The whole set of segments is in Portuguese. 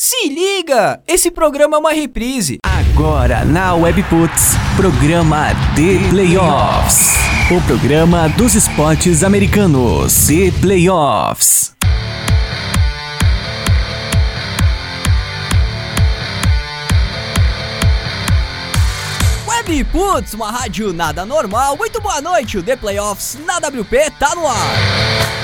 Se liga! Esse programa é uma reprise. Agora na Webputs, programa The Playoffs. O programa dos esportes americanos. The Playoffs. Webputs, uma rádio nada normal. Muito boa noite, o The Playoffs na WP tá no ar.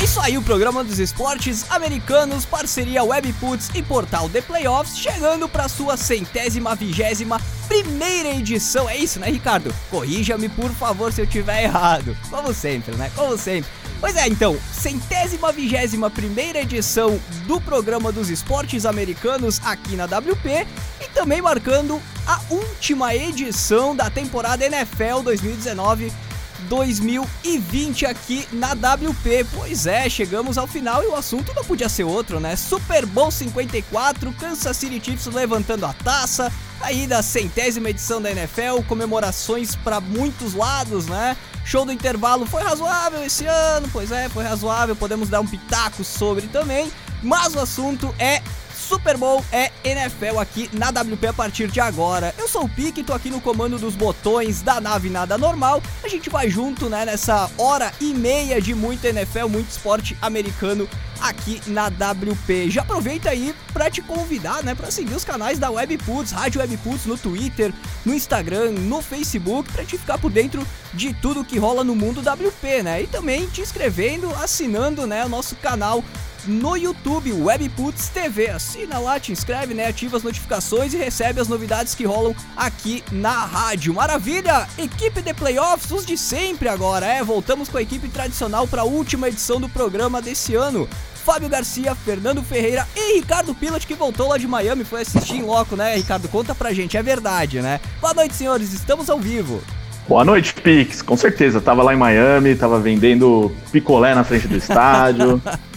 É isso aí, o programa dos esportes americanos, parceria Webputs e portal The Playoffs, chegando para sua centésima vigésima primeira edição. É isso, né, Ricardo? Corrija-me, por favor, se eu tiver errado. Como sempre, né? Como sempre. Pois é, então, centésima vigésima primeira edição do programa dos esportes americanos aqui na WP e também marcando a última edição da temporada NFL 2019 2020 aqui na WP. Pois é, chegamos ao final e o assunto não podia ser outro, né? Super Bowl 54, Kansas City Chiefs levantando a taça, aí da centésima edição da NFL, comemorações para muitos lados, né? Show do intervalo foi razoável esse ano, pois é, foi razoável, podemos dar um pitaco sobre também, mas o assunto é Super Bowl é NFL aqui na WP a partir de agora. Eu sou o Pique, tô aqui no comando dos botões da nave nada normal. A gente vai junto, né, nessa hora e meia de muito NFL, muito esporte americano aqui na WP. Já aproveita aí para te convidar, né, para seguir os canais da Webputs, Rádio Webputs no Twitter, no Instagram, no Facebook, para te ficar por dentro de tudo que rola no mundo WP, né? E também te inscrevendo, assinando, né, o nosso canal no YouTube, Webputs TV. Assina lá, te inscreve, né? Ativa as notificações e recebe as novidades que rolam aqui na rádio. Maravilha! Equipe de playoffs, os de sempre agora, é. Voltamos com a equipe tradicional para a última edição do programa desse ano. Fábio Garcia, Fernando Ferreira e Ricardo Pilat, que voltou lá de Miami, foi assistir em loco, né? Ricardo, conta pra gente, é verdade, né? Boa noite, senhores, estamos ao vivo. Boa noite, Pix. Com certeza, tava lá em Miami, tava vendendo picolé na frente do estádio.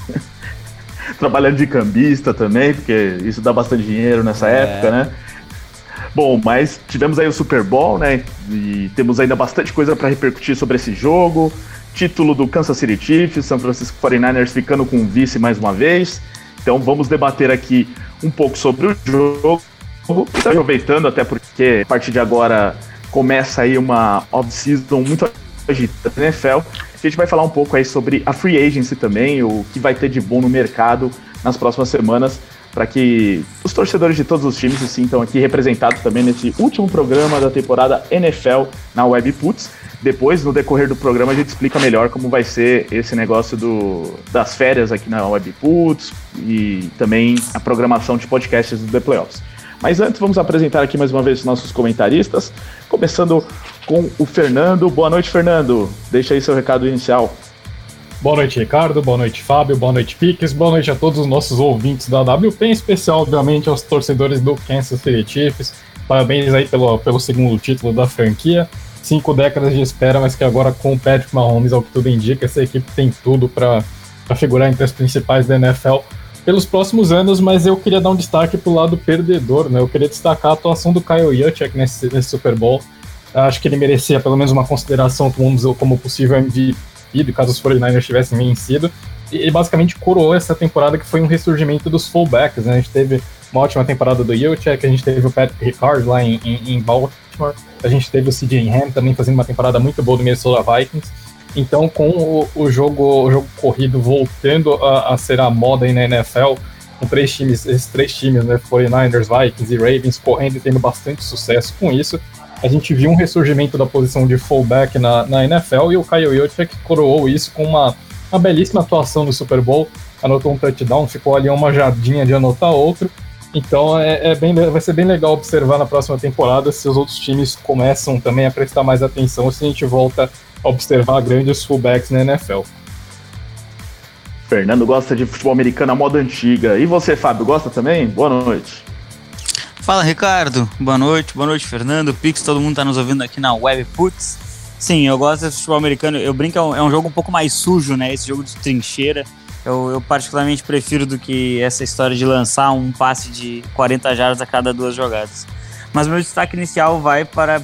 trabalhando de cambista também, porque isso dá bastante dinheiro nessa é. época, né? Bom, mas tivemos aí o Super Bowl, né? E temos ainda bastante coisa para repercutir sobre esse jogo. Título do Kansas City Chiefs, São Francisco 49ers ficando com o vice mais uma vez. Então vamos debater aqui um pouco sobre o jogo. Aproveitando até porque a partir de agora começa aí uma off-season muito agitada na NFL. A gente vai falar um pouco aí sobre a free agency também, o que vai ter de bom no mercado nas próximas semanas, para que os torcedores de todos os times se sintam aqui representados também nesse último programa da temporada NFL na Webputs. Depois, no decorrer do programa, a gente explica melhor como vai ser esse negócio do, das férias aqui na Webputs e também a programação de podcasts do The Playoffs. Mas antes, vamos apresentar aqui mais uma vez os nossos comentaristas, começando com o Fernando. Boa noite, Fernando. Deixa aí seu recado inicial. Boa noite, Ricardo. Boa noite, Fábio. Boa noite, Piques. Boa noite a todos os nossos ouvintes da WP, em especial, obviamente, aos torcedores do Kansas City Chiefs. Parabéns aí pelo, pelo segundo título da franquia. Cinco décadas de espera, mas que agora com o Patrick Mahomes, ao que tudo indica, essa equipe tem tudo para figurar entre as principais da NFL pelos próximos anos, mas eu queria dar um destaque pro lado perdedor, né? Eu queria destacar a atuação do Kyle Juszczyk nesse, nesse Super Bowl. Acho que ele merecia pelo menos uma consideração como, possível MVP, caso os 49ers tivessem vencido. E ele basicamente coroou essa temporada que foi um ressurgimento dos fullbacks, né? A gente teve uma ótima temporada do Juszczyk, a gente teve o Patrick Ricard lá em, em, em Baltimore, a gente teve o CJ Ham também fazendo uma temporada muito boa do Minnesota Vikings. Então, com o, o, jogo, o jogo corrido voltando a, a, ser a moda aí na NFL, com três times, esses três times, né, 49ers, Vikings e Ravens, correndo e tendo bastante sucesso com isso, a gente viu um ressurgimento da posição de fullback na, na NFL e o Kyle Juszczyk coroou isso com uma, uma belíssima atuação no Super Bowl, anotou um touchdown, ficou ali uma jardinha de anotar outro, então é, é, bem, vai ser bem legal observar na próxima temporada se os outros times começam também a prestar mais atenção, se a gente volta observar grandes fullbacks na NFL. Fernando gosta de futebol americano à moda antiga. E você, Fábio, gosta também? Boa noite. Fala, Ricardo. Boa noite. Boa noite, Fernando. Pix, todo mundo tá nos ouvindo aqui na Web Puts. Sim, eu gosto de futebol americano. Eu brinco, é um, é um jogo um pouco mais sujo, né? Esse jogo de trincheira. Eu, eu, particularmente prefiro do que essa história de lançar um passe de 40 jardas a cada duas jogadas. Mas meu destaque inicial vai para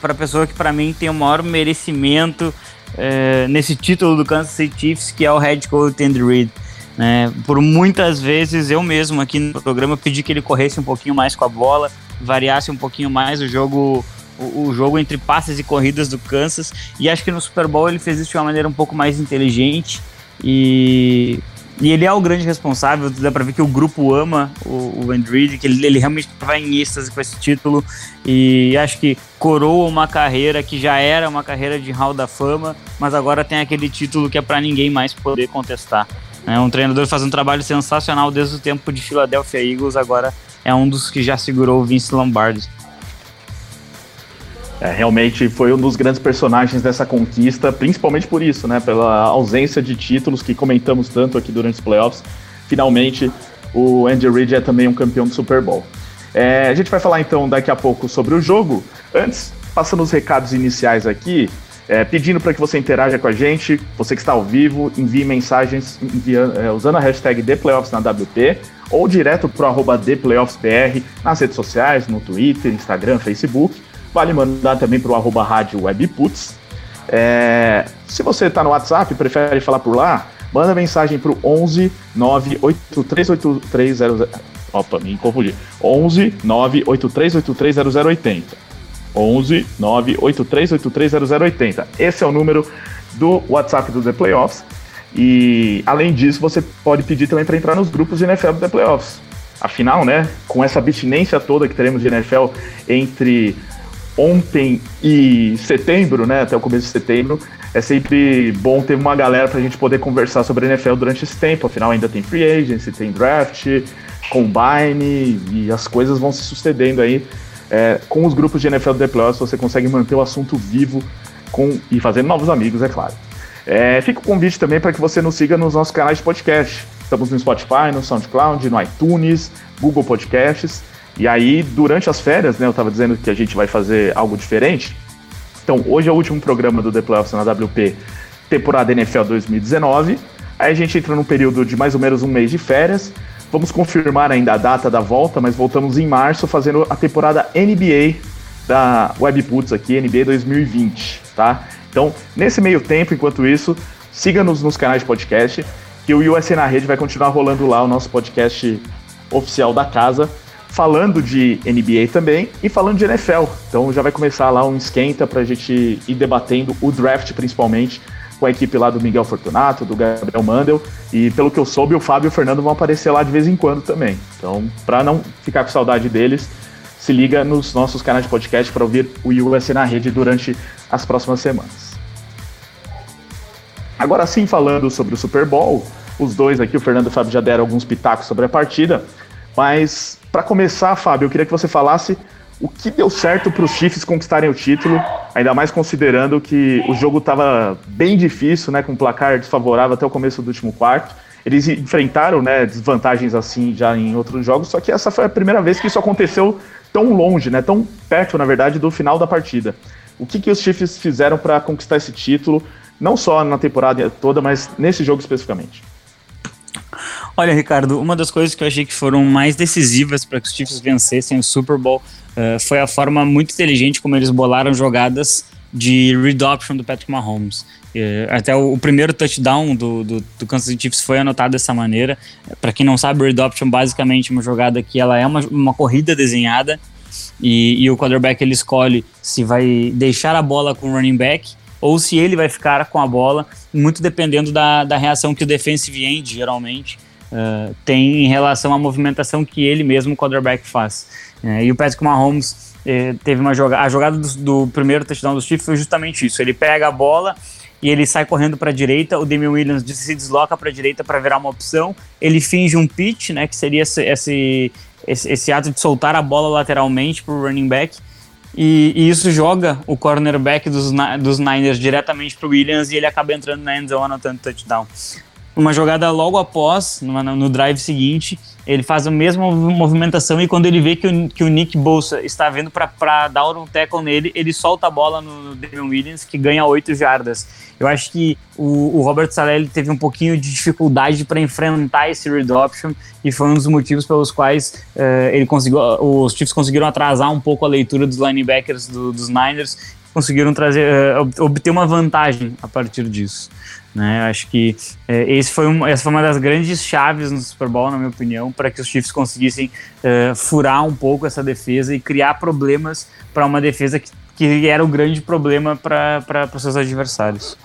para a pessoa que para mim tem o maior merecimento é, nesse título do Kansas City Chiefs, que é o head coach Andy Reid. Né? Por muitas vezes eu mesmo aqui no programa pedi que ele corresse um pouquinho mais com a bola, variasse um pouquinho mais o jogo o, o, jogo entre passes e corridas do Kansas. E acho que no Super Bowl ele fez isso de uma maneira um pouco mais inteligente. E, e ele é o grande responsável. Dá pra ver que o grupo ama o, o Andrew, que ele, ele realmente vai em êxtase com esse título. E acho que coroa uma carreira que já era uma carreira de Hall da Fama, mas agora tem aquele título que é para ninguém mais poder contestar. É um treinador faz um trabalho sensacional desde o tempo de Philadelphia Eagles, agora é um dos que já segurou o Vince Lombardi. É, realmente foi um dos grandes personagens dessa conquista, principalmente por isso, né? Pela ausência de títulos que comentamos tanto aqui durante os playoffs. Finalmente, o Andy Reid é também um campeão do Super Bowl. É, a gente vai falar então daqui a pouco sobre o jogo. Antes, passando os recados iniciais aqui, é, pedindo para que você interaja com a gente, você que está ao vivo, envie mensagens enviando, é, usando a hashtag ThePlayoffs na WP ou direto para o ThePlayoffsBR nas redes sociais, no Twitter, Instagram, Facebook Vale mandar também para o arroba rádio webputs. É, se você está no WhatsApp e prefere falar por lá, manda mensagem para o 11 9838300. Opa, me confundi. 11 983830080. 11 983830080. Esse é o número do WhatsApp do The Playoffs. E além disso, você pode pedir também para entrar nos grupos de NFL do The Playoffs. Afinal, né, com essa abstinência toda que teremos de NFL entre ontem e setembro, né, até o começo de setembro, é sempre bom ter uma galera para a gente poder conversar sobre a NFL durante esse tempo. Afinal, ainda tem free agency, tem draft, combine e as coisas vão se sucedendo aí. É, com os grupos de NFL The Plus, você consegue manter o assunto vivo com, e fazendo novos amigos, é claro. É, fica o convite também para que você nos siga nos nossos canais de podcast. Estamos no Spotify, no SoundCloud, no iTunes, Google Podcasts. E aí, durante as férias, né, eu estava dizendo que a gente vai fazer algo diferente. Então, hoje é o último programa do The Playoffs na WP, temporada NFL 2019. Aí a gente entra num período de mais ou menos um mês de férias. Vamos confirmar ainda a data da volta, mas voltamos em março fazendo a temporada NBA da Webputs aqui, NBA 2020, tá? Então, nesse meio tempo, enquanto isso, siga-nos nos canais de podcast, que o USA na Rede vai continuar rolando lá o nosso podcast oficial da casa, falando de NBA também e falando de NFL. Então já vai começar lá um esquenta para a gente ir debatendo o draft principalmente com a equipe lá do Miguel Fortunato, do Gabriel Mandel e pelo que eu soube o Fábio e o Fernando vão aparecer lá de vez em quando também. Então para não ficar com saudade deles, se liga nos nossos canais de podcast para ouvir o USA na rede durante as próximas semanas. Agora sim, falando sobre o Super Bowl, os dois aqui, o Fernando e o Fábio já deram alguns pitacos sobre a partida, mas para começar, Fábio, eu queria que você falasse o que deu certo para os Chiefs conquistarem o título, ainda mais considerando que o jogo estava bem difícil, né, com um placar desfavorável até o começo do último quarto. Eles enfrentaram né, desvantagens assim já em outros jogos, só que essa foi a primeira vez que isso aconteceu tão longe, né, tão perto, na verdade, do final da partida. O que, que os Chiefs fizeram para conquistar esse título, não só na temporada toda, mas nesse jogo especificamente? Olha, Ricardo, uma das coisas que eu achei que foram mais decisivas para que os Chiefs vencessem o Super Bowl uh, foi a forma muito inteligente como eles bolaram jogadas de read option do Patrick Mahomes. Uh, até o, o, primeiro touchdown do, do, do, Kansas City Chiefs foi anotado dessa maneira. Para quem não sabe, read option basicamente é uma jogada que ela é uma, uma corrida desenhada e, e o quarterback ele escolhe se vai deixar a bola com o running back ou se ele vai ficar com a bola, muito dependendo da, da reação que o defensive end, geralmente, uh, tem em relação à movimentação que ele mesmo, o quarterback, faz. Uh, e o Patrick Mahomes uh, teve uma jogada, a jogada do, do, primeiro touchdown dos Chiefs foi justamente isso, ele pega a bola e ele sai correndo para a direita, o Damian Williams se desloca para a direita para virar uma opção, ele finge um pitch, né, que seria esse, esse, esse, esse ato de soltar a bola lateralmente para o running back, e, e, isso joga o cornerback dos, dos Niners diretamente para o Williams e ele acaba entrando na endzone anotando touchdown. Uma jogada logo após, numa, no drive seguinte, ele faz a mesma movimentação e quando ele vê que o, que o Nick Bolsa está vindo para dar um tackle nele, ele solta a bola no, no Damian Williams, que ganha 8 jardas. Eu acho que o, o Robert Saleh teve um pouquinho de dificuldade para enfrentar esse read option e foi um dos motivos pelos quais uh, ele conseguiu, os Chiefs conseguiram atrasar um pouco a leitura dos linebackers do, dos Niners conseguiram trazer, uh, obter uma vantagem a partir disso. Né? Acho que é, esse foi um, essa foi uma das grandes chaves no Super Bowl, na minha opinião, para que os Chiefs conseguissem uh, furar um pouco essa defesa e criar problemas para uma defesa que, que era o grande problema para os seus adversários.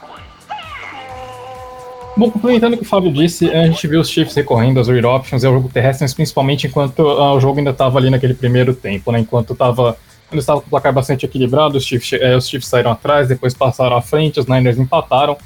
Bom, complementando o que o Fábio disse, a gente viu os Chiefs recorrendo às read options e ao jogo terrestre, principalmente enquanto uh, o jogo ainda estava ali naquele primeiro tempo, né? Enquanto estava estava com o placar bastante equilibrado, os Chiefs, eh, os Chiefs saíram atrás, depois passaram à frente, os Niners empataram.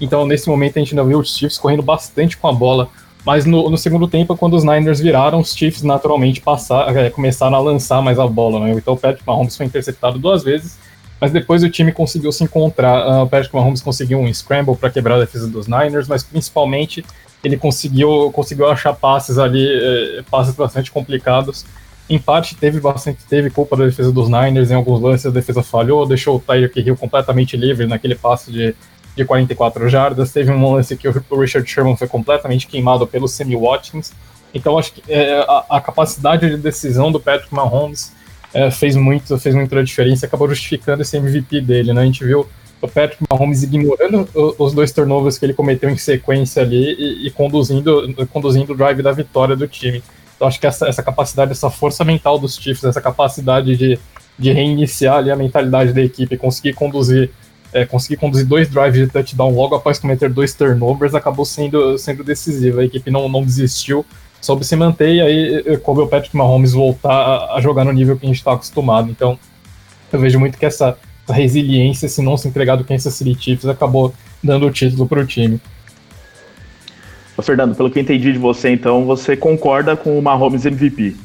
Então, nesse momento, a gente ainda viu os Chiefs correndo bastante com a bola. Mas no, no segundo tempo, quando os Niners viraram, os Chiefs naturalmente passar, é, começaram a lançar mais a bola. Né? Então, o Patrick Mahomes foi interceptado duas vezes, mas depois o time conseguiu se encontrar. Uh, o Patrick Mahomes conseguiu um scramble para quebrar a defesa dos Niners, mas principalmente ele conseguiu, conseguiu achar passes ali, eh, passes bastante complicados. Em parte teve bastante teve culpa da defesa dos Niners, em alguns lances a defesa falhou, deixou o Tyreek Hill completamente livre naquele passe de de 44 jardas. Teve um lance que o Richard Sherman foi completamente queimado pelo Sammy Watkins. Então acho que é, a, a, capacidade de decisão do Patrick Mahomes é, fez muito fez muita diferença, acabou justificando esse MVP dele, né? A gente viu o Patrick Mahomes ignorando os dois turnovers que ele cometeu em sequência ali e, e conduzindo conduzindo o drive da vitória do time. Então acho que essa, essa capacidade, essa força mental dos Chiefs, essa capacidade de, de reiniciar ali a mentalidade da equipe, conseguir conduzir é, conseguir conduzir dois drives de touchdown logo após cometer dois turnovers acabou sendo, sendo decisivo. A equipe não, não desistiu, soube se manter e aí coube o Patrick Mahomes voltar a, a jogar no nível que a gente está acostumado. Então, eu vejo muito que essa, essa resiliência, se não se entregar do Kansas City Chiefs, acabou dando o título para o time. Fernando, pelo que eu entendi de você, então, você concorda com o Mahomes MVP?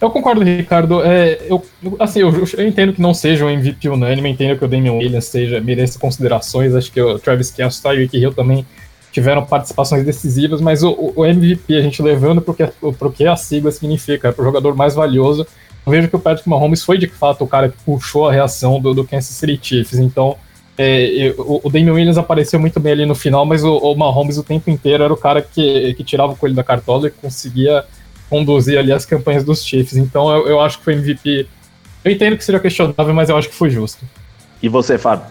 Eu concordo, Ricardo. É, eu, assim, eu, eu, entendo que não seja um MVP unânime, entendo que o Damian Williams seja, mereça considerações. Acho que o Travis Kelce e o Tyreek Hill também tiveram participações decisivas, mas o, o MVP, a gente levando para o que a sigla significa, para o jogador mais valioso, eu vejo que o Patrick Mahomes foi de fato o cara que puxou a reação do, do Kansas City Chiefs. Então, é, o, o Damian Williams apareceu muito bem ali no final, mas o, o Mahomes o tempo inteiro era o cara que, que tirava o coelho da cartola e conseguia conduzir ali as campanhas dos Chiefs. Então eu, eu acho que foi MVP. Eu entendo que seja questionável, mas eu acho que foi justo. E você, Fábio?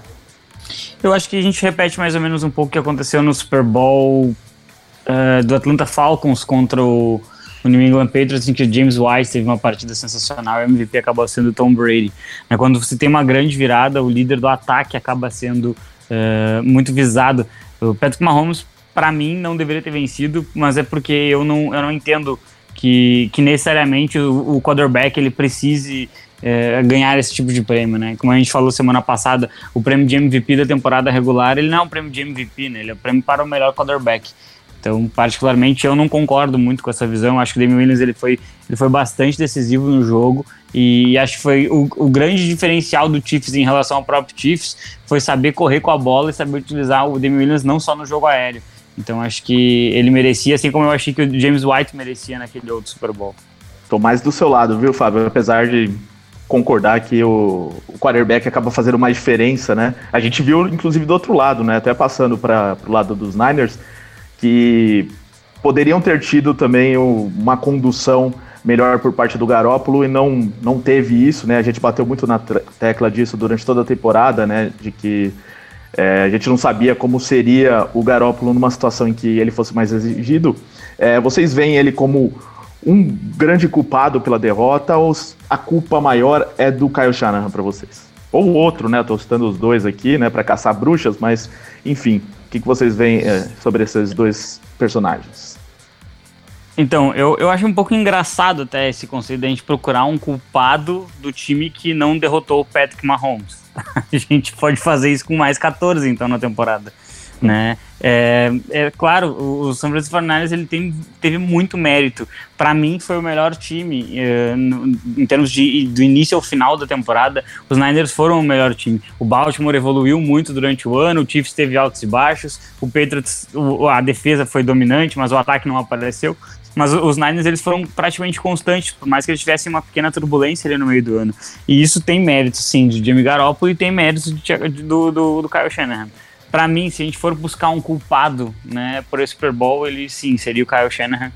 Eu acho que a gente repete mais ou menos um pouco o que aconteceu no Super Bowl uh, do Atlanta Falcons contra o, o, New England Patriots, em que o James White teve uma partida sensacional e o MVP acabou sendo o Tom Brady. É quando você tem uma grande virada, o líder do ataque acaba sendo uh, muito visado. O Patrick Mahomes, para mim, não deveria ter vencido, mas é porque eu não, eu não entendo que, que necessariamente o, o quarterback ele precise é, ganhar esse tipo de prêmio, né? Como a gente falou semana passada, o prêmio de MVP da temporada regular, ele não é um prêmio de MVP, né? Ele é um prêmio para o melhor quarterback. Então, particularmente, eu não concordo muito com essa visão. Acho que o Damian Williams ele foi, ele foi bastante decisivo no jogo e acho que foi o, o grande diferencial do Chiefs em relação ao próprio Chiefs foi saber correr com a bola e saber utilizar o Damian Williams não só no jogo aéreo. Então acho que ele merecia, assim como eu achei que o James White merecia naquele outro Super Bowl. Tô mais do seu lado, viu, Fábio? Apesar de concordar que o, o quarterback acaba fazendo uma diferença, né? A gente viu, inclusive, do outro lado, né? Até passando para o lado dos Niners, que poderiam ter tido também uma condução melhor por parte do Garópolo e não, não teve isso, né? A gente bateu muito na tecla disso durante toda a temporada, né? De que é, a gente não sabia como seria o Garópolo numa situação em que ele fosse mais exigido. É, vocês veem ele como um grande culpado pela derrota ou a culpa maior é do Kyle Shanahan para vocês? Ou outro, né? Estou citando os dois aqui, né, para caçar bruxas, mas enfim, o que, que vocês veem é, sobre esses dois personagens? Então, eu, eu acho um pouco engraçado até esse conceito da gente procurar um culpado do time que não derrotou o Patrick Mahomes. a gente pode fazer isso com mais 14, então, na temporada. Né? É, é claro, o São Francisco 49 ele tem, teve muito mérito. Para mim, foi o melhor time é, no, em termos de do início ao final da temporada. Os Niners foram o melhor time. O Baltimore evoluiu muito durante o ano. O Chiefs teve altos e baixos. O Patriots, o, a defesa foi dominante, mas o ataque não apareceu. Mas os Niners eles foram praticamente constantes, por mais que eles tivessem uma pequena turbulência ali no meio do ano. E isso tem mérito, sim, de Jimmy Garoppolo e tem mérito de, do, do, do Kyle Shanahan. Para mim, se a gente for buscar um culpado né, por esse Super Bowl, ele sim seria o Kyle Shanahan,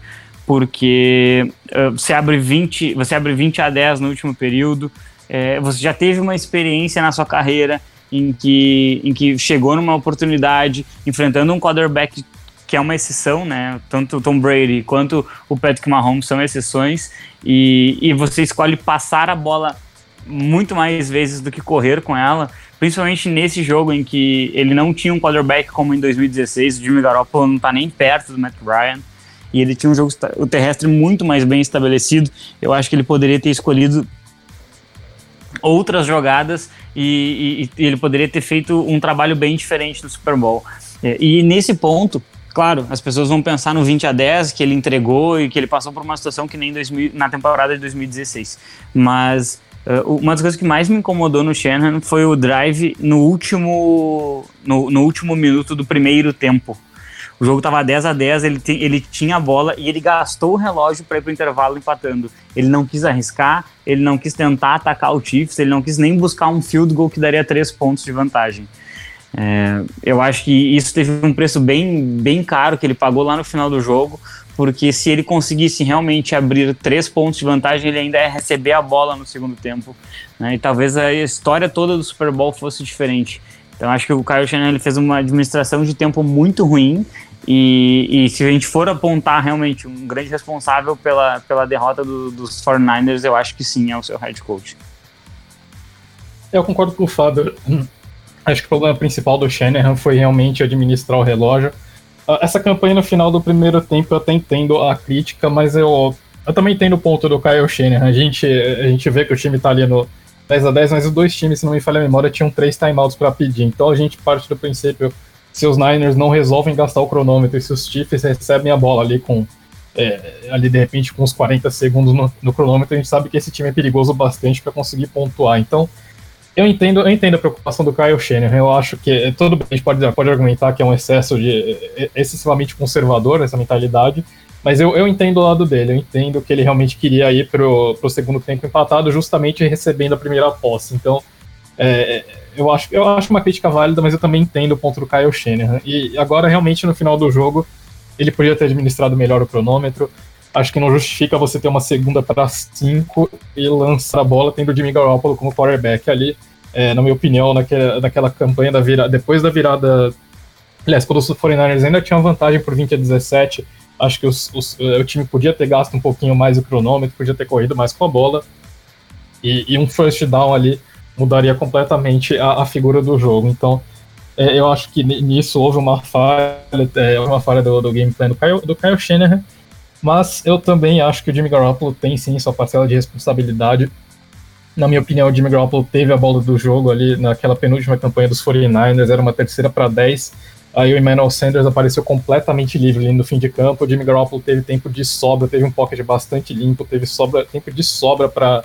porque uh, você, abre 20, você abre 20 a 10 no último período, é, você já teve uma experiência na sua carreira em que, em que chegou numa oportunidade enfrentando um quarterback que é uma exceção, né? Tanto o Tom Brady quanto o Patrick Mahomes são exceções, e, e você escolhe passar a bola muito mais vezes do que correr com ela, principalmente nesse jogo em que ele não tinha um quarterback como em 2016, o Jimmy Garoppolo não tá nem perto do Matt Ryan, e ele tinha um jogo o terrestre muito mais bem estabelecido. Eu acho que ele poderia ter escolhido outras jogadas e, e, e ele poderia ter feito um trabalho bem diferente no Super Bowl. É, e nesse ponto, Claro, as pessoas vão pensar no 20 a 10 que ele entregou e que ele passou por uma situação que nem 2000, na temporada de 2016. Mas uh, uma das coisas que mais me incomodou no Shanahan foi o drive no último, no, no último minuto do primeiro tempo. O jogo estava 10 a 10 ele, te, ele tinha a bola e ele gastou o relógio para ir para o intervalo empatando. Ele não quis arriscar, ele não quis tentar atacar o Chiefs, ele não quis nem buscar um field goal que daria três pontos de vantagem. É, eu acho que isso teve um preço bem, bem caro que ele pagou lá no final do jogo, porque se ele conseguisse realmente abrir três pontos de vantagem, ele ainda ia receber a bola no segundo tempo, né? E talvez a história toda do Super Bowl fosse diferente. Então acho que o Kyle Shanahan ele fez uma administração de tempo muito ruim e, e, se a gente for apontar realmente um grande responsável pela, pela derrota do, dos 49ers, eu acho que sim, é o seu head coach. Eu concordo com o Fábio. Acho que o problema principal do Shanahan foi realmente administrar o relógio. Ah, essa campanha no final do primeiro tempo eu até entendo a crítica, mas eu, eu também entendo o ponto do Kyle Shanahan. A gente, a gente vê que o time tá ali no 10 a 10 mas os dois times, se não me falha a memória, tinham três timeouts para pedir. Então a gente parte do princípio, se os Niners não resolvem gastar o cronômetro e se os Chiefs recebem a bola ali com é, ali de repente com uns 40 segundos no, no, cronômetro, a gente sabe que esse time é perigoso bastante para conseguir pontuar. Então, eu entendo, eu entendo a preocupação do Kyle Shanahan. Eu acho que é, tudo bem, a gente pode, pode argumentar que é um excesso de é, é, excessivamente conservador essa mentalidade, mas eu, eu entendo o lado dele. Eu entendo que ele realmente queria ir pro, pro segundo tempo empatado, justamente recebendo a primeira posse. Então, é, eu acho eu acho uma crítica válida, mas eu também entendo o ponto do Kyle Shanahan. E agora realmente no final do jogo ele podia ter administrado melhor o cronômetro acho que não justifica você ter uma segunda para cinco e lançar a bola tendo o Jimmy Garoppolo como quarterback ali. É, na minha opinião, naquela, naquela campanha da virada, depois da virada. Aliás, quando os 49ers ainda tinham vantagem por 20 a 17, acho que os, os, o time podia ter gasto um pouquinho mais o cronômetro, podia ter corrido mais com a bola. E, e um first down ali mudaria completamente a, a figura do jogo. Então, é, eu acho que nisso houve uma falha, é, uma falha do, do gameplay do Kyle, do Kyle Shanahan. Mas eu também acho que o Jimmy Garoppolo tem sim sua parcela de responsabilidade. Na minha opinião, o Jimmy Garoppolo teve a bola do jogo ali naquela penúltima campanha dos 49ers, era uma terceira para 10. Aí o Emmanuel Sanders apareceu completamente livre ali no fim de campo. O Jimmy Garoppolo teve tempo de sobra, teve um pocket bastante limpo, teve sobra, tempo de sobra para uh,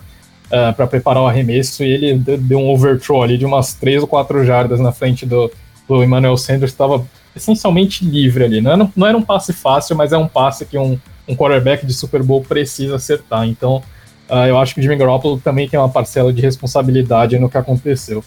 eh, para preparar o arremesso e ele deu um overthrow ali de umas 3 ou 4 jardas na frente do, do Emmanuel Sanders, estava essencialmente livre ali. Não era, não era um passe fácil, mas é um passe que um, um quarterback de Super Bowl precisa acertar. Então, uh, eu acho que o Jimmy Garoppolo também tem uma parcela de responsabilidade no que aconteceu.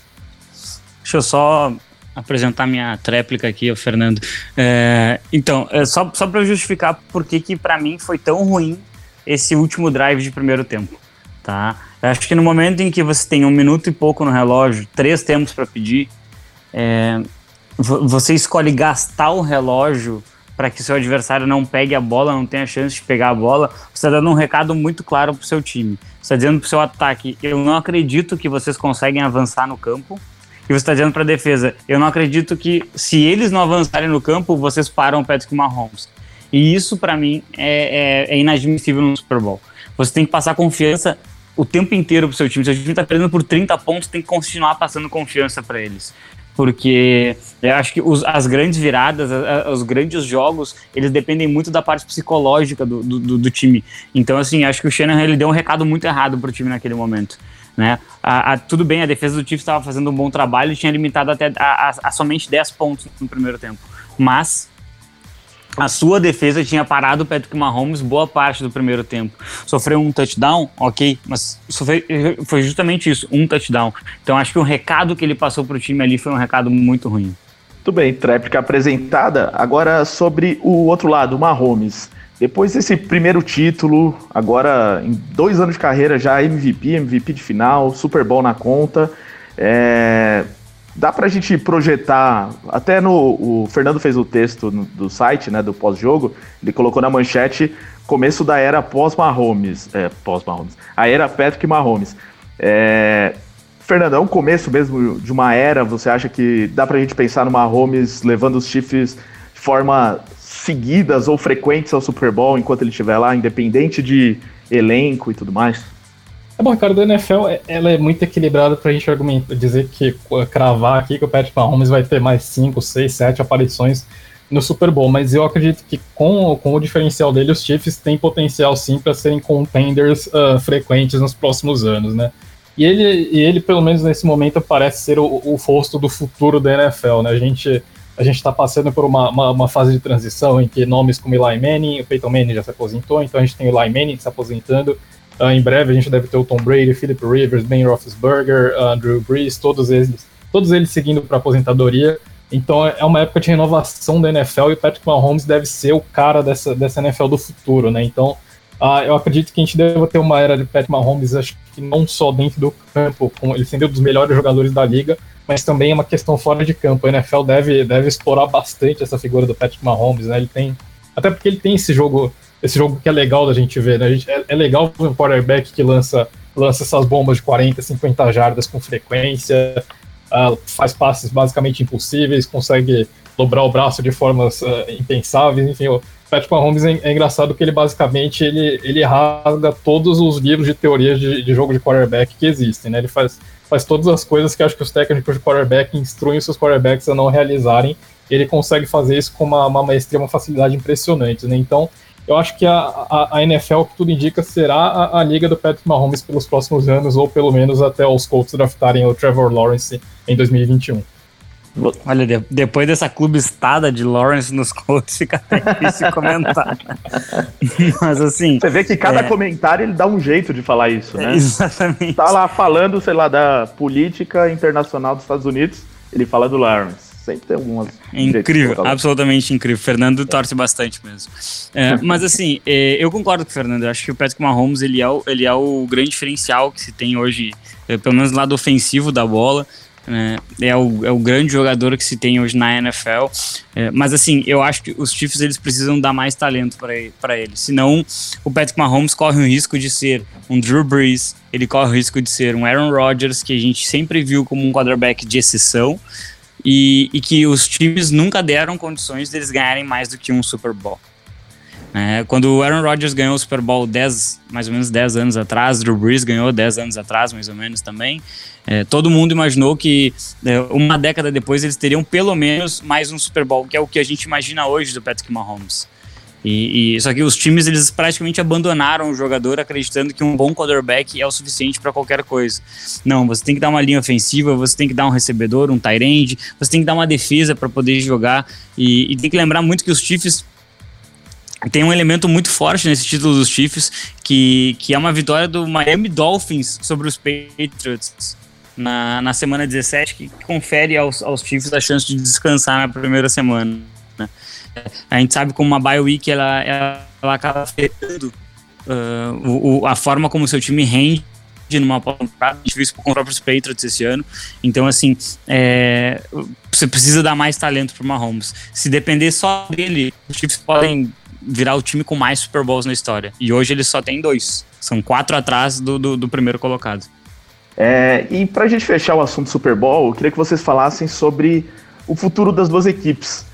Deixa eu só apresentar minha tréplica aqui, o Fernando. É, então, é só, só para justificar por que, que para mim foi tão ruim esse último drive de primeiro tempo. Tá? Eu acho que no momento em que você tem um minuto e pouco no relógio, três tempos para pedir, é, você escolhe gastar o relógio para que seu adversário não pegue a bola, não tenha chance de pegar a bola, você está dando um recado muito claro para o seu time. Você está dizendo para o seu ataque: eu não acredito que vocês conseguem avançar no campo. E você está dizendo para a defesa: eu não acredito que se eles não avançarem no campo, vocês param o Patrick Mahomes. E isso, para mim, é, é, é inadmissível no Super Bowl. Você tem que passar confiança o tempo inteiro pro seu time. Se o time está perdendo por 30 pontos, tem que continuar passando confiança para eles porque eu acho que os, as grandes viradas, os grandes jogos, eles dependem muito da parte psicológica do, do, do, time. Então, assim, acho que o Shannon ele deu um recado muito errado pro time naquele momento. Né? A, a, tudo bem, a defesa do Chiefs estava fazendo um bom trabalho e tinha limitado até a, a, somente 10 pontos no primeiro tempo. Mas a sua defesa tinha parado o Patrick Mahomes boa parte do primeiro tempo. Sofreu um touchdown, ok, mas foi justamente isso, um touchdown. Então acho que o recado que ele passou para o time ali foi um recado muito ruim. Tudo bem, tréplica apresentada. Agora sobre o outro lado, o Mahomes. depois desse primeiro título, agora em dois anos de carreira já MVP, MVP de final, Super Bowl na conta, é, dá pra gente projetar, até no, o Fernando fez o texto do site, né, do pós-jogo, ele colocou na manchete começo da era pós-Mahomes, é, pós-Mahomes, a era Patrick Mahomes. É, Fernando, é um começo mesmo de uma era, você acha que dá pra gente pensar no Mahomes levando os Chiefs de forma seguidas ou frequentes ao Super Bowl enquanto ele estiver lá, independente de elenco e tudo mais? É bom, cara, da NFL ela é muito equilibrada pra gente argumentar, dizer que cravar aqui que o Patrick Mahomes vai ter mais 5, 6, 7 aparições no Super Bowl, mas eu acredito que com, com o diferencial dele, os Chiefs têm potencial sim para serem contenders uh, frequentes nos próximos anos, né? E ele, e ele, pelo menos nesse momento, parece ser o, o rosto do futuro da NFL, né? A gente a gente está passando por uma, uma, uma, fase de transição em que nomes como Eli Manning, o Peyton Manning já se aposentou, então a gente tem o Eli Manning se aposentando. Uh, em breve a gente deve ter o Tom Brady, Philip Rivers, Ben Roethlisberger, uh, Drew Brees, todos eles, todos eles seguindo para aposentadoria. Então é uma época de renovação da NFL e o Patrick Mahomes deve ser o cara dessa, dessa NFL do futuro, né? Então uh, eu acredito que a gente deve ter uma era de Patrick Mahomes, acho que não só dentro do campo, com, ele sendo um dos melhores jogadores da liga, mas também é uma questão fora de campo. A NFL deve, deve explorar bastante essa figura do Patrick Mahomes, né? Ele tem. Até porque ele tem esse jogo, esse jogo que é legal da gente ver, né? Gente, é, é, legal ver um quarterback que lança, lança essas bombas de 40, 50 jardas com frequência, uh, faz passes basicamente impossíveis, consegue dobrar o braço de formas uh, impensáveis, enfim. O Patrick Mahomes é, é, engraçado que ele basicamente ele, ele rasga todos os livros de teorias de, de jogo de quarterback que existem, né? Ele faz faz todas as coisas que acho que os técnicos de quarterback instruem seus quarterbacks a não realizarem. Ele consegue fazer isso com uma, uma maestria, uma facilidade impressionante, né? Então, eu acho que a, a, a NFL, que tudo indica, será a, a, liga do Patrick Mahomes pelos próximos anos, ou pelo menos até os Colts draftarem o Trevor Lawrence em 2021. Olha, de, depois dessa clubistada de Lawrence nos Colts, fica até difícil comentar. Mas assim. Você vê que cada é... comentário ele dá um jeito de falar isso, né? exatamente. Tá lá falando, sei lá, da política internacional dos Estados Unidos, ele fala do Lawrence. Sempre tem algumas. É incrível, absolutamente incrível. Fernando torce bastante mesmo. É, mas assim, é, eu concordo com o Fernando. Eu acho que o Patrick Mahomes ele é o, ele é o grande diferencial que se tem hoje, é, pelo menos do lado ofensivo da bola. Né? É, o, é o grande jogador que se tem hoje na NFL. É, mas assim, eu acho que os Chiefs eles precisam dar mais talento para ele. Senão, o Patrick Mahomes corre o risco de ser um Drew Brees, ele corre o risco de ser um Aaron Rodgers, que a gente sempre viu como um quarterback de exceção. E, e que os times nunca deram condições deles ganharem mais do que um Super Bowl. É, quando o Aaron Rodgers ganhou o Super Bowl 10, mais ou menos 10 anos atrás, Drew Brees ganhou 10 anos atrás, mais ou menos também, é, todo mundo imaginou que é, uma década depois eles teriam pelo menos mais um Super Bowl, que é o que a gente imagina hoje do Patrick Mahomes. E, e, só que os times eles praticamente abandonaram o jogador acreditando que um bom quarterback é o suficiente para qualquer coisa. Não, você tem que dar uma linha ofensiva, você tem que dar um recebedor, um tight end, você tem que dar uma defesa para poder jogar e, e, tem que lembrar muito que os Chiefs tem um elemento muito forte nesse título dos Chiefs, que, que é uma vitória do Miami Dolphins sobre os Patriots na, na semana 17, que confere aos, aos Chiefs a chance de descansar na primeira semana. Né? A gente sabe como uma bye week ela, ela, ela acaba afetando uh, o, a forma como o seu time rende numa temporada, a gente viu isso com os próprios Patriots esse ano. Então, assim, é, você precisa dar mais talento para o Mahomes. Se depender só dele, os Chiefs podem virar o time com mais Super Bowls na história. E hoje eles só tem dois. São quatro atrás do, do, do primeiro colocado. É, e a gente fechar o assunto Super Bowl, eu queria que vocês falassem sobre o futuro das duas equipes.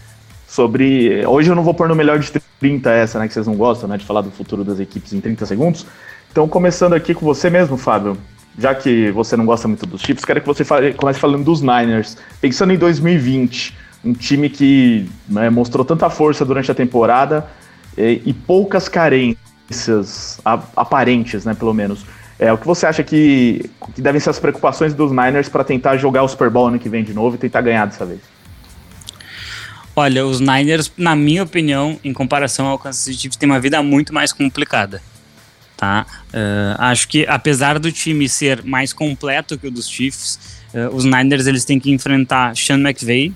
Sobre. Hoje eu não vou pôr no melhor de 30 essa, né? Que vocês não gostam, né? De falar do futuro das equipes em 30 segundos. Então, começando aqui com você mesmo, Fábio. Já que você não gosta muito dos chips, quero que você fale, comece falando dos Niners. Pensando em 2020, um time que né, mostrou tanta força durante a temporada, e, e poucas carências aparentes, né, pelo menos. É, o que você acha que, que devem ser as preocupações dos Niners para tentar jogar o Super Bowl ano que vem de novo e tentar ganhar dessa vez? Olha, os Niners, na minha opinião, em comparação ao Kansas City Chiefs, tem uma vida muito mais complicada. Tá? Uh, acho que apesar do time ser mais completo que o dos Chiefs, uh, os Niners eles têm que enfrentar Sean McVay,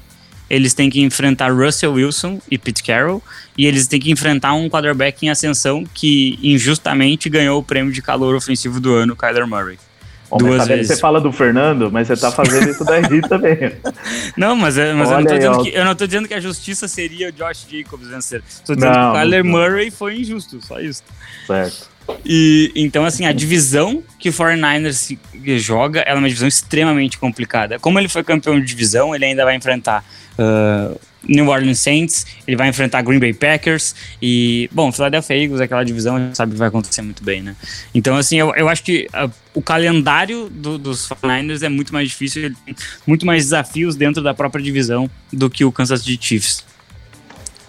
eles têm que enfrentar Russell Wilson e Pete Carroll, e eles têm que enfrentar um quarterback em ascensão que injustamente ganhou o prêmio de calor ofensivo do ano, Kyler Murray. Bom, duas tá vezes. Você fala do Fernando, mas você tá fazendo isso daí também. Não, mas, é, mas eu, não tô dizendo que, eu não tô dizendo que a justiça seria o Josh Jacobs vencer. Tô dizendo não, que o Kyler não. Murray foi injusto, só isso. Certo. E então, assim, a divisão que o 49ers joga é uma divisão extremamente complicada. Como ele foi campeão de divisão, ele ainda vai enfrentar uh, New Orleans Saints, ele vai enfrentar Green Bay Packers e, bom, Philadelphia Eagles, aquela divisão, a gente sabe que vai acontecer muito bem, né? Então, assim, eu, eu acho que uh, o calendário do, dos 49ers é muito mais difícil, ele tem muito mais desafios dentro da própria divisão do que o Kansas City Chiefs.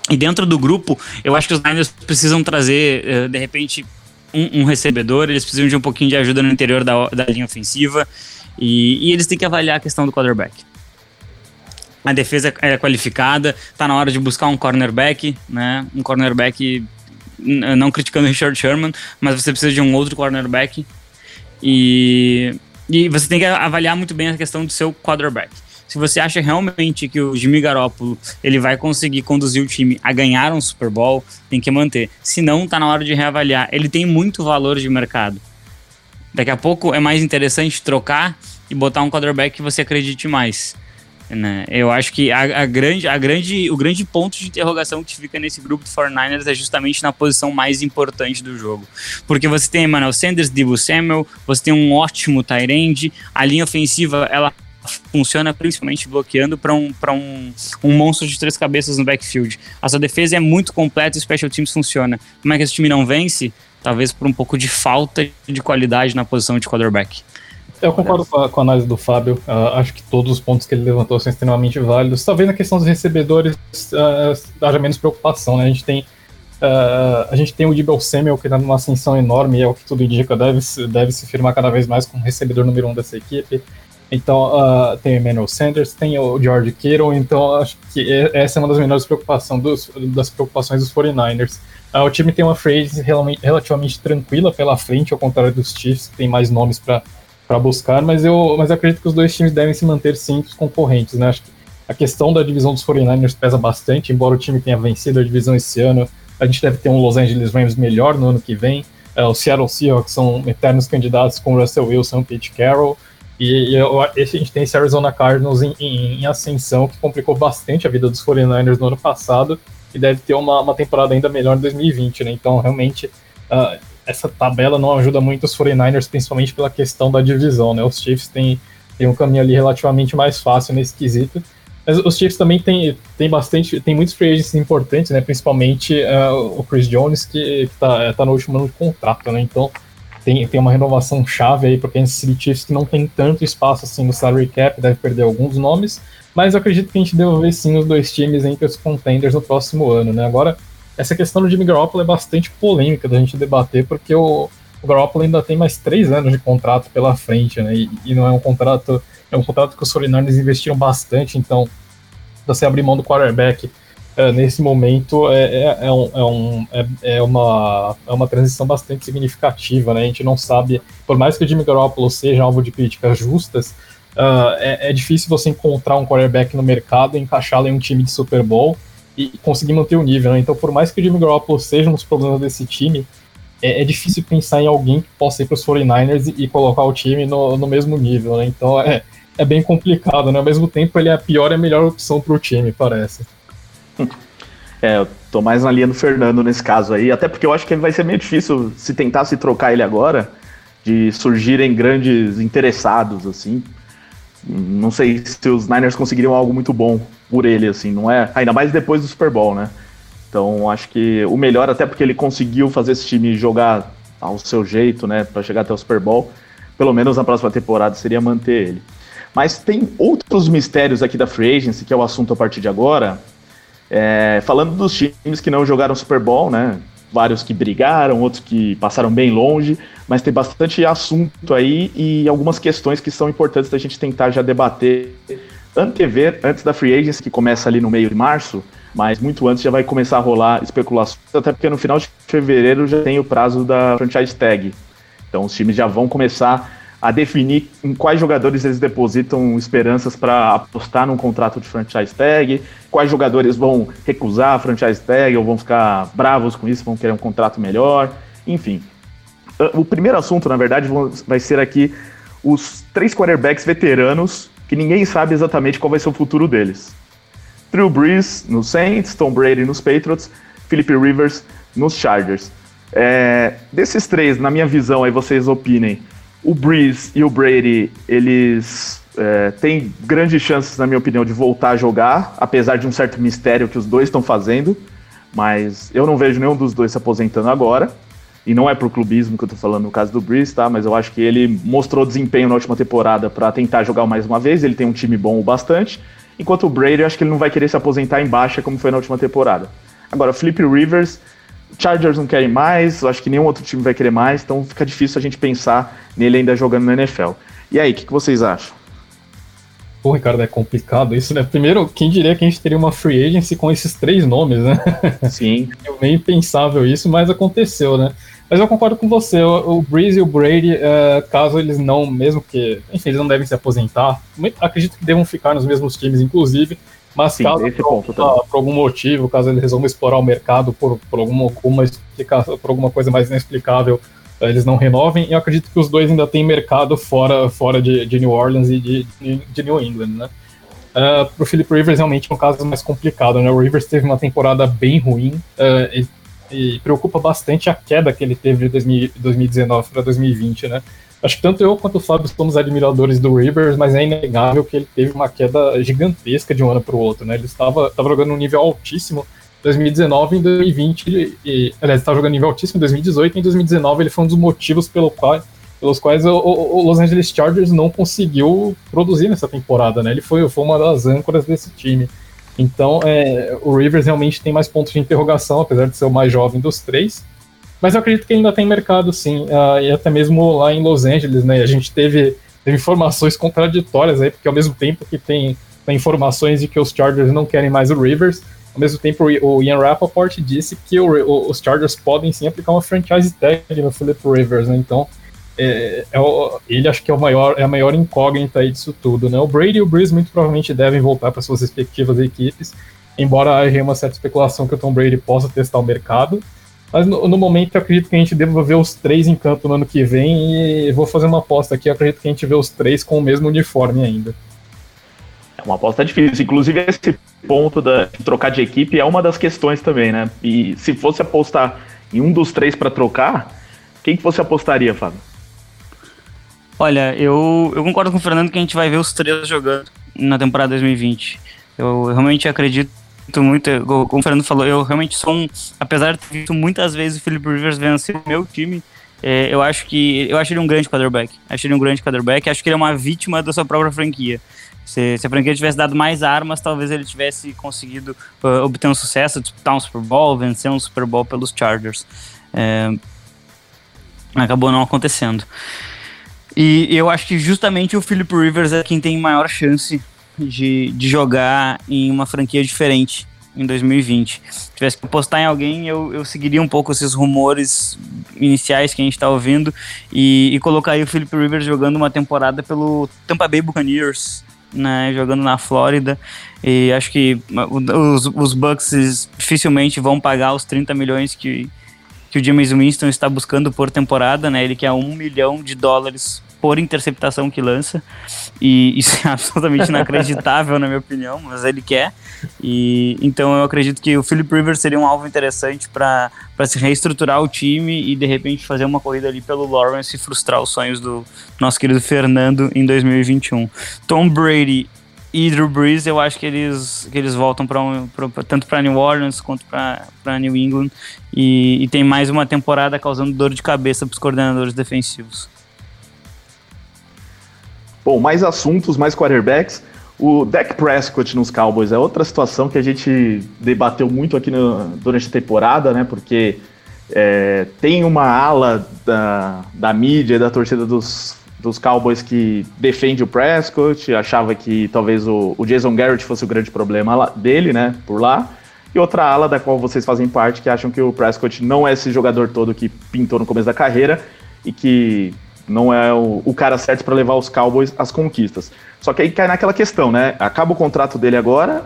E dentro do grupo, eu acho que os Niners precisam trazer, uh, de repente, um, um, recebedor, eles precisam de um pouquinho de ajuda no interior da, da linha ofensiva e, e eles têm que avaliar a questão do quarterback a defesa é qualificada, tá na hora de buscar um cornerback, né? Um cornerback, não criticando o Richard Sherman, mas você precisa de um outro cornerback. E, e você tem que avaliar muito bem a questão do seu quarterback. Se você acha realmente que o Jimmy Garoppolo ele vai conseguir conduzir o time a ganhar um Super Bowl, tem que manter. Se não, tá na hora de reavaliar. Ele tem muito valor de mercado. Daqui a pouco é mais interessante trocar e botar um quarterback que você acredite mais. Né? Eu acho que a, a, grande, a grande, o grande ponto de interrogação que fica nesse grupo de 49ers é justamente na posição mais importante do jogo. Porque você tem Emmanuel Sanders, Divo Samuel, você tem um ótimo Tyrande, a linha ofensiva ela funciona principalmente bloqueando para um, um, um monstro de três cabeças no backfield. A sua defesa é muito completa e o special teams funciona. Como é que esse time não vence? Talvez por um pouco de falta de qualidade na posição de quarterback. Eu concordo com a, com a, análise do Fábio. Uh, acho que todos os pontos que ele levantou são extremamente válidos. Talvez na questão dos recebedores uh, haja menos preocupação, né? A gente tem, uh, a gente tem o Dibble Samuel que está numa ascensão enorme e é o que tudo indica, deve, deve se firmar cada vez mais como recebedor número um dessa equipe. Então, uh, tem o Emmanuel Sanders, tem o George Kittle, então acho que essa é uma das menores preocupações dos, das preocupações dos 49ers. Uh, o time tem uma frase relativamente tranquila pela frente, ao contrário dos Chiefs, que tem mais nomes para para buscar, mas eu, mas eu acredito que os dois times devem se manter sim concorrentes, né? Acho que a questão da divisão dos 49ers pesa bastante, embora o time tenha vencido a divisão esse ano, a gente deve ter um Los Angeles Rams melhor no ano que vem. É, o Seattle Seahawks são eternos candidatos com Russell Wilson Pete Carroll. E, e a gente tem esse Arizona Cardinals em, em, em, ascensão, que complicou bastante a vida dos 49ers no ano passado e deve ter uma, uma temporada ainda melhor em 2020, né? Então, realmente, uh, essa tabela não ajuda muito os 49ers, principalmente pela questão da divisão, né? Os Chiefs têm, têm um caminho ali relativamente mais fácil nesse quesito. Mas os Chiefs também têm, têm bastante, tem muitos free agents importantes, né? Principalmente uh, o Chris Jones, que, está tá no último ano de contrato, né? Então tem, tem uma renovação chave aí para Kansas City Chiefs que não tem tanto espaço assim no salary cap, deve perder alguns nomes, mas eu acredito que a gente deve ver sim os dois times entre os contenders no próximo ano, né? Agora, essa questão Jimmy Garoppolo é bastante polêmica da gente debater, porque o, o Garoppolo ainda tem mais três anos de contrato pela frente, né? E, e não é um contrato, é um contrato que os 49ers investiram bastante, então você abrir mão do quarterback é, nesse momento é, é, é, um, é, um, é, é, uma, é uma transição bastante significativa, né? A gente não sabe, por mais que o Jimmy Garoppolo seja alvo de críticas justas, uh, é, é difícil você encontrar um quarterback no mercado e encaixá-lo em um time de Super Bowl e conseguir manter o nível, né? Então, por mais que o Jimmy Garoppolo seja um dos problemas desse time, é, é difícil pensar em alguém que possa ir para os 49ers e, e, colocar o time no, no mesmo nível, né? Então, é, é bem complicado, né? Ao mesmo tempo, ele é a pior e a melhor opção para o time, parece. É, eu tô mais na linha do Fernando nesse caso aí, até porque eu acho que vai ser meio difícil se tentar se trocar ele agora, de surgirem grandes interessados, assim. Não sei se os Niners conseguiriam algo muito bom por ele, assim, não é? Ainda mais depois do Super Bowl, né? Então acho que o melhor, até porque ele conseguiu fazer esse time jogar ao seu jeito, né, para chegar até o Super Bowl, pelo menos na próxima temporada seria manter ele. Mas tem outros mistérios aqui da Free Agency, que é o assunto a partir de agora. É, falando dos times que não jogaram Super Bowl, né? Vários que brigaram, outros que passaram bem longe, mas tem bastante assunto aí e algumas questões que são importantes da gente tentar já debater antever antes da free agency, que começa ali no meio de março, mas muito antes já vai começar a rolar especulações, até porque no final de fevereiro já tem o prazo da franchise tag. Então os times já vão começar a definir em quais jogadores eles depositam esperanças para apostar num contrato de franchise tag, quais jogadores vão recusar a franchise tag ou vão ficar bravos com isso, vão querer um contrato melhor, enfim. O primeiro assunto, na verdade, vai ser aqui os três quarterbacks veteranos que ninguém sabe exatamente qual vai ser o futuro deles. Drew Brees nos Saints, Tom Brady nos Patriots, Philip Rivers nos Chargers. É, desses três, na minha visão, aí vocês opinem, o Breeze e o Brady, eles é, têm grandes chances, na minha opinião, de voltar a jogar, apesar de um certo mistério que os dois estão fazendo. Mas eu não vejo nenhum dos dois se aposentando agora. E não é pro clubismo que eu tô falando no caso do Breeze, tá? Mas eu acho que ele mostrou desempenho na última temporada para tentar jogar mais uma vez. Ele tem um time bom o bastante. Enquanto o Brady, eu acho que ele não vai querer se aposentar em baixa como foi na última temporada. Agora, Flip Rivers, Chargers não querem mais, acho que nenhum outro time vai querer mais, então fica difícil a gente pensar nele ainda jogando na NFL. E aí, o que, que, vocês acham? Pô, Ricardo, é complicado isso, né? Primeiro, quem diria que a gente teria uma free agency com esses três nomes, né? Sim. é bem impensável isso, mas aconteceu, né? Mas eu concordo com você, o, o Breeze e o Brady, uh, caso eles não, mesmo que, enfim, eles não devem se aposentar, acredito que devam ficar nos mesmos times, inclusive, mas Sim, caso por, por, algum motivo, caso ele resolva explorar o mercado por, por, alguma, alguma por alguma coisa mais inexplicável, eles não renovem. Eu acredito que os dois ainda têm mercado fora, fora de, de New Orleans e de, de New England, né? Uh, pro Philip Rivers realmente é um caso mais complicado, né? O Rivers teve uma temporada bem ruim uh, e, e, preocupa bastante a queda que ele teve de 2019 para 2020, né? Acho que tanto eu quanto o Fábio somos admiradores do Rivers, mas é inegável que ele teve uma queda gigantesca de um ano para o outro, né? Ele estava, estava jogando um nível altíssimo em 2019 e em 2020, e, aliás, estava jogando nível altíssimo em 2018 e em 2019 ele foi um dos motivos pelo qual, pelos quais o, o, o, Los Angeles Chargers não conseguiu produzir nessa temporada, né? Ele foi, foi uma das âncoras desse time. Então, é, o Rivers realmente tem mais pontos de interrogação, apesar de ser o mais jovem dos três. Mas eu acredito que ainda tem mercado, sim. Uh, e até mesmo lá em Los Angeles, né? A gente teve, teve informações contraditórias aí, porque ao mesmo tempo que tem, tem informações de que os Chargers não querem mais o Rivers, ao mesmo tempo o Ian Rappaport disse que o, o, os Chargers podem sim aplicar uma franchise tag no Philip Rivers, né? Então, é, é o, ele acho que é, o maior, é a maior incógnita aí disso tudo, né? O Brady e o Breeze muito provavelmente devem voltar para suas respectivas equipes, embora haja uma certa especulação que o Tom Brady possa testar o mercado. Mas no, no, momento eu acredito que a gente deva ver os três em campo no ano que vem e vou fazer uma aposta aqui. Eu acredito que a gente vê os três com o mesmo uniforme ainda. É uma aposta difícil. Inclusive, esse ponto da, de trocar de equipe é uma das questões também, né? E se fosse apostar em um dos três para trocar, quem que você apostaria, Fábio? Olha, eu, eu concordo com o Fernando que a gente vai ver os três jogando na temporada 2020. Eu realmente acredito muito, como o Fernando falou, eu realmente sou um, apesar de ter visto muitas vezes o Philip Rivers vencer o meu time, é, eu acho que eu acho ele um grande quarterback. Acho ele um grande quarterback, acho que ele é uma vítima da sua própria franquia. Se, se a franquia tivesse dado mais armas, talvez ele tivesse conseguido uh, obter um sucesso, disputar um Super Bowl, vencer um Super Bowl pelos Chargers. É, acabou não acontecendo. E eu acho que justamente o Philip Rivers é quem tem maior chance de, de jogar em uma franquia diferente em 2020. Se tivesse que apostar em alguém, eu, eu seguiria um pouco esses rumores iniciais que a gente está ouvindo e, e colocaria o Philip Rivers jogando uma temporada pelo Tampa Bay Buccaneers, né, jogando na Flórida. E acho que os, os Bucks dificilmente vão pagar os 30 milhões que, que o James Winston está buscando por temporada, né? Ele quer um milhão de dólares por interceptação que lança. E isso é absolutamente inacreditável, na minha opinião, mas ele quer. E então eu acredito que o Philip Rivers seria um alvo interessante para se reestruturar o time e de repente fazer uma corrida ali pelo Lawrence e frustrar os sonhos do nosso querido Fernando em 2021. Tom Brady e Drew Brees, eu acho que eles, que eles voltam para um, tanto para New Orleans quanto para New England e, e tem mais uma temporada causando dor de cabeça para os coordenadores defensivos. Bom, mais assuntos, mais quarterbacks. O Dak Prescott nos Cowboys é outra situação que a gente debateu muito aqui no, durante a temporada, né? Porque é, tem uma ala da, da mídia, da torcida dos, dos Cowboys que defende o Prescott, achava que talvez o, o Jason Garrett fosse o grande problema lá, dele, né? Por lá. E outra ala da qual vocês fazem parte, que acham que o Prescott não é esse jogador todo que pintou no começo da carreira e que não é o, o cara certo para levar os Cowboys às conquistas. Só que aí cai naquela questão, né? Acaba o contrato dele agora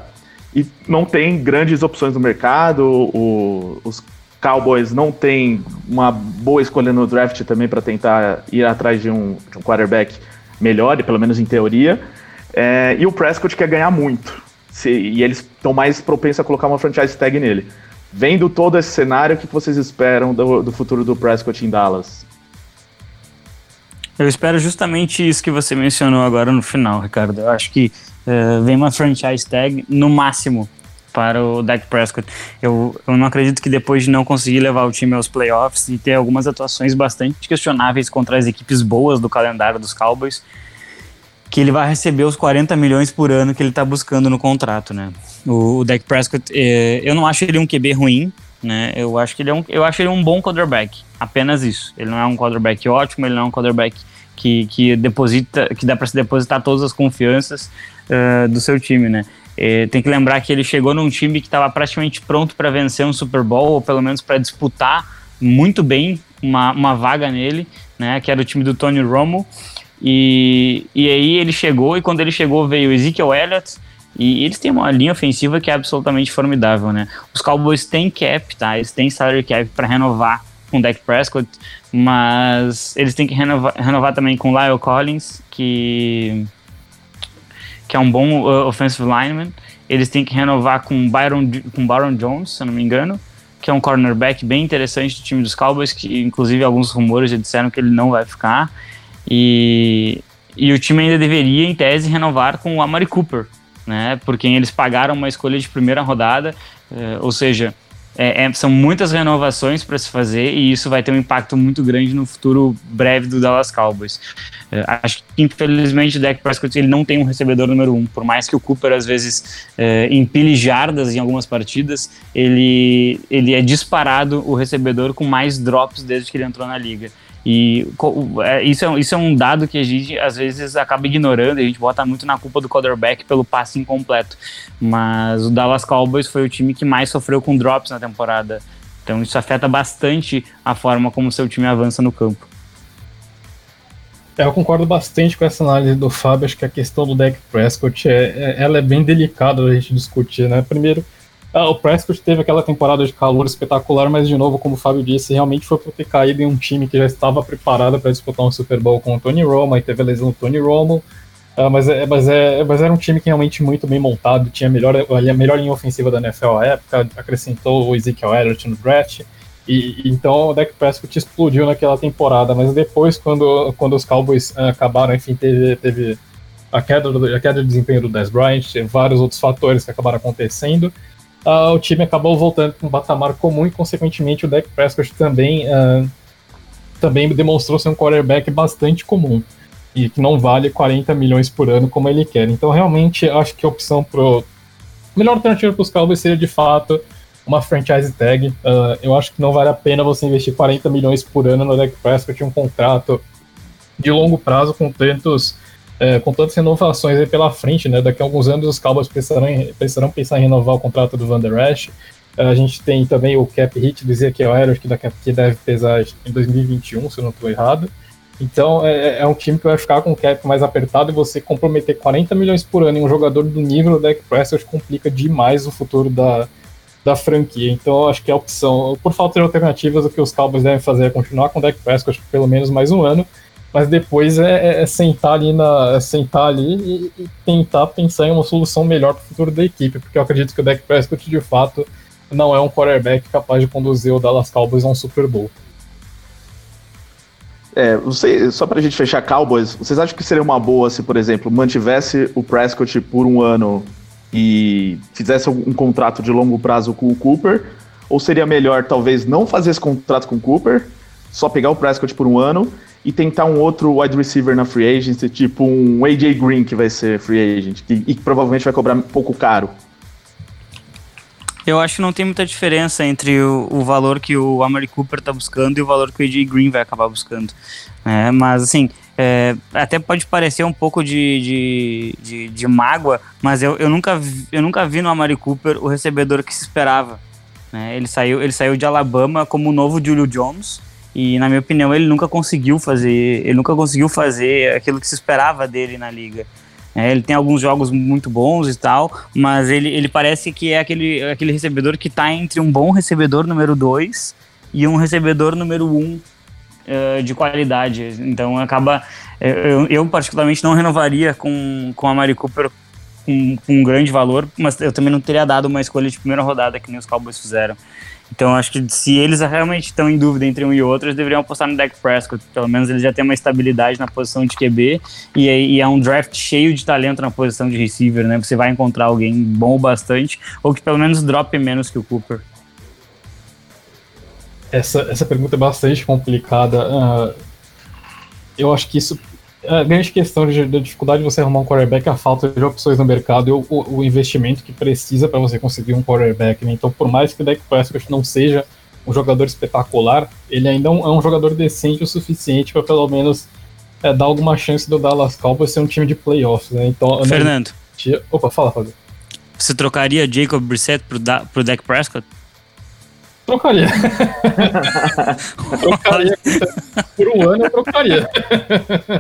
e não tem grandes opções no mercado. O, os Cowboys não tem uma boa escolha no draft também para tentar ir atrás de um, de um quarterback melhor, pelo menos em teoria. É, e o Prescott quer ganhar muito. Se, e eles estão mais propensos a colocar uma franchise tag nele. Vendo todo esse cenário, o que vocês esperam do, do futuro do Prescott em Dallas? Eu espero justamente isso que você mencionou agora no final, Ricardo. Eu acho que uh, vem uma franchise tag no máximo para o Dak Prescott. Eu, eu não acredito que depois de não conseguir levar o time aos playoffs e ter algumas atuações bastante questionáveis contra as equipes boas do calendário dos Cowboys, que ele vai receber os 40 milhões por ano que ele está buscando no contrato, né? O, o Dak Prescott, é, eu não acho ele um QB ruim, né? Eu acho que ele é um, eu acho ele um bom quarterback, apenas isso. Ele não é um quarterback ótimo, ele não é um quarterback que, que deposita, que dá para se depositar todas as confianças uh, do seu time, né? É, tem que lembrar que ele chegou num time que estava praticamente pronto para vencer um Super Bowl, ou pelo menos para disputar muito bem uma, uma vaga nele, né? Que era o time do Tony Romo. E, e aí ele chegou, e quando ele chegou veio Ezekiel Elliott, e eles têm uma linha ofensiva que é absolutamente formidável, né? Os Cowboys têm cap, tá? Eles têm salary cap para renovar com Dak Prescott, mas eles têm que renovar, renovar também com Lyle Collins, que, que é um bom uh, offensive lineman. Eles têm que renovar com Byron, com Byron Jones, se eu não me engano, que é um cornerback bem interessante do time dos Cowboys, que inclusive alguns rumores já disseram que ele não vai ficar. E, e o time ainda deveria, em tese, renovar com o Amari Cooper, né? Por quem eles pagaram uma escolha de primeira rodada, eh, ou seja, é, é, são muitas renovações para se fazer e isso vai ter um impacto muito grande no futuro breve do Dallas Cowboys. É, acho que infelizmente o Dak Prescott ele não tem um recebedor número um, por mais que o Cooper às vezes é, empilhe jardas em algumas partidas, ele, ele é disparado o recebedor com mais drops desde que ele entrou na liga. E é, isso é, isso é um dado que a gente às vezes acaba ignorando, a gente bota muito na culpa do quarterback pelo passe incompleto. Mas o Dallas Cowboys foi o time que mais sofreu com drops na temporada. Então isso afeta bastante a forma como seu time avança no campo. É, eu concordo bastante com essa análise do Fábio. Acho que a questão do Dak Prescott é, é, ela é bem delicada a gente discutir, né? Primeiro, ah, o Prescott teve aquela temporada de calor espetacular, mas de novo, como o Fábio disse, realmente foi por ter caído em um time que já estava preparado para disputar um Super Bowl com o Tony Romo, aí teve a lesão do Tony Romo, uh, mas, é, mas, é, mas era um time que realmente muito bem montado, tinha a melhor, a melhor linha ofensiva da NFL à época, acrescentou o Ezekiel Elliott no draft, e, então o Dak Prescott explodiu naquela temporada, mas depois, quando, quando os Cowboys uh, acabaram, enfim, teve, teve a, queda do, a queda de desempenho do Dez Bryant, vários outros fatores que acabaram acontecendo, uh, o time acabou voltando para um patamar comum e, consequentemente, o Dak Prescott também, uh, também demonstrou ser um quarterback bastante comum e que não vale 40 milhões por ano como ele quer. Então, realmente, acho que a opção pro melhor alternativa para os Cowboys seria de fato uma franchise tag. Uh, eu acho que não vale a pena você investir 40 milhões por ano no Dak Prescott um contrato de longo prazo com tantos é, com tantas renovações pela frente, né? Daqui a alguns anos os Cowboys precisarão, precisarão pensar em renovar o contrato do Van Der Esch. É, a gente tem também o cap hit do Ezekiel Elliott, que, daqui, que deve pesar em 2021, se eu não estou errado. Então é, é, um time que vai ficar com o cap mais apertado e você comprometer 40 milhões por ano em um jogador do nível do Dak Prescott complica demais o futuro da, da franquia. Então acho que a opção, por falta de alternativas, o que os Cowboys devem fazer é continuar com o Dak Prescott pelo menos mais um ano mas depois é, é, é, sentar ali na é sentar ali e, e, tentar pensar em uma solução melhor para o futuro da equipe, porque eu acredito que o Dak Prescott de fato não é um quarterback capaz de conduzir o Dallas Cowboys a um Super Bowl. É, você, só pra gente fechar Cowboys, vocês acham que seria uma boa se, por exemplo, mantivesse o Prescott por um ano e fizesse um contrato de longo prazo com o Cooper? Ou seria melhor, talvez, não fazer esse contrato com o Cooper, só pegar o Prescott por um ano e tentar um outro wide receiver na free agency, tipo um AJ Green que vai ser free agent que, e que provavelmente vai cobrar um pouco caro. Eu acho que não tem muita diferença entre o, o valor que o Amari Cooper está buscando e o valor que o AJ Green vai acabar buscando. É, mas assim, é, até pode parecer um pouco de, de, de, de mágoa, mas eu, eu, nunca vi, eu nunca vi no Amari Cooper o recebedor que se esperava. Né? Ele, saiu, ele saiu de Alabama como o novo Julio Jones E na minha opinião, ele nunca conseguiu fazer, ele nunca conseguiu fazer aquilo que se esperava dele na liga. É, ele tem alguns jogos muito bons e tal, mas ele, ele parece que é aquele, aquele recebedor que está entre um bom recebedor número 2 e um recebedor número 1 um, uh, de qualidade. Então acaba. Eu, eu, particularmente não renovaria com, com a Mari Cooper com, com um grande valor, mas eu também não teria dado uma escolha de primeira rodada que nem os Cowboys fizeram. Então acho que se eles realmente estão em dúvida entre um e outro, eles deveriam apostar no Dak Prescott. Pelo menos ele já tem uma estabilidade na posição de QB e, e é um draft cheio de talento na posição de receiver, né? Você vai encontrar alguém bom bastante ou que pelo menos drope menos que o Cooper. Essa, essa pergunta é bastante complicada. Uh, eu acho que isso a grande questão da dificuldade de você arrumar um quarterback é a falta de opções no mercado e o, o investimento que precisa para você conseguir um quarterback. Né? Então, por mais que o Dak Prescott não seja um jogador espetacular, ele ainda é um, é um jogador decente o suficiente para pelo menos é, dar alguma chance do Dallas Cowboys ser um time de playoffs. Né? Então, Fernando. Opa, fala, Fábio. Você trocaria Jacob Brissett pro, da, pro Dak Prescott? Trocaria. trocaria. Por um ano eu trocaria.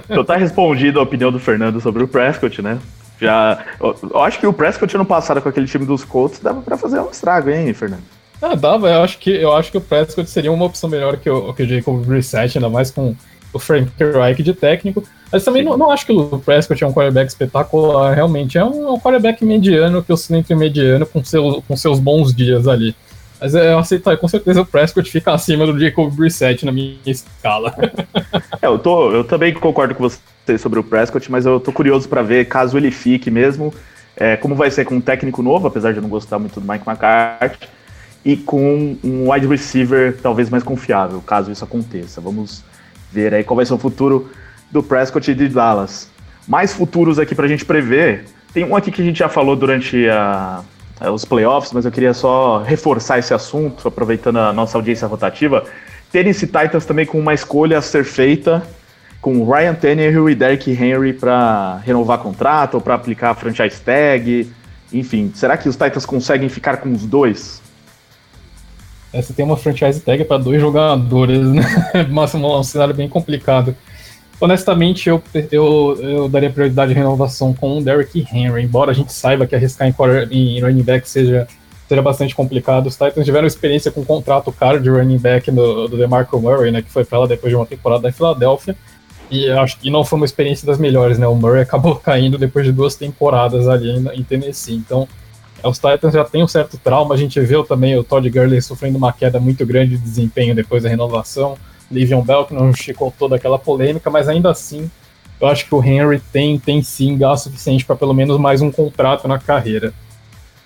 Então tá respondido a opinião do Fernando sobre o Prescott, né? Já, eu, eu acho que o Prescott ano passado com aquele time dos Colts dava para fazer um estrago, hein, Fernando? Ah, dava. Eu acho que eu acho que o Prescott seria uma opção melhor que o, que o Jacob Brissett, ainda mais com o Frank Reich de técnico. Mas também não, não, acho que o Prescott é um quarterback espetacular, realmente. É um, é um quarterback mediano que oscila entre mediano com, seu, com seus bons dias ali. Mas eu aceito, com certeza o Prescott fica acima do Jacob Brissett na minha escala. é, eu, tô, eu também concordo com você sobre o Prescott, mas eu tô curioso para ver, caso ele fique mesmo, é, como vai ser com um técnico novo, apesar de eu não gostar muito do Mike McCarthy, e com um wide receiver talvez mais confiável, caso isso aconteça. Vamos ver aí qual vai ser o futuro do Prescott e de Dallas. Mais futuros aqui pra gente prever. Tem um aqui que a gente já falou durante a, é, os playoffs, mas eu queria só reforçar esse assunto, aproveitando a nossa audiência rotativa. Tennessee Titans também com uma escolha a ser feita com Ryan Tannehill e Derrick Henry para renovar contrato ou para aplicar a franchise tag. Enfim, será que os Titans conseguem ficar com os dois? Essa tem uma franchise tag para dois jogadores, né? Mas é um cenário bem complicado. Honestamente, eu, eu, eu daria prioridade à renovação com o Derrick Henry, embora a gente saiba que arriscar em, em running back seja, seja bastante complicado. Os Titans tiveram experiência com um contrato caro de running back do, do DeMarco Murray, né, que foi para lá depois de uma temporada em Filadélfia, e acho que não foi uma experiência das melhores, né? O Murray acabou caindo depois de duas temporadas ali em, em Tennessee. Então, é, os Titans já têm um certo trauma. A gente viu também o Todd Gurley sofrendo uma queda muito grande de desempenho depois da renovação. Livion Bell, que não ficou toda aquela polêmica, mas ainda assim, eu acho que o Henry tem, tem sim gasto suficiente para pelo menos mais um contrato na carreira.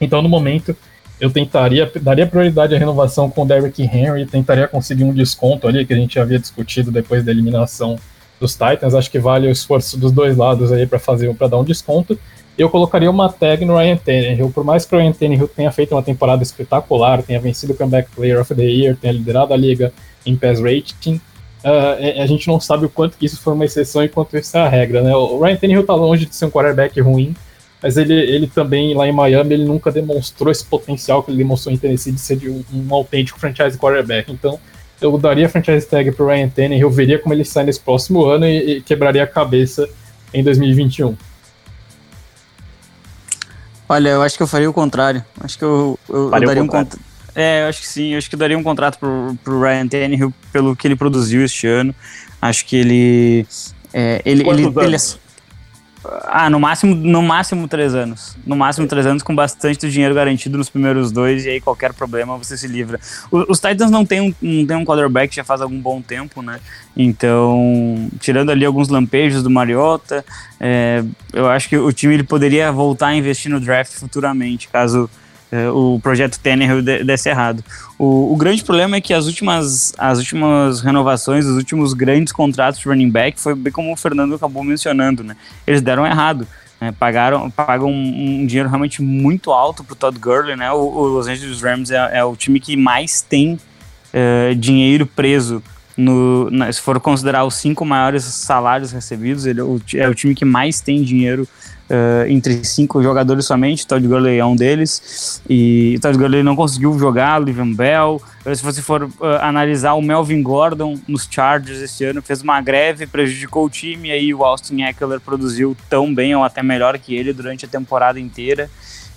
Então, no momento, eu tentaria, daria prioridade à renovação com o Derrick Henry, tentaria conseguir um desconto ali, que a gente havia discutido depois da eliminação dos Titans. Acho que vale o esforço dos dois lados aí para fazer para dar um desconto. Eu colocaria uma tag no Ryan Tannehill. Por mais que o Ryan Tannehill tenha feito uma temporada espetacular, tenha vencido o Comeback Player of the Year, tenha liderado a liga em pass rating. Uh, a gente não sabe o quanto que isso foi uma exceção e quanto isso é a regra, né? O Ryan Tannehill tá longe de ser um quarterback ruim, mas ele, ele também, lá em Miami, ele nunca demonstrou esse potencial que ele demonstrou em Tennessee de ser de um, um autêntico franchise quarterback. Então, eu daria franchise tag pro Ryan Tannehill, veria como ele sai nesse próximo ano e, e quebraria a cabeça em 2021. Olha, eu acho que eu faria o contrário. Acho que eu, eu, eu daria um contrato. É, eu acho que sim. Eu acho que daria um contrato pro, pro Ryan Tannehill pelo que ele produziu este ano. Acho que ele. É, ele, ele, ele, ah, no máximo, no máximo três anos. No máximo três anos com bastante dinheiro garantido nos primeiros dois e aí qualquer problema você se livra. O, os Titans não tem, um, não tem um quarterback já faz algum bom tempo, né? Então, tirando ali alguns lampejos do Mariota, é, eu acho que o time ele poderia voltar a investir no draft futuramente, caso é, o projeto Tannehill desse errado. O, o, grande problema é que as últimas, as últimas renovações, os últimos grandes contratos de running back, foi bem como o Fernando acabou mencionando, né? Eles deram errado. Né? Pagaram, pagam um, um, dinheiro realmente muito alto pro Todd Gurley, né? O, o Los Angeles Rams é, é, o time que mais tem uh, dinheiro preso no, na, se for considerar os cinco maiores salários recebidos, ele é o, é o time que mais tem dinheiro uh, entre cinco jogadores somente. Todd Gurley é um deles. E Todd Gurley não conseguiu jogar, Livian Bell. Se você for uh, analisar o Melvin Gordon nos Chargers este ano, fez uma greve, prejudicou o time. E aí o Austin Eckler produziu tão bem ou até melhor que ele durante a temporada inteira.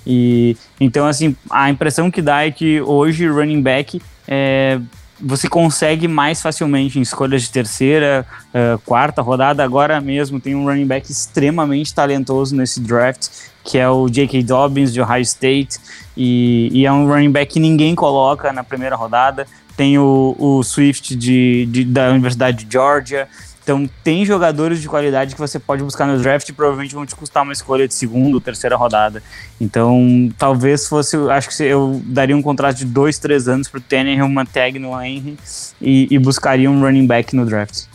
E então, assim, a impressão que dá é que hoje running back é, você consegue mais facilmente em escolhas de terceira, uh, quarta rodada. Agora mesmo tem um running back extremamente talentoso nesse draft, que é o J.K. Dobbins de Ohio State, e, e, é um running back que ninguém coloca na primeira rodada. Tem o, o Swift de, de, da Universidade de Georgia. Então, tem jogadores de qualidade que você pode buscar no draft e provavelmente vão te custar uma escolha de segunda ou terceira rodada. Então, talvez fosse. Acho que eu daria um contrato de dois, três anos pro Tannehill, uma tag no Henry e, e buscaria um running back no draft.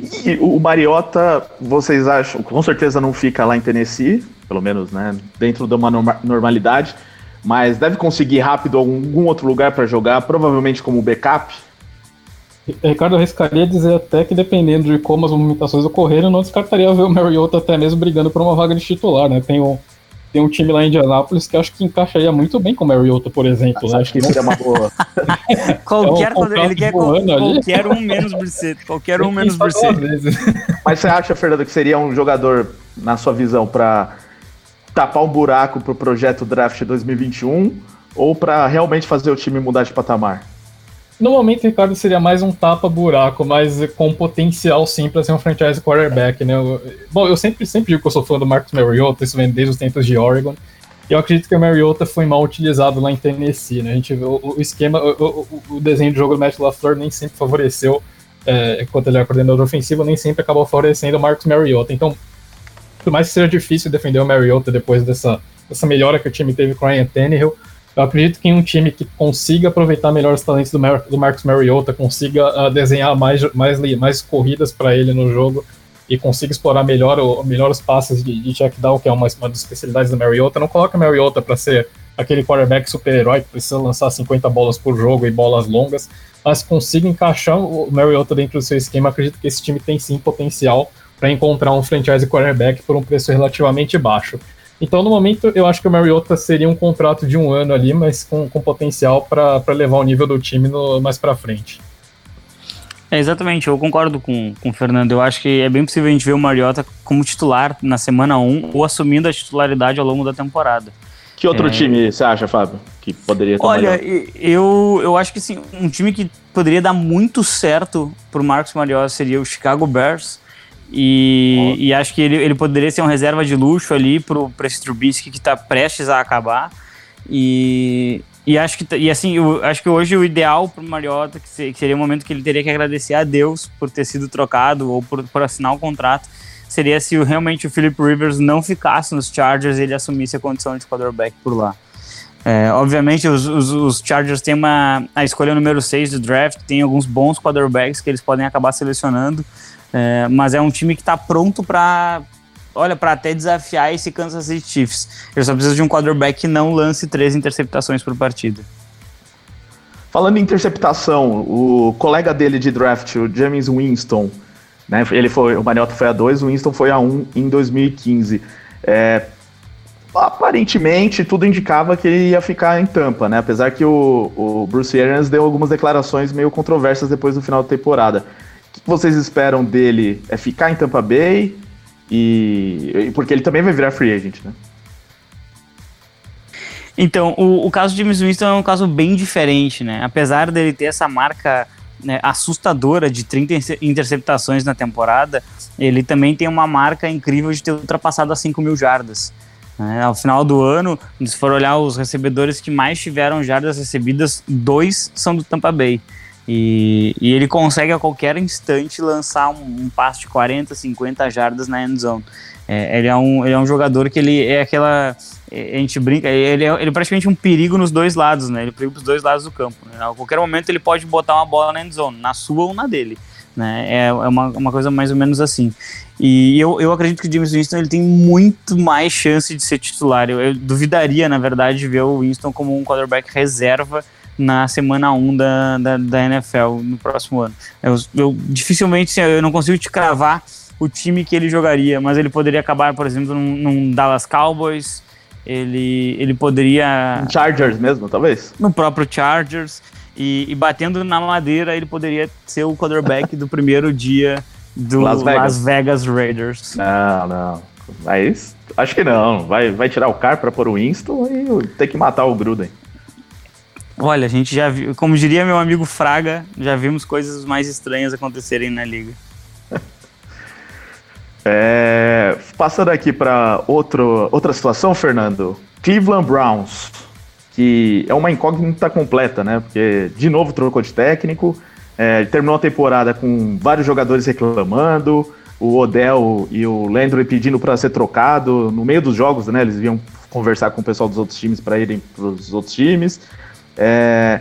E o Mariota, vocês acham, com certeza não fica lá em Tennessee, pelo menos, né, dentro de uma norma normalidade, mas deve conseguir rápido algum outro lugar para jogar, provavelmente como backup. Ricardo, arriscaria dizer até que dependendo de como as movimentações ocorreram, não descartaria ver o Mariota até mesmo brigando por uma vaga de titular, né? Tem um, tem um time lá em Indianápolis que acho que encaixaria muito bem com o Mariota, por exemplo. Né? Acho que seria uma boa. qualquer, é um ele quer qualquer um menos Brissett, qualquer um menos Brissett. Mas você acha, Fernando, que seria um jogador, na sua visão, para tapar um buraco pro projeto Draft 2021 ou para realmente fazer o time mudar de patamar? No momento, Ricardo seria mais um tapa-buraco, mas com potencial sim para ser um franchise quarterback, né? Eu, bom, eu sempre, sempre digo que eu sou fã do Marcus Mariota, isso vem desde os tempos de Oregon. E eu acredito que o Mariota foi mal utilizado lá em Tennessee, né? A gente o, o esquema, o, o, desenho de jogo do Matt LaFleur nem sempre favoreceu, é, enquanto ele era coordenador ofensivo, nem sempre acabou favorecendo o Marcus Mariota. Então, por mais que seja difícil defender o Mariota depois dessa, dessa melhora que o time teve com o Ryan Tannehill, eu acredito que um time que consiga aproveitar melhor os talentos do, Mar do Marcos Mariota, consiga uh, desenhar mais, mais, mais corridas para ele no jogo e consiga explorar melhor, o, melhor os passes de, de check down, que é uma, uma das especialidades do Mariota, não coloca Mariota para ser aquele quarterback super-herói que precisa lançar 50 bolas por jogo e bolas longas, mas consiga encaixar o Mariota dentro do seu esquema. Acredito que esse time tem sim potencial para encontrar um franchise quarterback por um preço relativamente baixo. Então, no momento, eu acho que o Mariota seria um contrato de um ano ali, mas com, com potencial para levar o nível do time no, mais para frente. É, exatamente, eu concordo com, com o Fernando. Eu acho que é bem possível a gente ver o Mariota como titular na semana 1 ou assumindo a titularidade ao longo da temporada. Que outro é... time você acha, Fábio, que poderia ter Olha, eu, eu acho que sim, um time que poderia dar muito certo para o Marcos Mariota seria o Chicago Bears. E, e, acho que ele, ele poderia ser uma reserva de luxo ali para esse Trubisky que está prestes a acabar. E, e acho que e assim, acho que hoje o ideal para o Mariota, que, seria o momento que ele teria que agradecer a Deus por ter sido trocado ou por, por assinar o um contrato, seria se realmente o Philip Rivers não ficasse nos Chargers e ele assumisse a condição de quarterback por lá. É, obviamente, os, os, os, Chargers têm uma, a escolha número 6 do draft, tem alguns bons quarterbacks que eles podem acabar selecionando. É, mas é um time que está pronto para olha, para até desafiar esse Kansas City Chiefs. Ele só precisa de um quarterback que não lance três interceptações por partida. Falando em interceptação, o colega dele de draft, o James Winston, né, ele foi, o Mariota foi a 2, o Winston foi a 1 um em 2015. É, aparentemente, tudo indicava que ele ia ficar em tampa, né? Apesar que o, o Bruce Arians deu algumas declarações meio controversas depois do final da temporada que vocês esperam dele é ficar em Tampa Bay e porque ele também vai virar free agent, né? Então, o, o caso de James Winston é um caso bem diferente, né? Apesar dele ter essa marca né, assustadora de 30 interceptações na temporada, ele também tem uma marca incrível de ter ultrapassado as 5 mil jardas. Né? Ao final do ano, se for olhar os recebedores que mais tiveram jardas recebidas, dois são do Tampa Bay. E, e, ele consegue a qualquer instante lançar um, um de 40, 50 jardas na end zone. É, ele, é um, ele é um jogador que ele é aquela. É, a gente brinca, ele é, ele é praticamente um perigo nos dois lados, né? Ele é perigo dos dois lados do campo. Né? A qualquer momento ele pode botar uma bola na end zone, na sua ou na dele. Né? É, é uma, uma coisa mais ou menos assim. E eu, eu acredito que o James Winston ele tem muito mais chance de ser titular. Eu, eu duvidaria, na verdade, ver o Winston como um quarterback reserva na semana 1 da, da, da NFL no próximo ano. Eu, eu dificilmente, eu não consigo te cravar o time que ele jogaria, mas ele poderia acabar, por exemplo, num, num Dallas Cowboys, ele, ele poderia. Chargers mesmo, talvez? No próprio Chargers. E, e, batendo na madeira, ele poderia ser o quarterback do primeiro dia do Las Vegas, Las Vegas Raiders. Não, não. Mas acho que não. Vai, vai tirar o carro para pôr o Winston e ter que matar o Gruden. Olha, a gente já viu, como diria meu amigo Fraga, já vimos coisas mais estranhas acontecerem na liga. É, passando aqui para outra situação, Fernando. Cleveland Browns, que é uma incógnita completa, né? Porque de novo trocou de técnico, é, terminou a temporada com vários jogadores reclamando, o Odell e o Landry pedindo para ser trocado no meio dos jogos, né? Eles iam conversar com o pessoal dos outros times para irem para os outros times. É,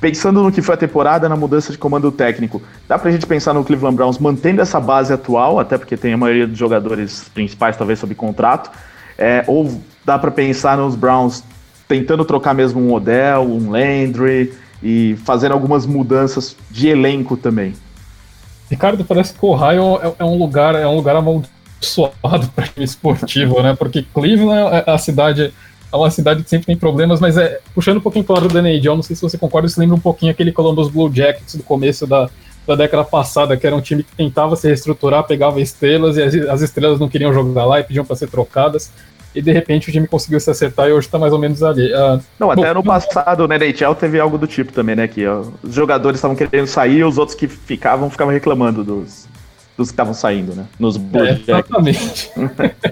Pensando no que foi a temporada, na mudança de comando técnico, dá pra gente pensar no Cleveland Browns mantendo essa base atual, até porque tem a maioria dos jogadores principais talvez sob contrato, é, ou dá para pensar nos Browns tentando trocar mesmo um Odell, um Landry e fazendo algumas mudanças de elenco também. Ricardo, parece que o Ohio é, é um lugar é um lugar amaldiçoado para esportivo, né? Porque Cleveland é a cidade é uma cidade que sempre tem problemas, mas é puxando um pouquinho para o lado da NHL, não sei se você concorda, isso lembra um pouquinho aquele Columbus Blue Jackets do começo da, da década passada, que era um time que tentava se reestruturar, pegava estrelas e as, as estrelas não queriam jogar lá e pediam para ser trocadas. E de repente o time conseguiu se acertar e hoje está mais ou menos ali. Uh, não, até bom, ano passado na NHL teve algo do tipo também, né? Que ó, os jogadores estavam querendo sair, os outros que ficavam ficavam reclamando dos, dos que estavam saindo, né? Nos Blue é, Exatamente.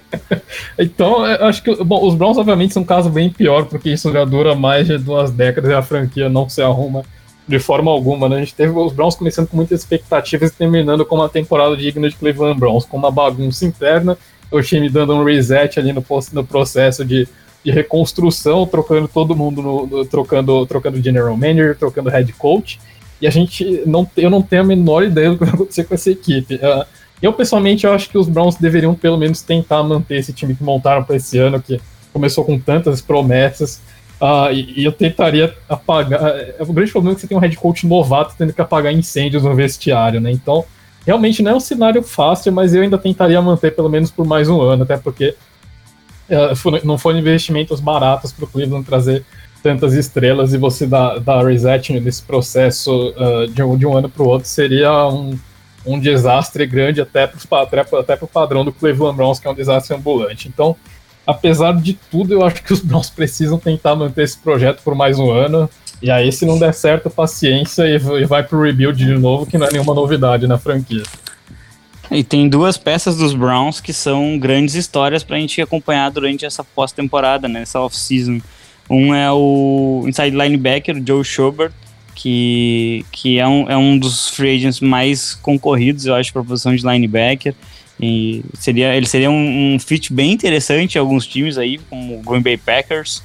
então, eu acho que bom, os Browns, obviamente, são um caso bem pior, porque isso já dura mais de duas décadas e a franquia não se arruma de forma alguma, né? A gente teve os Browns começando com muitas expectativas e terminando com uma temporada digna de Cleveland Browns, com uma bagunça interna, o time dando um reset ali no, no processo de, de reconstrução, trocando todo mundo, no, no, trocando, trocando general manager, trocando head coach, e a gente não, eu não tenho a menor ideia do que vai acontecer com essa equipe. Uh, eu, pessoalmente, eu acho que os Browns deveriam pelo menos tentar manter esse time que montaram para esse ano, que começou com tantas promessas. Uh, e, e, eu tentaria apagar. Uh, o grande problema é que você tem um head coach novato tendo que apagar incêndios no vestiário, né? Então, realmente não é um cenário fácil, mas eu ainda tentaria manter pelo menos por mais um ano, até porque uh, não foram investimentos baratos para o Cleveland trazer tantas estrelas e você dar, dar reset nesse processo uh, de, um, de um ano para o outro seria um, um desastre grande até para o padrão do Cleveland Browns, que é um desastre ambulante. Então, apesar de tudo, eu acho que os Browns precisam tentar manter esse projeto por mais um ano. E aí, se não der certo, paciência e, e vai pro rebuild de novo, que não é nenhuma novidade na franquia. E tem duas peças dos Browns que são grandes histórias para a gente acompanhar durante essa pós-temporada, né, essa off-season. Um é o inside linebacker, Joe Schobert, que, que é, um, é um dos free agents mais concorridos, eu acho, para a posição de linebacker. E seria, ele seria um, um, fit bem interessante em alguns times aí, como o Green Bay Packers.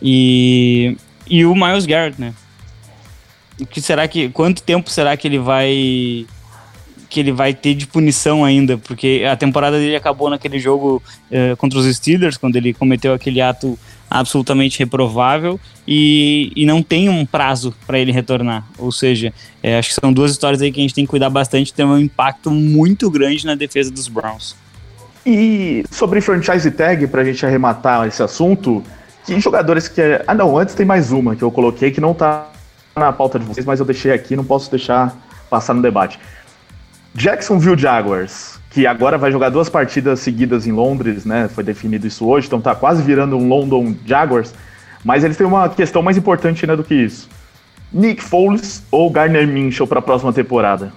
E, e o Miles Garrett, né? Que será que. Quanto tempo será que ele vai. Que ele vai ter de punição ainda? Porque a temporada dele acabou naquele jogo uh, contra os Steelers, quando ele cometeu aquele ato absolutamente reprovável e, e não tem um prazo para ele retornar. Ou seja, é, acho que são duas histórias aí que a gente tem que cuidar bastante, tem um impacto muito grande na defesa dos Browns. E sobre franchise tag, para a gente arrematar esse assunto, que jogadores que. Ah, não, antes tem mais uma que eu coloquei que não tá na pauta de vocês, mas eu deixei aqui, não posso deixar passar no debate. Jacksonville Jaguars que agora vai jogar duas partidas seguidas em Londres, né? Foi definido isso hoje, então tá quase virando um London Jaguars. Mas eles têm uma questão mais importante né, do que isso. Nick Foles ou Gardner Minshew para a próxima temporada?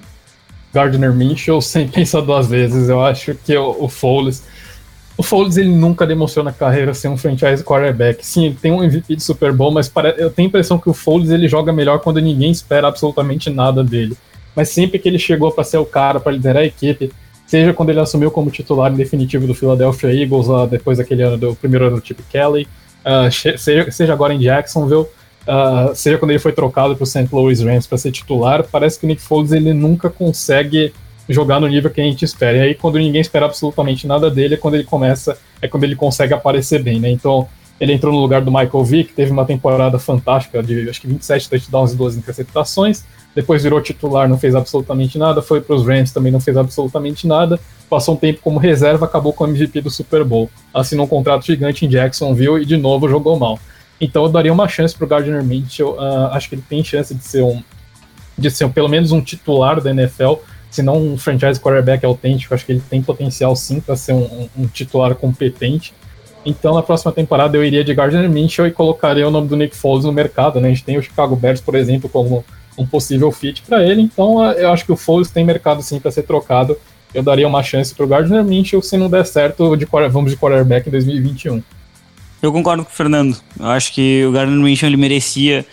Gardner Minshew, sem pensar duas vezes. Eu acho que o, o Foles. O Foles ele nunca demonstrou na carreira ser um franchise quarterback. Sim, ele tem um MVP de Super Bowl, mas para, eu tenho a impressão que o Foles ele joga melhor quando ninguém espera absolutamente nada dele. Mas sempre que ele chegou para ser o cara para liderar a equipe, seja quando ele assumiu como titular definitivo do Philadelphia Eagles, lá depois daquele ano do primeiro ano do Chip Kelly, uh, seja, seja, agora em Jacksonville, uh, seja quando ele foi trocado para o St. Louis Rams para ser titular, parece que o Nick Foles ele nunca consegue jogar no nível que a gente espera. E aí, quando ninguém espera absolutamente nada dele, é quando ele começa, é quando ele consegue aparecer bem, né? Então, Ele entrou no lugar do Michael Vick, teve uma temporada fantástica de acho que 27 touchdowns e 12 interceptações. Depois virou titular, não fez absolutamente nada. Foi para os Rams, também não fez absolutamente nada. Passou um tempo como reserva, acabou com o MVP do Super Bowl. Assinou um contrato gigante em Jacksonville e de novo jogou mal. Então eu daria uma chance para o Gardner Mitchell. Uh, acho que ele tem chance de ser um, de ser pelo menos um titular da NFL, se não um franchise quarterback autêntico. Acho que ele tem potencial sim para ser um, um, um titular competente. Então, na próxima temporada, eu iria de Gardner Minshew e colocaria o nome do Nick Foles no mercado. Né? A gente tem o Chicago Bears, por exemplo, como um possível fit para ele. Então, eu acho que o Foles tem mercado sim para ser trocado. Eu daria uma chance para o Gardner Minshew se não der certo, de, vamos de quarterback em 2021. Eu concordo com o Fernando. Eu acho que o Gardner Minshew ele merecia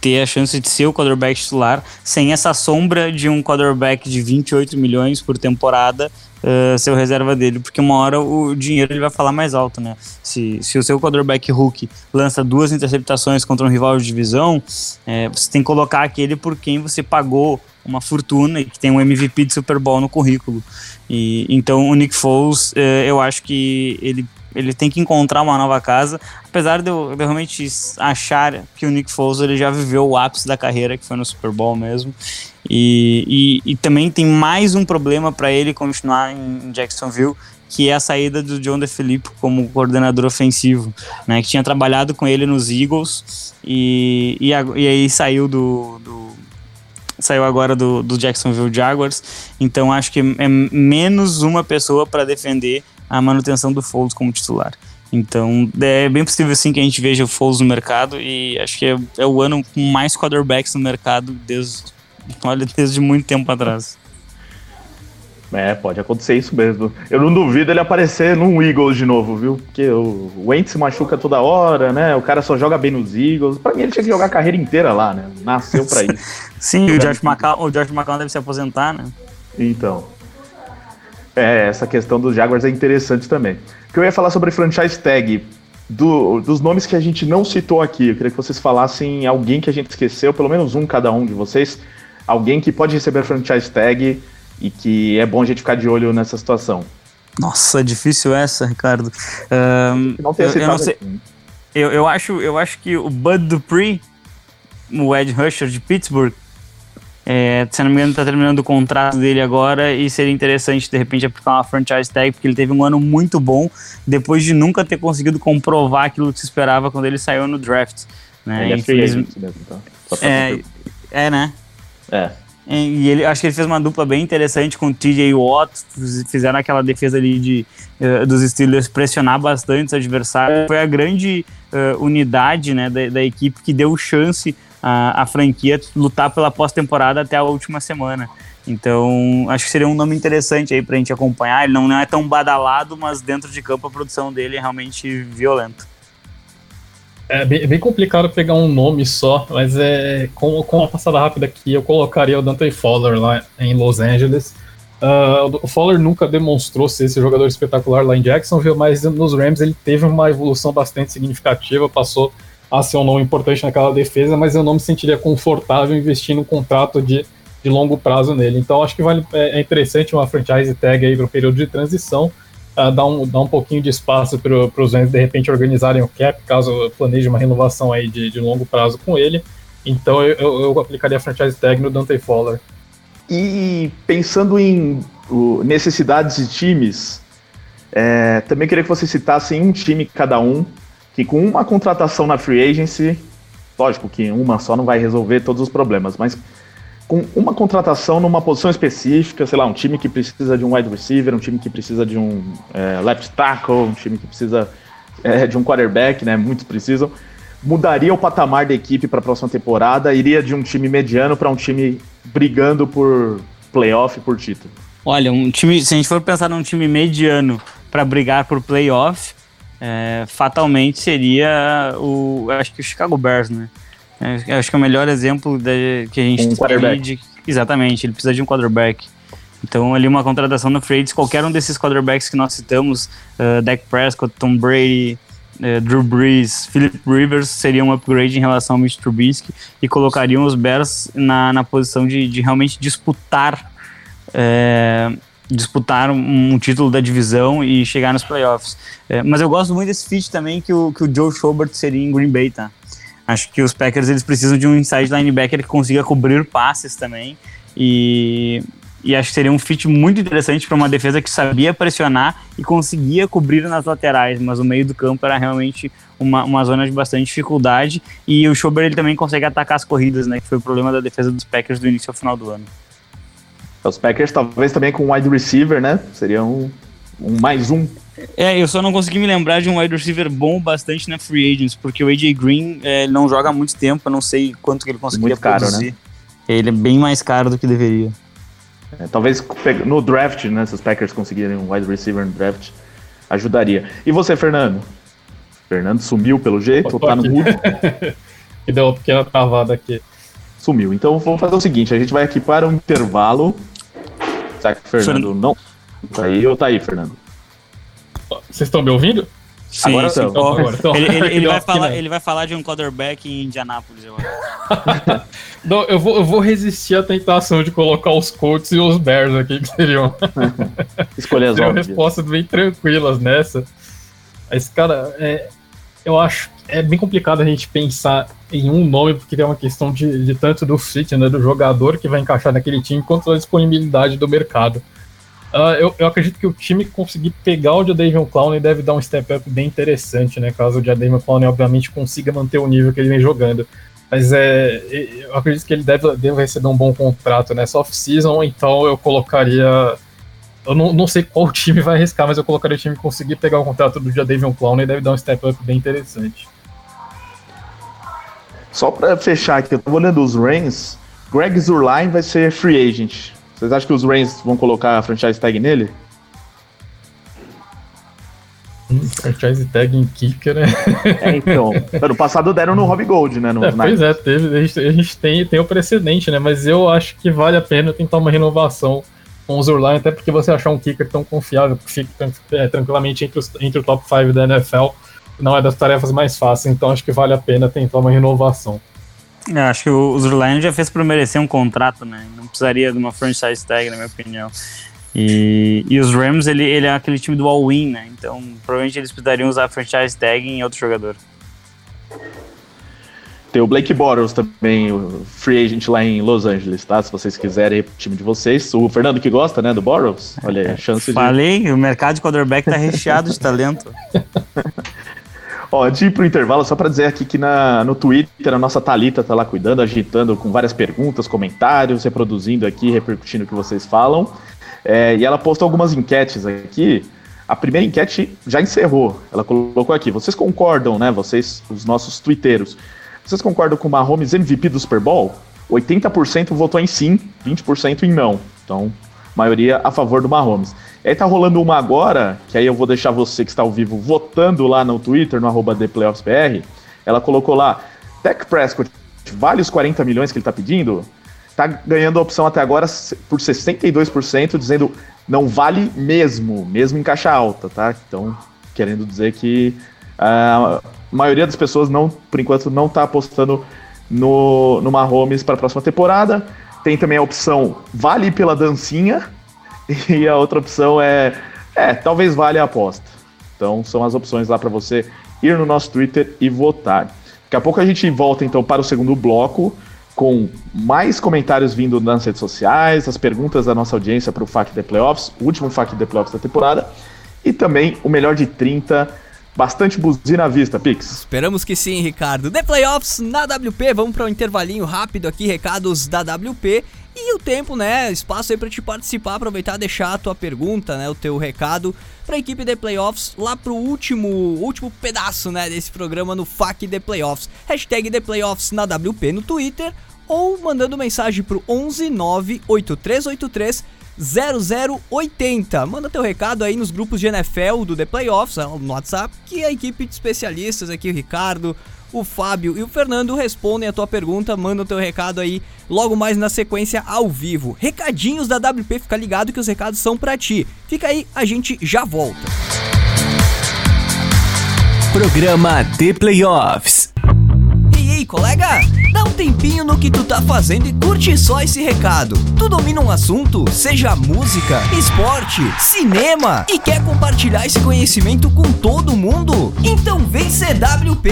ter a chance de ser o quarterback titular sem essa sombra de um quarterback de 28 milhões por temporada uh, ser o reserva dele, porque uma hora o dinheiro ele vai falar mais alto, né? Se, se o seu quarterback Hulk lança duas interceptações contra um rival de divisão, é, você tem que colocar aquele por quem você pagou uma fortuna e que tem um MVP de Super Bowl no currículo. E então o Nick Foles, uh, eu acho que ele ele tem que encontrar uma nova casa. Apesar de eu, de eu, realmente achar que o Nick Foles ele já viveu o ápice da carreira, que foi no Super Bowl mesmo. E, e, e também tem mais um problema para ele continuar em Jacksonville, que é a saída do John DeFilippo como coordenador ofensivo, né, que tinha trabalhado com ele nos Eagles e, e, e aí saiu do, do saiu agora do, do Jacksonville Jaguars, então acho que é menos uma pessoa para defender a manutenção do Foles como titular. Então é bem possível sim que a gente veja o Foles no mercado e acho que é, é o ano com mais quarterbacks no mercado desde, olha, desde muito tempo atrás. É, pode acontecer isso mesmo. Eu não duvido ele aparecer num Eagles de novo, viu? Porque o Wentz se machuca toda hora, né? O cara só joga bem nos Eagles. Pra mim ele tinha que jogar a carreira inteira lá, né? Nasceu pra isso. Sim, o Josh, McCown, o Josh McCown deve se aposentar, né? Então. É, essa questão dos Jaguars é interessante também. O que eu ia falar sobre franchise tag, do, dos nomes que a gente não citou aqui, eu queria que vocês falassem alguém que a gente esqueceu, pelo menos um cada um de vocês, alguém que pode receber franchise tag e que é bom a gente ficar de olho nessa situação. Nossa, difícil essa, Ricardo. Um, não eu, eu, não sei. Eu, eu, acho, eu acho que o Bud Dupree, o Ed Rusher de Pittsburgh, é, se não me engano, tá terminando o contrato dele agora e seria interessante de repente aplicar uma franchise tag, porque ele teve um ano muito bom depois de nunca ter conseguido comprovar aquilo que se esperava quando ele saiu no draft. Né? Ele é mesmo, então. É, é, né? É. E ele, acho que ele fez uma dupla bem interessante com o TJ Watt, fizeram aquela defesa ali de, uh, dos Steelers pressionar bastante os adversários. Foi a grande uh, unidade né, da, da, equipe que deu chance a, a franquia lutar pela pós-temporada até a última semana. Então, acho que seria um nome interessante aí pra gente acompanhar. Ele não é tão badalado, mas dentro de campo a produção dele é realmente violenta. É bem, bem complicado pegar um nome só, mas é com, com uma passada rápida aqui, eu colocaria o Dante Fowler lá em Los Angeles. Uh, o Fowler nunca demonstrou ser esse jogador espetacular lá em Jacksonville, mas nos Rams ele teve uma evolução bastante significativa, passou a ser um nome importante naquela defesa, mas eu não me sentiria confortável investindo um contrato de, de longo prazo nele. Então acho que vale, é, é interessante uma franchise tag aí para o período de transição, uh, dar, um, dar um pouquinho de espaço para os Rams de repente organizarem o cap, caso planeje uma renovação aí de, de longo prazo com ele. Então eu, eu, eu aplicaria a franchise tag no Dante Fowler. E pensando em necessidades de times, é, também queria que você citassem um time cada um que com uma contratação na free agency, lógico que uma só não vai resolver todos os problemas, mas com uma contratação numa posição específica, sei lá, um time que precisa de um wide receiver, um time que precisa de um é, left tackle, um time que precisa é, de um quarterback, né? Muitos precisam. Mudaria o patamar da equipe para a próxima temporada? Iria de um time mediano para um time brigando por playoff, por título? Olha, um time, se a gente for pensar num time mediano para brigar por playoff, é, fatalmente seria o. Acho que o Chicago Bears, né? É, acho que é o melhor exemplo de, que a gente um tem de, Exatamente, ele precisa de um quarterback. Então, ali uma contratação no free qualquer um desses quarterbacks que nós citamos, uh, Dak Prescott, Tom Brady, uh, Drew Brees, Philip Rivers, seria um upgrade em relação ao Mitch Trubisky e colocariam os Bears na, na posição de, de realmente disputar uh, disputar um, um, título da divisão e chegar nos playoffs. É, mas eu gosto muito desse fit também que o, que o Joe Schobert seria em Green Bay, tá? Acho que os Packers eles precisam de um inside linebacker que consiga cobrir passes também e, e acho que seria um fit muito interessante para uma defesa que sabia pressionar e conseguia cobrir nas laterais, mas o meio do campo era realmente uma, uma zona de bastante dificuldade e o Schobert ele também consegue atacar as corridas, né? Que foi o problema da defesa dos Packers do início ao final do ano. Os Packers talvez também com wide receiver, né? Seria um, um mais um. É, eu só não consegui me lembrar de um wide receiver bom bastante na Free Agents, porque o AJ Green é, não joga há muito tempo, eu não sei quanto que ele conseguiria Muito caro, produzir. Né? Ele é bem mais caro do que deveria. É, talvez no draft, né? Se os Packers conseguirem um wide receiver no draft, ajudaria. E você, Fernando? Fernando sumiu pelo jeito, ou tá no mudo? que deu uma pequena travada aqui. Sumiu. Então vamos fazer o seguinte: a gente vai aqui para um intervalo. Será que o Fernando não? Tá aí ou tá aí, Fernando? Vocês estão me ouvindo? Sim, agora sim. Então, agora, então. Ele, ele, ele vai falar, ele vai falar de um quarterback em Indianápolis, eu acho. Não, eu vou, eu vou resistir à tentação de colocar os Colts e os Bears aqui, que seriam. Escolher as seriam respostas bem tranquilas nessa. Mas, cara, é, eu acho é bem complicado a gente pensar em um nome, porque é uma questão de, de tanto do fit, né, do jogador que vai encaixar naquele time, quanto da disponibilidade do mercado. Uh, eu, eu, acredito que o time conseguir pegar o Jadavion Clowney deve dar um step up bem interessante, né? Caso o Jadavion Clowney, obviamente, consiga manter o nível que ele vem jogando. Mas é, eu acredito que ele deve, deve receber um bom contrato nessa off-season, então eu colocaria. Eu não, não sei qual time vai arriscar, mas eu colocaria o time conseguir pegar o contrato do Jadavion Clowney deve dar um step up bem interessante. Só para fechar aqui, eu tô olhando os Reigns. Greg Zurline vai ser free agent. Vocês acham que os Reigns vão colocar a franchise tag nele? Hum, franchise tag em kicker, né? É, então. Ano passado deram no Rob Gold, né? No é, pois é, teve, a gente, a gente, tem, tem o precedente, né? Mas eu acho que vale a pena tentar uma renovação com o Zurline, até porque você achar um kicker tão confiável que fica é, tranquilamente entre, os, entre o top 5 da NFL não é das tarefas mais fáceis, então acho que vale a pena tentar uma renovação. Eu acho que o Zurline já fez para merecer um contrato, né? Não precisaria de uma franchise tag, na minha opinião. E, e os Rams, ele, ele é aquele time do all-in, né? Então, provavelmente eles precisariam usar a franchise tag em outro jogador. Tem o Blake Bortles também, o free agent lá em Los Angeles, tá? Se vocês quiserem, o time de vocês. O Fernando que gosta, né, do Bortles. Olha aí, a chance Falei, de... o mercado de quarterback tá recheado de talento. Ó, antes de ir pro intervalo, só para dizer aqui que na, no Twitter a nossa Talita tá lá cuidando, agitando com várias perguntas, comentários, reproduzindo aqui, repercutindo o que vocês falam. É, e ela postou algumas enquetes aqui. A primeira enquete já encerrou. Ela colocou aqui: vocês concordam, né? Vocês, os nossos twitteiros, vocês concordam com o Mahomes MVP do Super Bowl? 80% votou em sim, 20% em não. Então, maioria a favor do Mahomes. E aí tá rolando uma agora, que aí eu vou deixar você que está ao vivo votando lá no Twitter, no arroba ThePlayoffsBR. Ela colocou lá, Tech Prescott, vale os 40 milhões que ele tá pedindo? Tá ganhando a opção até agora por 62%, dizendo não vale mesmo, mesmo em caixa alta, tá? Então, querendo dizer que a maioria das pessoas não, por enquanto, não tá apostando no, no Mahomes para a próxima temporada. Tem também a opção vale pela dancinha, E a outra opção é, é, talvez valha a aposta. Então são as opções lá para você ir no nosso Twitter e votar. Daqui a pouco a gente volta então para o segundo bloco com mais comentários vindo nas redes sociais, as perguntas da nossa audiência para o FAQ The Playoffs, o último FAQ The Playoffs da temporada, e também o melhor de 30 Bastante buzina à vista, Pix. Esperamos que sim, Ricardo. The Playoffs na WP, vamos para um intervalinho rápido aqui, recados da WP. E o tempo, né? Espaço aí para te participar, aproveitar deixar a tua pergunta, né? O teu recado para a equipe The Playoffs lá pro último, último pedaço, né? Desse programa no FAQ The Playoffs. Hashtag The Playoffs na WP no Twitter ou mandando mensagem pro 11 98383 0080. Manda teu recado aí nos grupos de NFL do The Playoffs, no WhatsApp, que a equipe de especialistas aqui, o Ricardo, o Fábio e o Fernando respondem a tua pergunta, manda teu recado aí logo mais na sequência ao vivo. Recadinhos da WP, fica ligado que os recados são para ti. Fica aí, a gente já volta. Programa The Playoffs. E aí, colega? Dá um tempinho no que tu tá fazendo e curte só esse recado. Tu domina um assunto, seja música, esporte, cinema, e quer compartilhar esse conhecimento com todo mundo? Então vem CWP!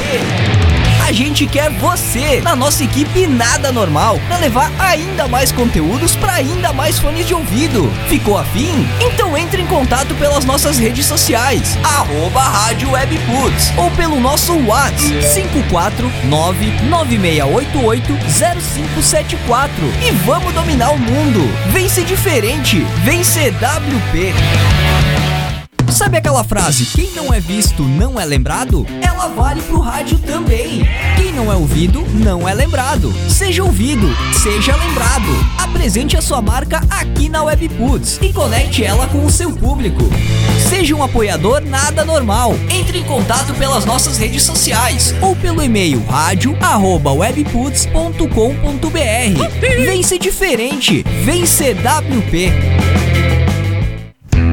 A gente quer você na nossa equipe Nada Normal para levar ainda mais conteúdos para ainda mais fones de ouvido. Ficou afim? Então entre em contato pelas nossas redes sociais, arroba Rádio Webputs, ou pelo nosso WhatsApp 54996880574 e vamos dominar o mundo. Vem ser diferente, vem CWP. Sabe aquela frase, quem não é visto não é lembrado? Ela vale pro rádio também. Quem não é ouvido não é lembrado. Seja ouvido, seja lembrado. Apresente a sua marca aqui na Webputs e conecte ela com o seu público. Seja um apoiador nada normal. Entre em contato pelas nossas redes sociais ou pelo e-mail rádio@webputs.com.br. Vem ser diferente, vem ser WP.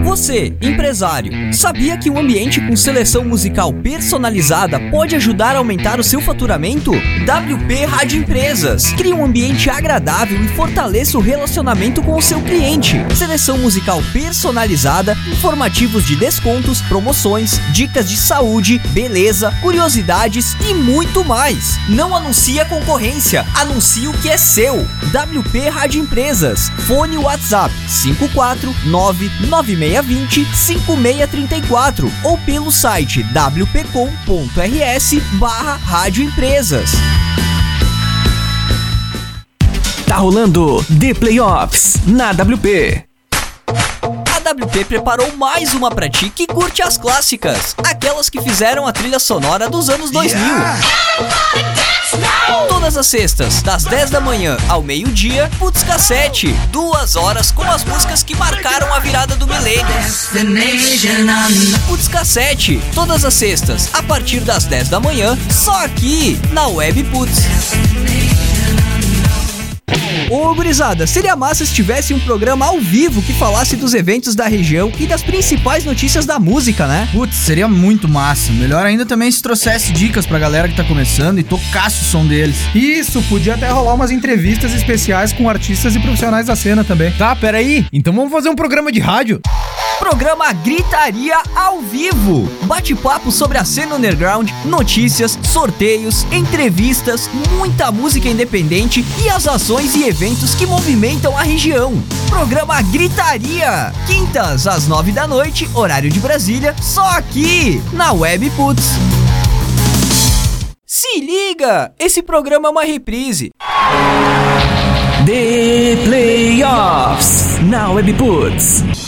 Você, empresário, sabia que um ambiente com seleção musical personalizada pode ajudar a aumentar o seu faturamento? WP Rádio Empresas. Crie um ambiente agradável e fortaleça o relacionamento com o seu cliente. Seleção musical personalizada, informativos de descontos, promoções, dicas de saúde, beleza, curiosidades e muito mais. Não anuncie a concorrência, anuncie o que é seu. WP Rádio Empresas. Fone WhatsApp 54996 20 5634 ou pelo site wpcom.rs barra Rádio Empresas. Tá rolando The Playoffs na WP. A WP preparou mais uma pra ti que curte as clássicas, aquelas que fizeram a trilha sonora dos anos 2000. Todas as sextas, das 10 da manhã ao meio-dia, Putz Cassete. Duas horas com as músicas que marcaram a virada do milênio. Putz Cassete. Todas as sextas, a partir das 10 da manhã, só aqui na Web Putz. Ô gurizada, seria massa se tivesse um programa ao vivo que falasse dos eventos da região e das principais notícias da música, né? Putz, seria muito massa. Melhor ainda também se trouxesse dicas pra galera que tá começando e tocasse o som deles. Isso, podia até rolar umas entrevistas especiais com artistas e profissionais da cena também. Tá, peraí. Então vamos fazer um programa de rádio? Programa Gritaria ao vivo. Bate-papo sobre a cena underground, notícias, sorteios, entrevistas, muita música independente e as ações e eventos que movimentam a região. Programa Gritaria. Quintas às nove da noite, horário de Brasília, só aqui na Web Putz. Se liga! Esse programa é uma reprise. The Playoffs na Webputs.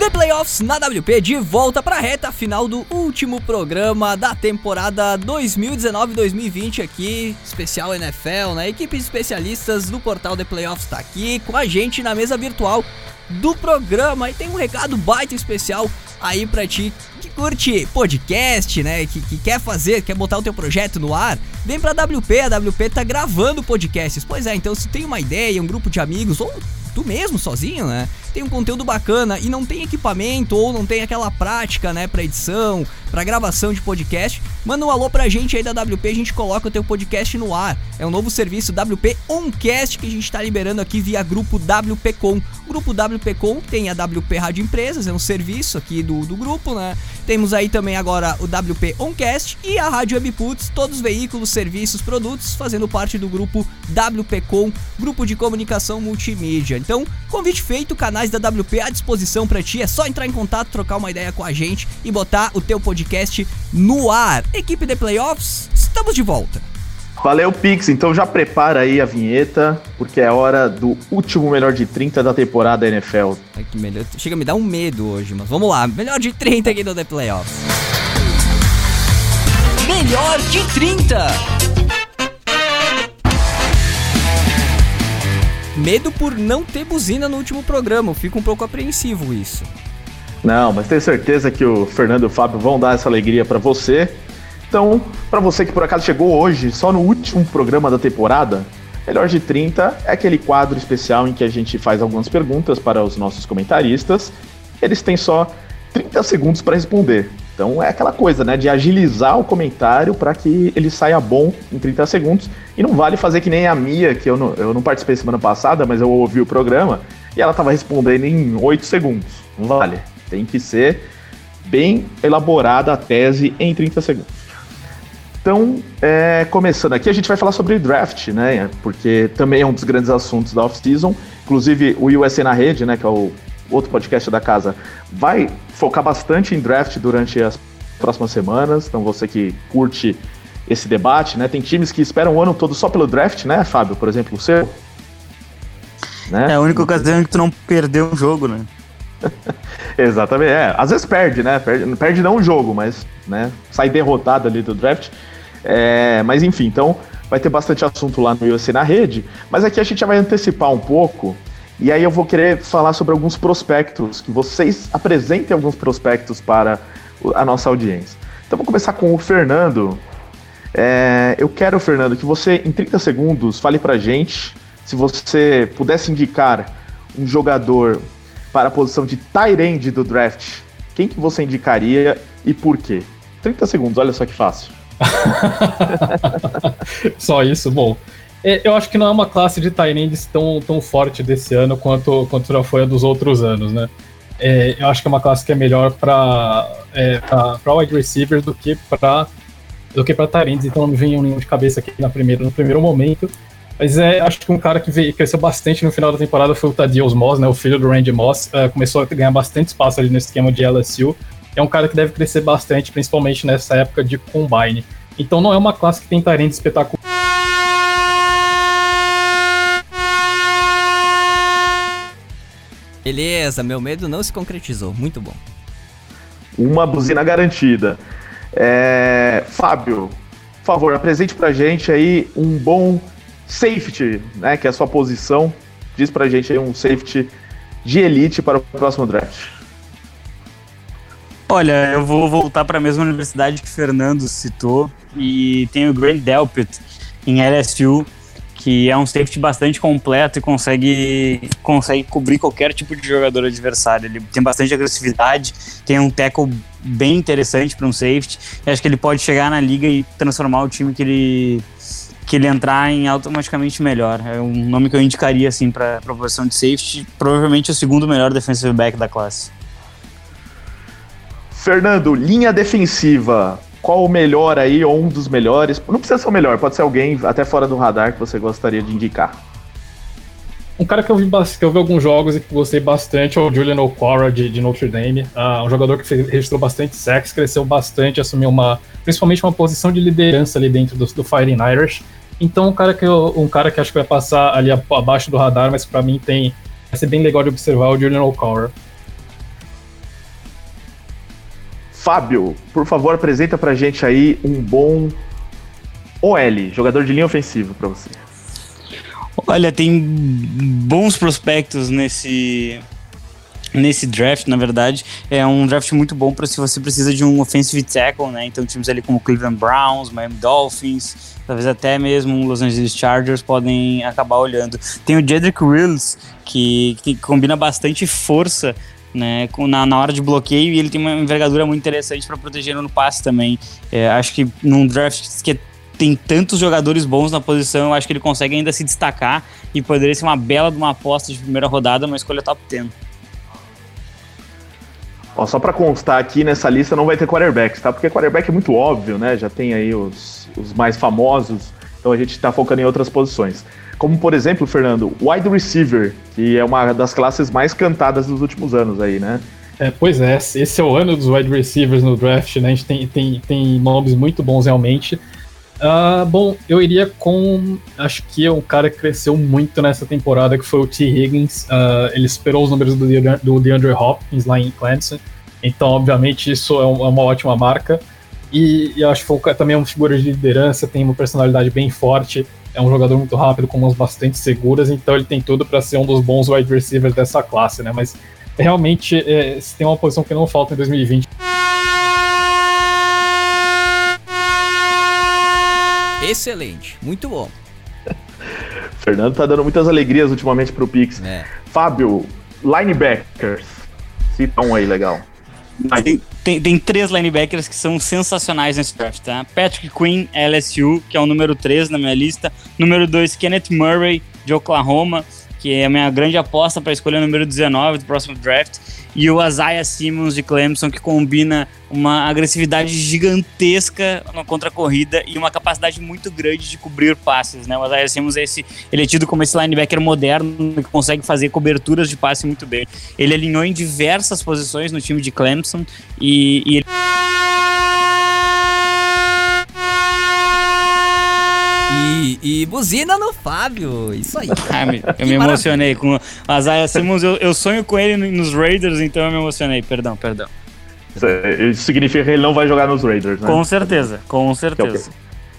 The Playoffs na WP de volta para a reta final do último programa da temporada 2019-2020 aqui, especial NFL, né? Equipe de especialistas do portal The Playoffs está aqui com a gente na mesa virtual do programa e tem um recado baita especial aí pra ti que curte podcast, né? Que, que quer fazer, quer botar o teu projeto no ar, vem pra WP, a WP tá gravando podcasts. Pois é, então se tem uma ideia, um grupo de amigos ou tu mesmo sozinho, né? Tem um conteúdo bacana e não tem equipamento ou não tem aquela prática, né, para edição, para gravação de podcast, manda um alô pra gente aí da WP, a gente coloca o teu podcast no ar. É um novo serviço WP Oncast que a gente tá liberando aqui via grupo WPcom. O grupo WPcom tem a WP Rádio Empresas, é um serviço aqui do, do grupo, né? Temos aí também agora o WP Oncast e a Rádio Webputs, todos os veículos, serviços, produtos fazendo parte do grupo WPcom, grupo de comunicação multimídia. Então, convite feito, canais da WP à disposição para ti, é só entrar em contato, trocar uma ideia com a gente e botar o teu podcast no ar. Equipe de Playoffs, estamos de volta. Valeu, Pix. Então já prepara aí a vinheta, porque é hora do último melhor de 30 da temporada NFL. Ai, que melhor. Chega a me dar um medo hoje, mas vamos lá. Melhor de 30 aqui no The Playoffs. Melhor de 30. Medo por não ter buzina no último programa. Eu fico um pouco apreensivo isso. Não, mas tenho certeza que o Fernando e o Fábio vão dar essa alegria para você. Então, para você que por acaso chegou hoje, só no último programa da temporada, Melhor de 30 é aquele quadro especial em que a gente faz algumas perguntas para os nossos comentaristas. Eles têm só 30 segundos para responder. Então é aquela coisa, né, de agilizar o comentário para que ele saia bom em 30 segundos. E não vale fazer que nem a Mia, que eu não, eu não participei semana passada, mas eu ouvi o programa e ela estava respondendo em 8 segundos. Não vale. Tem que ser bem elaborada a tese em 30 segundos. Então, é, começando aqui, a gente vai falar sobre draft, né? Porque também é um dos grandes assuntos da off-season. Inclusive, o USA na Rede, né? Que é o outro podcast da casa, vai focar bastante em draft durante as próximas semanas. Então, você que curte esse debate, né? Tem times que esperam o ano todo só pelo draft, né, Fábio? Por exemplo, o seu. Né? É a única ocasião que tu não perdeu um jogo, né? Exatamente, é. Às vezes perde, né? Perde, perde não um jogo, mas né, sai derrotado ali do draft. É, mas enfim, então vai ter bastante assunto lá no UFC na rede. Mas aqui a gente já vai antecipar um pouco. E aí eu vou querer falar sobre alguns prospectos, que vocês apresentem alguns prospectos para a nossa audiência. Então vou começar com o Fernando. É, eu quero, Fernando, que você, em 30 segundos, fale pra gente se você pudesse indicar um jogador para a posição de tight do draft, quem que você indicaria e por quê? 30 segundos, olha só que fácil. Só isso, bom. É, eu acho que não é uma classe de Tyrands tão, tão forte desse ano quanto, quanto já foi a dos outros anos, né? É, eu acho que é uma classe que é melhor para é, wide receiver do que para do que para então não me vem nenhum de cabeça aqui na primeira, no primeiro momento. Mas é, acho que um cara que veio, cresceu bastante no final da temporada foi o Tadios Moss, né, o filho do Randy Moss. Uh, começou a ganhar bastante espaço ali no esquema de LSU é um cara que deve crescer bastante, principalmente nessa época de combine. Então não é uma classe que tem talento espetacular. Beleza, meu medo não se concretizou. Muito bom. Uma buzina garantida. É... Fábio, por favor, apresente pra gente aí um bom safety, né? Que é a sua posição. Diz pra gente aí um safety de elite para o próximo draft. Olha, eu vou voltar para a mesma universidade que o Fernando citou e tem o Grant Delpit em LSU, que é um safety bastante completo e consegue, consegue cobrir qualquer tipo de jogador adversário. Ele tem bastante agressividade, tem um tackle bem interessante para um safety. Acho que ele pode chegar na liga e transformar o time que ele que ele entrar em automaticamente melhor. É um nome que eu indicaria assim para a posição de safety, provavelmente o segundo melhor defensive back da classe. Fernando, linha defensiva. Qual o melhor aí, ou um dos melhores? Não precisa ser o melhor, pode ser alguém até fora do radar que você gostaria de indicar. Um cara que eu vi, que eu vi alguns jogos e que gostei bastante é o Julian O'Cora de, de, Notre Dame. Uh, um jogador que registrou bastante sexo, cresceu bastante, assumiu uma, principalmente uma posição de liderança ali dentro do, do Fighting Irish. Então, um cara, que eu, um cara que acho que vai passar ali abaixo do radar, mas para mim tem. Vai ser bem legal de observar o Julian O'Cora. Fábio, por favor, apresenta pra gente aí um bom OL, jogador de linha ofensiva para você. Olha, tem bons prospectos nesse nesse draft, na verdade. É um draft muito bom para se você precisa de um offensive tackle, né? Então times ali como Cleveland Browns, Miami Dolphins, talvez até mesmo Los Angeles Chargers podem acabar olhando. Tem o Jedrick Wills, que, que combina bastante força né, na, na hora de bloqueio e ele tem uma envergadura muito interessante para proteger no passe também. É, acho que num draft que tem tantos jogadores bons na posição, eu acho que ele consegue ainda se destacar e poderia ser uma bela de uma aposta de primeira rodada, uma escolha top 10. Ó, só para constar aqui nessa lista não vai ter quarterbacks, tá? Porque quarterback é muito óbvio, né? Já tem aí os, os mais famosos, então a gente está focando em outras posições. Como, por exemplo, Fernando, wide receiver, que é uma das classes mais cantadas dos últimos anos aí, né? É, pois é, esse é o ano dos wide receivers no draft, né? A gente tem, tem, tem nomes muito bons realmente. Uh, bom, eu iria com. Acho que é um cara que cresceu muito nessa temporada, que foi o T. Higgins. Uh, ele esperou os números do, do DeAndre Hopkins lá em Clemson. Então, obviamente, isso é, é uma ótima marca. E, e acho que foi também uma figura de liderança, tem uma personalidade bem forte é um jogador muito rápido, com mãos bastante seguras, então ele tem tudo para ser um dos bons wide receivers dessa classe, né? Mas realmente, é, se tem uma posição que não falta em 2020. Excelente, muito bom. Fernando tá dando muitas alegrias ultimamente pro Pix. É. Fábio, linebackers. Cita um aí legal. tem, tem três linebackers que são sensacionais nesse draft, tá? Patrick Quinn, LSU, que é o número 3 na minha lista. Número 2, Kenneth Murray, de Oklahoma, que é a minha grande aposta para escolher o número 19 do próximo draft. E o Isaiah Simmons, de Clemson, que combina uma agressividade gigantesca contra a corrida e uma capacidade muito grande de cobrir passes, né? O Isaiah Simmons é esse, ele é tido como esse linebacker moderno que consegue fazer coberturas de passe muito bem. Ele alinhou em diversas posições no time de Clemson e, e ele... E, buzina no Fábio. Isso aí. Ah, me- eu Que me maravilha. emocionei com o Isaiah Simmons. Eu, eu sonho com ele no- nos Raiders, então eu me emocionei. Perdão, perdão. Isso, significa que ele não vai jogar nos Raiders, né? Com certeza, com Que é, o que, certeza.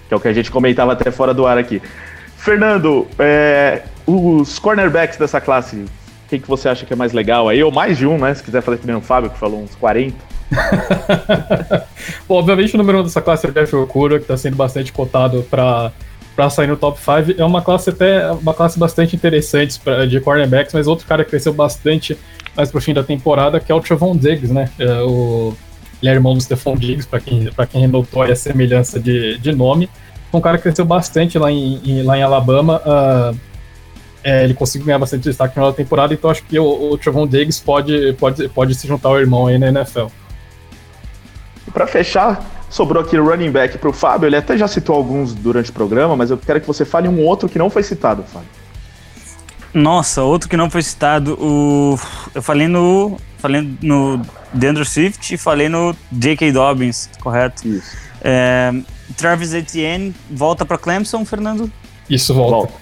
que é o que a gente comentava até fora do ar aqui. Fernando, é, os cornerbacks dessa classe, quem que você acha que é mais legal aí? Ou mais de um, né? Se quiser fazer que nem o Fábio, que falou uns 40. Bom, obviamente o número 1 um dessa classe é o Jeff Okura, que está sendo bastante cotado para para sair no top 5. É uma classe até uma classe bastante interessante pra, de cornerbacks, mas outro cara que cresceu bastante mais pro fim da temporada, que é o Trevon Diggs, né? É, o, ele é irmão do Stephon Diggs, para quem, quem notou a semelhança de, de nome. Um cara que cresceu bastante lá em, em- lá em Alabama. ah, é, ele conseguiu ganhar bastante destaque na temporada, então acho que o, o Trevon Diggs pode, pode, pode se juntar ao irmão aí na NFL. Pra fechar, sobrou aqui o running back pro Fábio. Ele até já citou alguns durante o programa, mas eu quero que você fale um outro que não foi citado, Fábio. Nossa, outro que não foi citado, o. Eu falei no. Falei no Deandre Swift e falei no J.K. Dobbins, correto? Isso. É, Travis Etienne volta para Clemson, Fernando? Isso volta. Volta.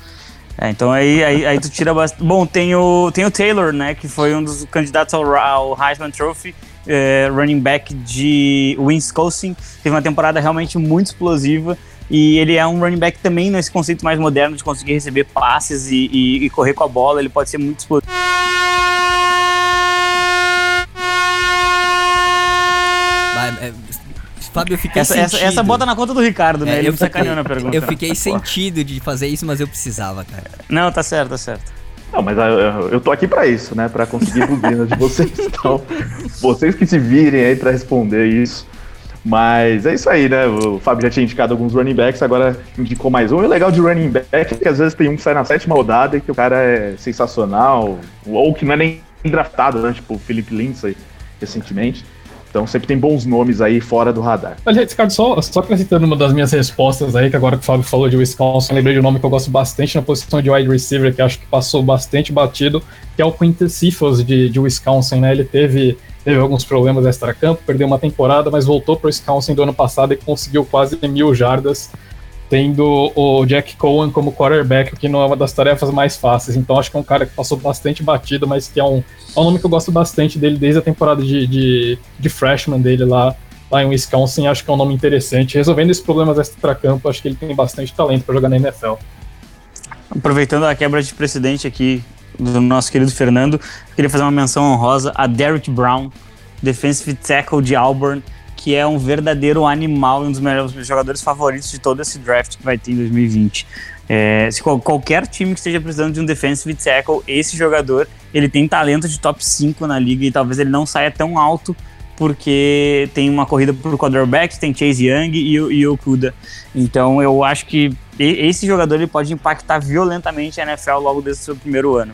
É, então aí, aí, aí tu tira bastante. Bom, tem o, tem o Taylor, né? Que foi um dos candidatos ao, ao Heisman Trophy, é, running back de Wisconsin. Teve uma temporada realmente muito explosiva. E ele é um running back também nesse conceito mais moderno de conseguir receber passes e, e- e correr com a bola. Ele pode ser muito explosivo. É, Fábio, eu fiquei Essa, essa, essa bota na conta do Ricardo, né? É, ele eu me sacaneou na fiquei- pergunta. Eu fiquei sentido de fazer isso, mas eu precisava, cara. Não, tá certo, tá certo. Não, mas eu, eu tô aqui pra isso, né? Pra conseguir buzinas de vocês. Então, vocês que se virem aí pra responder isso. Mas é isso aí, né? O Fábio já tinha indicado alguns running backs, agora indicou mais um. E o legal de running back é que às vezes tem um que sai na sétima rodada e que o cara é sensacional, ou que não é nem draftado, né? Tipo o Philip Lindsay recentemente. Então sempre tem bons nomes aí fora do radar. Aliás, Ricardo, só, só acrescentando uma das minhas respostas aí, que agora que o Fábio falou de Wisconsin, lembrei de um nome que eu gosto bastante na posição de wide receiver, que acho que passou bastante batido, que é o Quintus Cephas de, de Wisconsin, né? Ele teve, teve alguns problemas extra-campo, perdeu uma temporada, mas voltou para o Wisconsin do ano passado e conseguiu quase mil jardas, tendo o Jack Cohen como quarterback, o que não é uma das tarefas mais fáceis. Então acho que é um cara que passou bastante batido, mas que é um, é um nome que eu gosto bastante dele desde a temporada de, de, de freshman dele lá, lá em Wisconsin. Acho que é um nome interessante. Resolvendo esses problemas extra-campo, acho que ele tem bastante talento para jogar na NFL. Aproveitando a quebra de precedente aqui do nosso querido Fernando, queria fazer uma menção honrosa a Derrick Brown, defensive tackle de Auburn, que é um verdadeiro animal e um dos melhores jogadores favoritos de todo esse draft que vai ter em 2020. É, se qual- qualquer time que esteja precisando de um defensive tackle, esse jogador ele tem talento de top 5 na liga e talvez ele não saia tão alto porque tem uma corrida por quarterback, tem Chase Young e, e o Kuda. Então eu acho que esse jogador ele pode impactar violentamente a NFL logo desde o seu primeiro ano.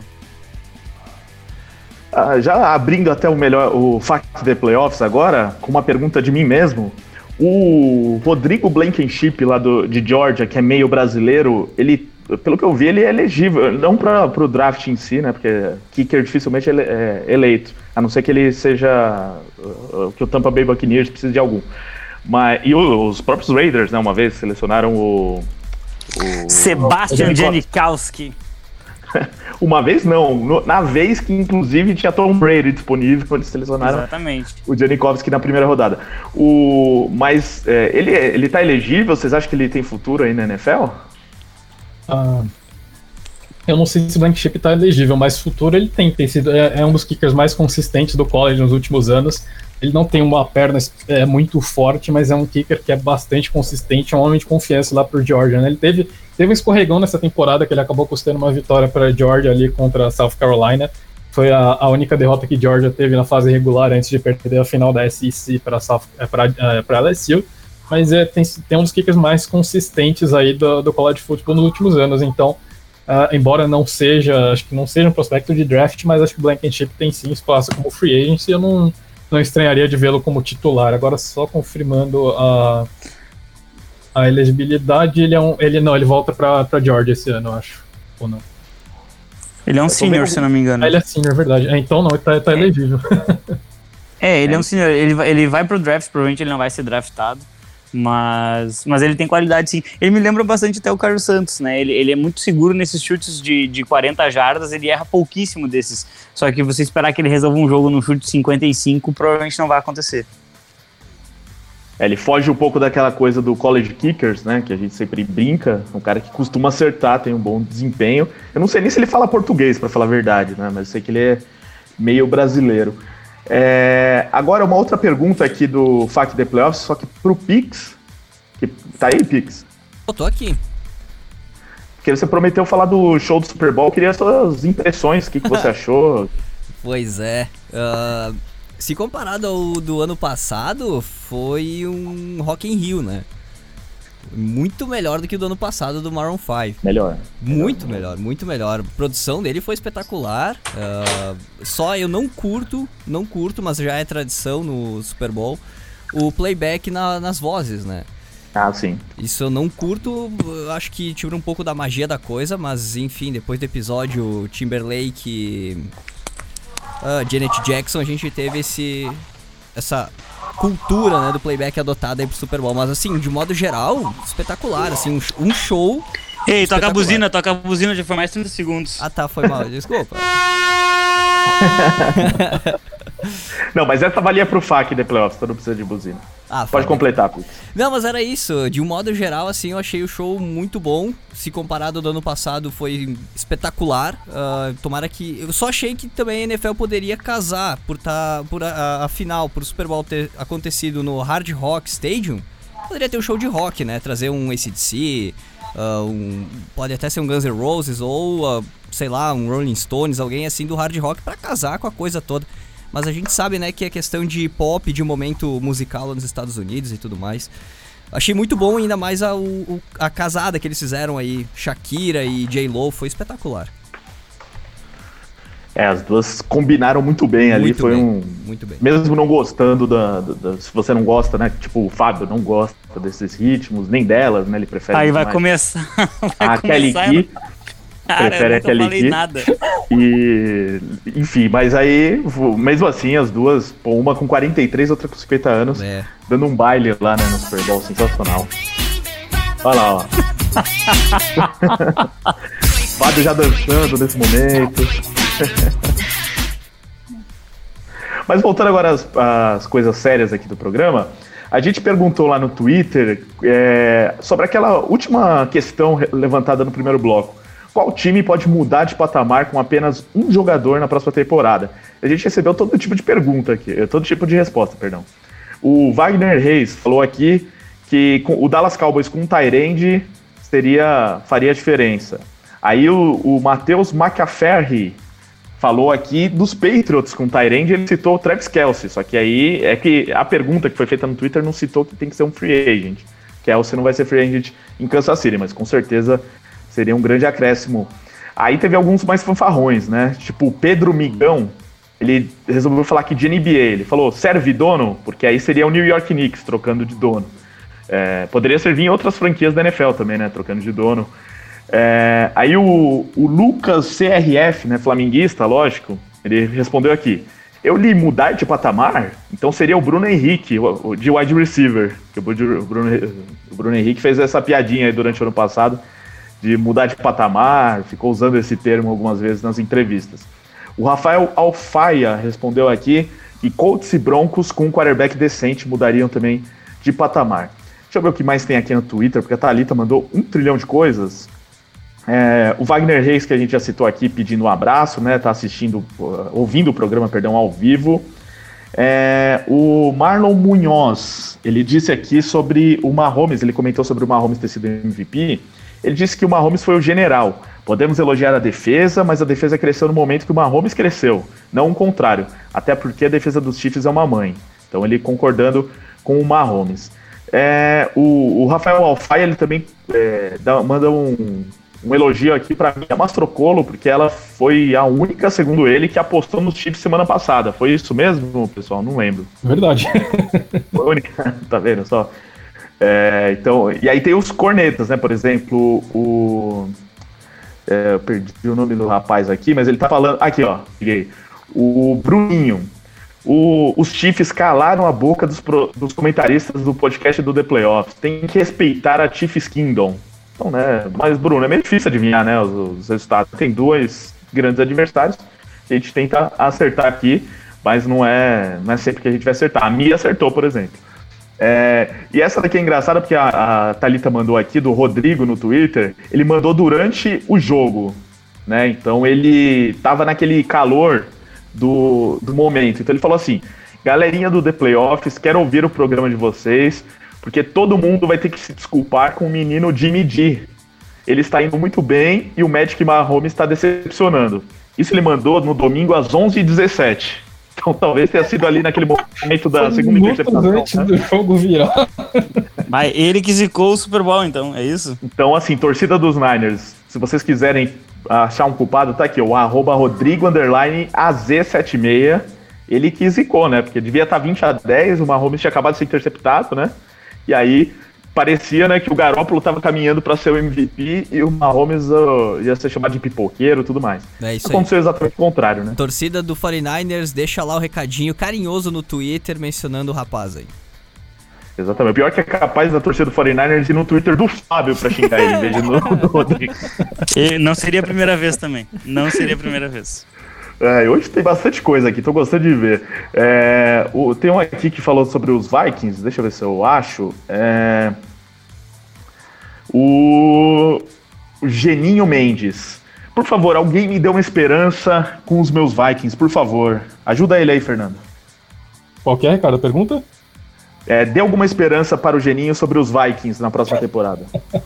Ah, já abrindo até o melhor, o Fact the Playoffs agora, com uma pergunta de mim mesmo. O Rodrigo Blankenship, lá do, de Georgia, que é meio brasileiro, ele, pelo que eu vi, ele é elegível, não para o draft em si, né? Porque kicker dificilmente ele é eleito, a não ser que ele seja. uh, que o Tampa Bay Buccaneers precise de algum. Mas, e o- os próprios Raiders, né, uma vez, selecionaram o. o Sebastian o- Janikowski. Uma vez não, no- na vez que inclusive tinha Tom Brady disponível quando eles selecionaram Exatamente. o Janikowski na primeira rodada. O, mas é, ele, é- ele tá elegível? Vocês acham que ele tem futuro aí na NFL? Ah, eu não sei se o Blankenship tá elegível, mas futuro ele tem. tem sido, é, é um dos kickers mais consistentes do college nos últimos anos. Ele não tem uma perna é, muito forte, mas é um kicker que é bastante consistente, é um homem de confiança lá pro Georgia. Né? Ele teve, teve um escorregão nessa temporada que ele acabou custando uma vitória para Georgia ali contra South Carolina. foi a, a única derrota que Georgia teve na fase regular antes de perder a final da SEC para para LSU. Mas é, tem, tem um dos kickers mais consistentes aí do, do college football nos últimos anos. Então, uh, embora não seja, acho que não seja um prospecto de draft, mas acho que o Blankenship tem sim espaço como free agent eu não, não estranharia de vê-lo como titular. Agora, só confirmando a, a elegibilidade, ele é um. Ele não, ele volta para Georgia esse ano, eu acho. Ou não? Ele é um senior, se não me engano. Ah, ele é senior, verdade. É, então não, ele tá, tá é. elegível. é, ele é. é um senior. Ele, ele vai pro draft, provavelmente ele não vai ser draftado. Mas, mas ele tem qualidade sim. Ele me lembra bastante até o Carlos Santos, né? Ele, ele é muito seguro nesses chutes de, de 40 jardas, ele erra pouquíssimo desses. Só que você esperar que ele resolva um jogo no chute de 55, provavelmente não vai acontecer. É, ele foge um pouco daquela coisa do college kickers, né? Que a gente sempre brinca. Um cara que costuma acertar, tem um bom desempenho. Eu não sei nem se ele fala português, para falar a verdade, né? Mas eu sei que ele é meio brasileiro. É, agora, uma outra pergunta aqui do FAC The Playoffs, só que pro Pix. Que, tá aí, Pix? Eu tô aqui. Porque você prometeu falar do show do Super Bowl. Queria suas impressões, o que, que você achou? Pois é. Uh, se comparado ao do ano passado, foi um Rock in Rio, né? Muito melhor do que o do ano passado do Maroon 5. Melhor. Muito melhor, muito melhor. A produção dele foi espetacular. Uh, só eu não curto, não curto, mas já é tradição no Super Bowl, o playback na, nas vozes, né? Ah, sim. Isso eu não curto, acho que tira um pouco da magia da coisa, mas enfim, depois do episódio Timberlake uh, Janet Jackson, a gente teve esse essa cultura né, do playback adotada aí pro Super Bowl. Mas assim, de modo geral, espetacular, assim, um, show. Ei, toca a buzina, toca a buzina, já foi mais 30 segundos. Ah tá, foi mal, desculpa. não, mas essa valia pro FAQ de playoffs, então não precisa de buzina. Ah, Pode completar, Putz. Não, mas era isso. De um modo geral, assim, eu achei o show muito bom. Se comparado ao do ano passado, foi espetacular. Uh, tomara que. Eu só achei que também a NFL poderia casar por, tá, por a, a, final, por o Super Bowl ter acontecido no Hard Rock Stadium. Poderia ter um show de rock, né? Trazer um ACDC, uh, ah, um, pode até ser um Guns N' Roses ou, uh, sei lá, um Rolling Stones, alguém assim do hard rock para casar com a coisa toda. Mas a gente sabe, né, que é questão de pop, de momento musical nos Estados Unidos e tudo mais. Achei muito bom, ainda mais a, o, a casada que eles fizeram aí, Shakira e J-Lo, foi espetacular. É, as duas combinaram muito bem ali, muito foi bem, um... Muito bem. Mesmo não gostando da, da, da, Se você não gosta, né, tipo, o Fábio não gosta desses ritmos, nem delas, né, ele prefere... Aí vai mais. começar... Vai a Kelly Key... Cara, prefere eu não falei nada. E, enfim, mas aí, mesmo assim, as duas, pô, uma com 43, outra com 50 anos, é. dando um baile lá, né, no Super Bowl, sensacional. Olha lá, ó. Fábio já dançando nesse momento. mas voltando agora às, às coisas sérias aqui do programa, a gente perguntou lá no Twitter é, sobre aquela última questão levantada no primeiro bloco qual time pode mudar de patamar com apenas um jogador na próxima temporada? A gente recebeu todo tipo de pergunta aqui, eh, todo tipo de resposta, perdão. O Wagner Reis falou aqui que o Dallas Cowboys com um Tyrande seria faria diferença. Aí o, o Matheus McAferry falou aqui dos Patriots com Tyrande, ele citou o Travis Kelsey, só que aí é que a pergunta que foi feita no Twitter não citou que tem que ser um free agent. Kelsey não vai ser free agent em Kansas City, mas com certeza Seria um grande acréscimo. Aí teve alguns mais fanfarrões, né? Tipo, o Pedro Migão, ele resolveu falar aqui de NBA. Ele falou, serve dono? Porque aí seria o New York Knicks trocando de dono. É, poderia servir em outras franquias da NFL também, né? Trocando de dono. É, aí o, o, Lucas CRF, né? Flamenguista, lógico, ele respondeu aqui. Eu li mudar de patamar, então seria o Bruno Henrique, o, o de wide receiver. O Bruno, o Bruno Henrique fez essa piadinha aí durante o ano passado de mudar de patamar, ficou usando esse termo algumas vezes nas entrevistas. O Rafael Alfaia respondeu aqui que Colts e Broncos com um quarterback decente mudariam também de patamar. Deixa eu ver o que mais tem aqui no Twitter, porque a Thalita mandou um trilhão de coisas. É, o Wagner Reis, que a gente já citou aqui, pedindo um abraço, né? Tá assistindo, uh, ouvindo o programa, perdão, ao vivo. É, o Marlon Munhoz, ele disse aqui sobre o Mahomes, ele comentou sobre o Mahomes ter sido MVP. Ele disse que o Mahomes foi o general, Podemos elogiar a defesa, mas a defesa cresceu no momento que o Mahomes cresceu, não o contrário. Até porque a defesa dos Chiefs é uma mãe. Então ele concordando com o Mahomes. É, o, o, Rafael Alfaia ele também é, dá, manda um, um, elogio aqui para mim a Mastrocolo, porque ela foi a única, segundo ele, que apostou nos Chiefs semana passada. Foi isso mesmo, pessoal? Não lembro. Verdade. Foi a única, tá vendo só? É, então, e aí tem os cornetas, né? Por exemplo, o é, eu perdi o nome do rapaz aqui, mas ele tá falando. Aqui, ó. Peguei. O Bruninho. O, os Chiefs calaram a boca dos, pro, dos comentaristas do podcast do The Playoffs. Tem que respeitar a Chiefs Kingdom. Então, né? Mas, Bruno, é meio difícil adivinhar, né? Os, os resultados. Tem dois grandes adversários. A gente tenta acertar aqui, mas não é, não é sempre que a gente vai acertar. A Mia acertou, por exemplo. É, e essa daqui é engraçada porque a, a Thalita mandou aqui, do Rodrigo no Twitter, ele mandou durante o jogo, né? Então ele tava naquele calor do, do momento. Então ele falou assim: galerinha do The Playoffs, quero ouvir o programa de vocês, porque todo mundo vai ter que se desculpar com o menino Jimmy G. Ele está indo muito bem e o Magic Mahomes está decepcionando. Isso ele mandou no domingo às 11h17. Então talvez tenha sido ali naquele momento da segunda interceptação. antes né? do jogo virar. Mas ele que zicou o Super Bowl, então, é isso? Então, assim, torcida dos Niners, se vocês quiserem achar um culpado, tá aqui, o arroba Rodrigo Underline AZ76. Ele que zicou, né? Porque devia estar 20 a 10, o Mahomes tinha acabado de ser interceptado, né? E aí parecia né, que o Garópolo estava caminhando para ser o MVP e o Mahomes uh, ia ser chamado de pipoqueiro e tudo mais. É isso Aconteceu aí. exatamente o contrário, né? Torcida do 49ers, deixa lá o recadinho carinhoso no Twitter mencionando o rapaz aí. Exatamente. Pior que é capaz da torcida do 49ers ir no Twitter do Fábio pra xingar ele, em vez de no do Rodrigo. E não seria a primeira vez também. Não seria a primeira vez. É, hoje tem bastante coisa aqui, tô gostando de ver. É, o, tem um aqui que falou sobre os Vikings, deixa eu ver se eu acho. É, o, o Geninho Mendes. Por favor, alguém me dê uma esperança com os meus Vikings, por favor. Ajuda ele aí, Fernando. Qual que é, Ricardo, a pergunta? É, dê alguma esperança para o Geninho sobre os Vikings na próxima temporada.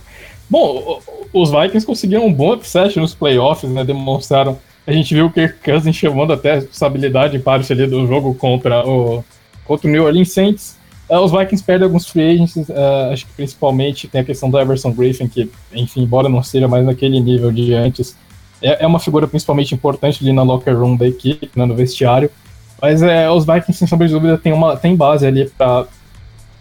Bom, os Vikings conseguiram um bom upset nos playoffs, né? Demonstraram a gente viu o Kirk Cousins chamando até a responsabilidade parte ali do jogo contra o, contra o New Orleans Saints. Uh, os Vikings perdem alguns free agents, uh, acho que principalmente tem a questão do Everson Griffin, que, enfim, embora não seja mais naquele nível de antes, é, é uma figura principalmente importante ali na locker room da equipe, né, no vestiário. Mas é, os Vikings, sem sombra de dúvida, tem, uma, tem base ali para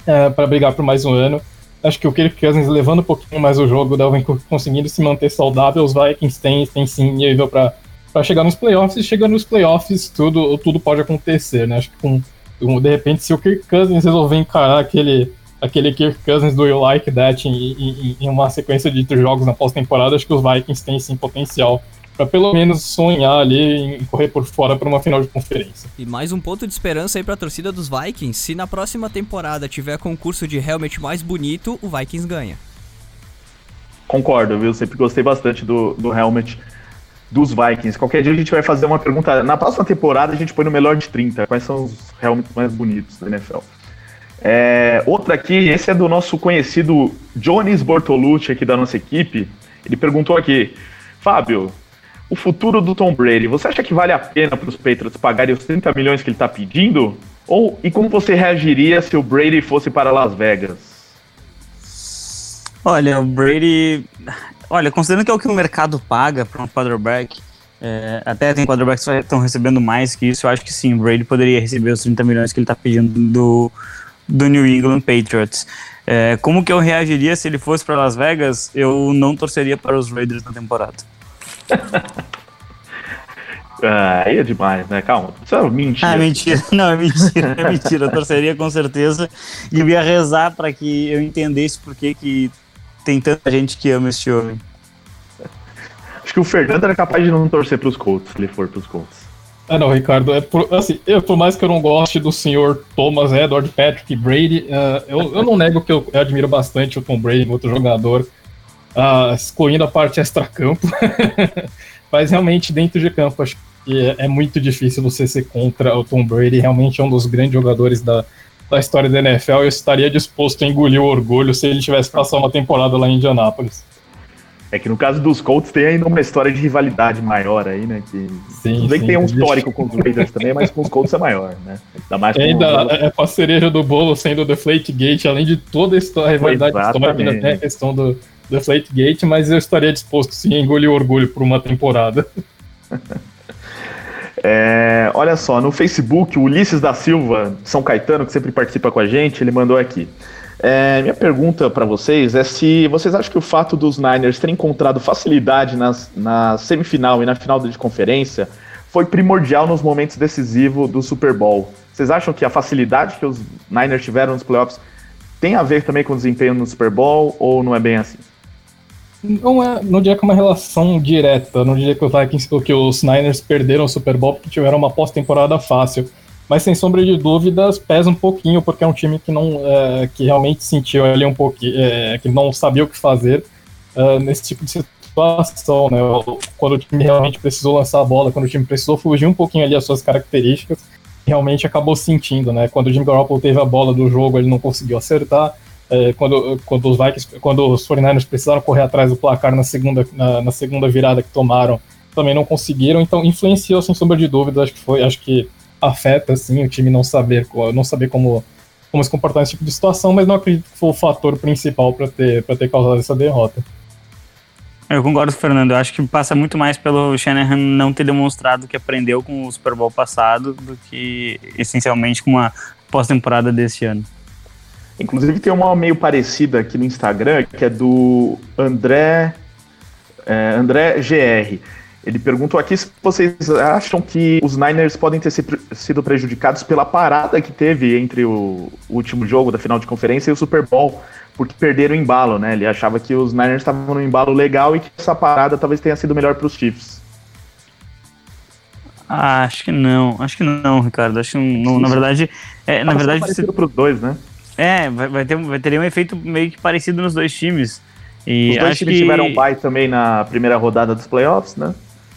é, brigar por mais um ano. Acho que o Kirk Cousins levando um pouquinho mais o jogo, devem conseguindo se manter saudável. Os Vikings têm, têm sim nível para para chegar nos playoffs, e chegando nos playoffs, tudo, tudo pode acontecer, né? Acho que com, de repente, se o Kirk Cousins resolver encarar aquele, aquele Kirk Cousins do You Like That em, em, em uma sequência de jogos na pós-temporada, acho que os Vikings têm sim potencial para pelo menos sonhar ali em correr por fora para uma final de conferência. E mais um ponto de esperança aí para a torcida dos Vikings. Se na próxima temporada tiver concurso de helmet mais bonito, o Vikings ganha. Concordo, viu? Sempre gostei bastante do, do helmet dos Vikings. Qualquer dia a gente vai fazer uma pergunta. Na próxima temporada a gente põe no melhor de 30. Quais são os realmente mais bonitos da NFL? É, outra aqui, esse é do nosso conhecido Jones Bortolucci aqui da nossa equipe. Ele perguntou aqui, Fábio, o futuro do Tom Brady, você acha que vale a pena para os Patriots pagarem os 30 milhões que ele está pedindo? Ou e como você reagiria se o Brady fosse para Las Vegas? Olha, o Brady Olha, considerando que é o que o mercado paga para um quarterback, é, até tem quarterbacks que estão recebendo mais que isso, eu acho que sim, o Brady poderia receber os 30 milhões que ele está pedindo do, do New England Patriots. É, como que eu reagiria se ele fosse para Las Vegas? Eu não torceria para os Raiders na temporada. Ah, aí é demais, né? Calma. Isso é mentira. Ah, mentira. Não, é mentira. É mentira. Eu torceria com certeza. E eu ia rezar para que eu entendesse por que, que tem tanta gente que ama esse homem. Acho que o Fernando era capaz de não torcer pros Colts se ele for pros Colts. Ah, não, Ricardo, é por, assim, eu, por mais que eu não goste do senhor Thomas Edward Patrick Brady, uh, eu, eu não nego que eu, eu, admiro bastante o Tom Brady, outro jogador, uh, excluindo a parte extra-campo, mas realmente dentro de campo acho que é, é, muito difícil você ser contra o Tom Brady, realmente é um dos grandes jogadores da, da história da NFL, eu estaria disposto a engolir o orgulho se ele tivesse passado uma temporada lá em Indianápolis. É que no caso dos Colts tem ainda uma história de rivalidade maior aí, né? Que, Sim, tudo bem que tem um sim. histórico com os Raiders também, mas com os Colts é maior, né? Ainda mais com ainda é com a cereja do bolo sendo o Deflate Gate, além de toda a rivalidade histórica, ainda Exatamente. tem a questão do Deflate Gate, mas eu estaria disposto sim a engolir o orgulho por uma temporada. É, olha só, no Facebook, o Ulisses da Silva, São Caetano, que sempre participa com a gente, ele mandou aqui. É, minha pergunta para vocês é se vocês acham que o fato dos Niners terem encontrado facilidade nas, na semifinal e na final de conferência foi primordial nos momentos decisivos do Super Bowl. Vocês acham que a facilidade que os Niners tiveram nos playoffs tem a ver também com o desempenho no Super Bowl ou não é bem assim? Não, é, não diria que é uma relação direta, não diria que os Vikings que os Niners perderam o Super Bowl porque tiveram uma pós-temporada fácil. Mas sem sombra de dúvidas, pesa um pouquinho, porque é um time que não é, que realmente sentiu ali um pouquinho, é, que não sabia o que fazer é, nesse tipo de situação, né? Quando o time realmente precisou lançar a bola, quando o time precisou fugir um pouquinho ali as suas características, realmente acabou sentindo, né? Quando o Jimmy Garoppolo teve a bola do jogo, ele não conseguiu acertar. É, quando, quando os Vikings, quando os 49ers precisaram correr atrás do placar na segunda, na, na segunda virada que tomaram, também não conseguiram. Então influenciou sem sombra de dúvida. Acho que foi, acho que afeta assim o time não saber, não saber como como se comportar nesse tipo de situação, mas não acredito que foi o fator principal para ter para ter causado essa derrota. Eu concordo Fernando. Eu acho que passa muito mais pelo Shanahan não ter demonstrado que aprendeu com o Super Bowl passado do que essencialmente com uma pós-temporada desse ano. Inclusive tem uma meio parecida aqui no Instagram, que é do André, é, André GR. Ele perguntou aqui se vocês acham que os Niners podem ter sido prejudicados pela parada que teve entre o último jogo da final de conferência e o Super Bowl, porque perderam o embalo, né? Ele achava que os Niners estavam num embalo legal e que essa parada talvez tenha sido melhor para os Chiefs. Ah, acho que não. Acho que não, Ricardo. Acho que não, na verdade, é, na verdade, para os dois, né? É, vai, vai ter, vai ter um efeito meio que parecido nos dois times. E Os dois acho times que tiveram bye também na primeira rodada dos playoffs, né?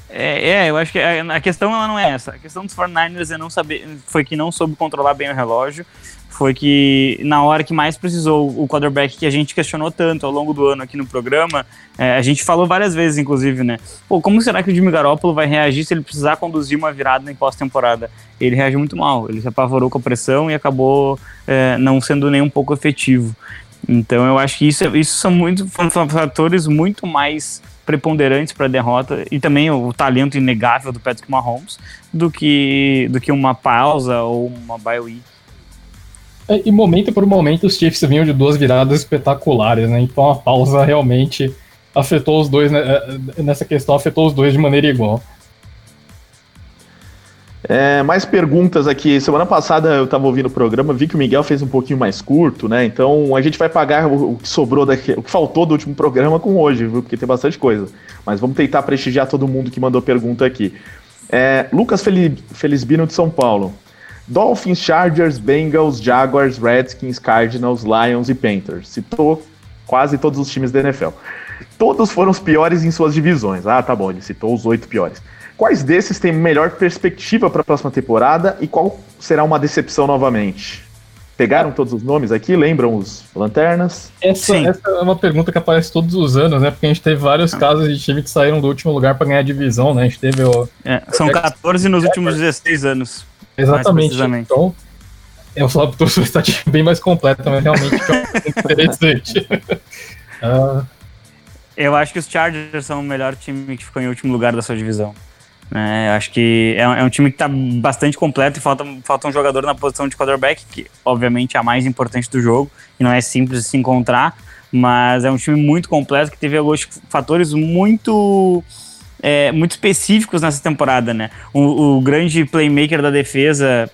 É, é, eu acho que a, a questão ela não é essa. A questão dos 49ers é não saber, foi que não soube controlar bem o relógio. Foi que na hora que mais precisou, o quarterback que a gente questionou tanto ao longo do ano aqui no programa, é, a gente falou várias vezes, inclusive, né? Pô, como será que o Jimmy Garoppolo vai reagir se ele precisar conduzir uma virada em pós-temporada? Ele reagiu muito mal, ele se apavorou com a pressão e acabou é, não sendo nem um pouco efetivo. Então eu acho que isso, isso são muito fatores muito mais preponderantes para a derrota e também o talento inegável do Patrick Mahomes do que do que uma pausa ou uma bye week. É, E momento por momento os Chiefs vinham de duas viradas espetaculares, né? Então a pausa realmente afetou os dois, né? É, nessa questão afetou os dois de maneira igual. É, mais perguntas aqui. Semana passada eu tava ouvindo o programa, vi que o Miguel fez um pouquinho mais curto, né? Então a gente vai pagar o, que sobrou, daqui, o que faltou do último programa com hoje, viu? Porque tem bastante coisa. Mas vamos tentar prestigiar todo mundo que mandou pergunta aqui. É, Lucas Fel Felizbino de São Paulo. Dolphins, Chargers, Bengals, Jaguars, Redskins, Cardinals, Lions e Panthers. Citou quase todos os times da NFL. Todos foram os piores em suas divisões. Ah, tá bom, ele citou os oito piores. Quais desses têm melhor perspectiva para a próxima temporada e qual será uma decepção novamente? Pegaram todos os nomes aqui? Lembram os lanternas? Essa, essa é uma pergunta que aparece todos os anos, né? Porque a gente teve vários casos de time que saíram do último lugar para ganhar a divisão, né? A gente teve o. É, são 14 nos últimos 16 anos. Exatamente. Então, eu falo que trouxe uma estatística bem mais completa, mas realmente é interessante. Ah, Eu acho que os Chargers são o melhor time que ficou em último lugar da sua divisão. É, eu acho que é, um- é um time que está bastante completo e falta, falta um jogador na posição de quarterback, que obviamente é a mais importante do jogo, e não é simples de se encontrar, mas é um time muito completo que teve alguns fatores muito é, muito específicos nessa temporada, né? O, o grande playmaker da defesa,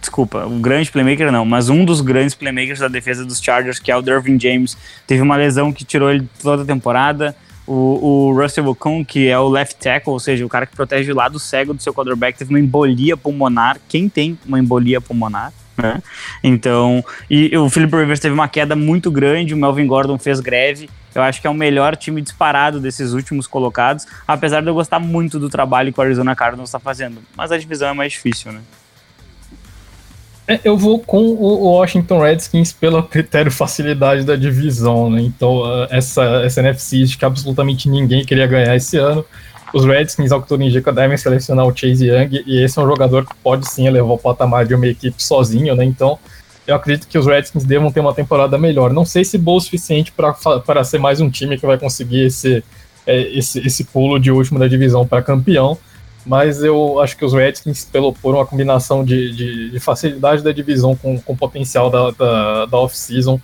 desculpa, o grande playmaker não, mas um dos grandes playmakers da defesa dos Chargers, que é o Dervin James, teve uma lesão que tirou ele toda a temporada. O, o Russell Wilson, que é o left tackle, ou seja, o cara que protege o lado cego do seu quarterback, teve uma embolia pulmonar. Quem tem uma embolia pulmonar? Né? Então, e o Philip Rivers teve uma queda muito grande, o Melvin Gordon fez greve. Eu acho que é o melhor time disparado desses últimos colocados, apesar de eu gostar muito do trabalho que o Arizona Cardinals está fazendo. Mas a divisão é mais difícil, né? É, eu vou com o Washington Redskins pelo critério facilidade da divisão, né? Então, uh, essa, essa NFC que absolutamente ninguém queria ganhar esse ano. Os Redskins, ao que tudo indica, devem selecionar o Chase Young, e esse é um jogador que pode sim elevar o patamar de uma equipe sozinho, né? Então, eu acredito que os Redskins devam ter uma temporada melhor. Não sei se boa o suficiente para ser mais um time que vai conseguir esse, é, esse, esse pulo de último da divisão para campeão, mas eu acho que os Redskins, pelo, por uma combinação de, de, de facilidade da divisão com, com potencial da, da, da off-season,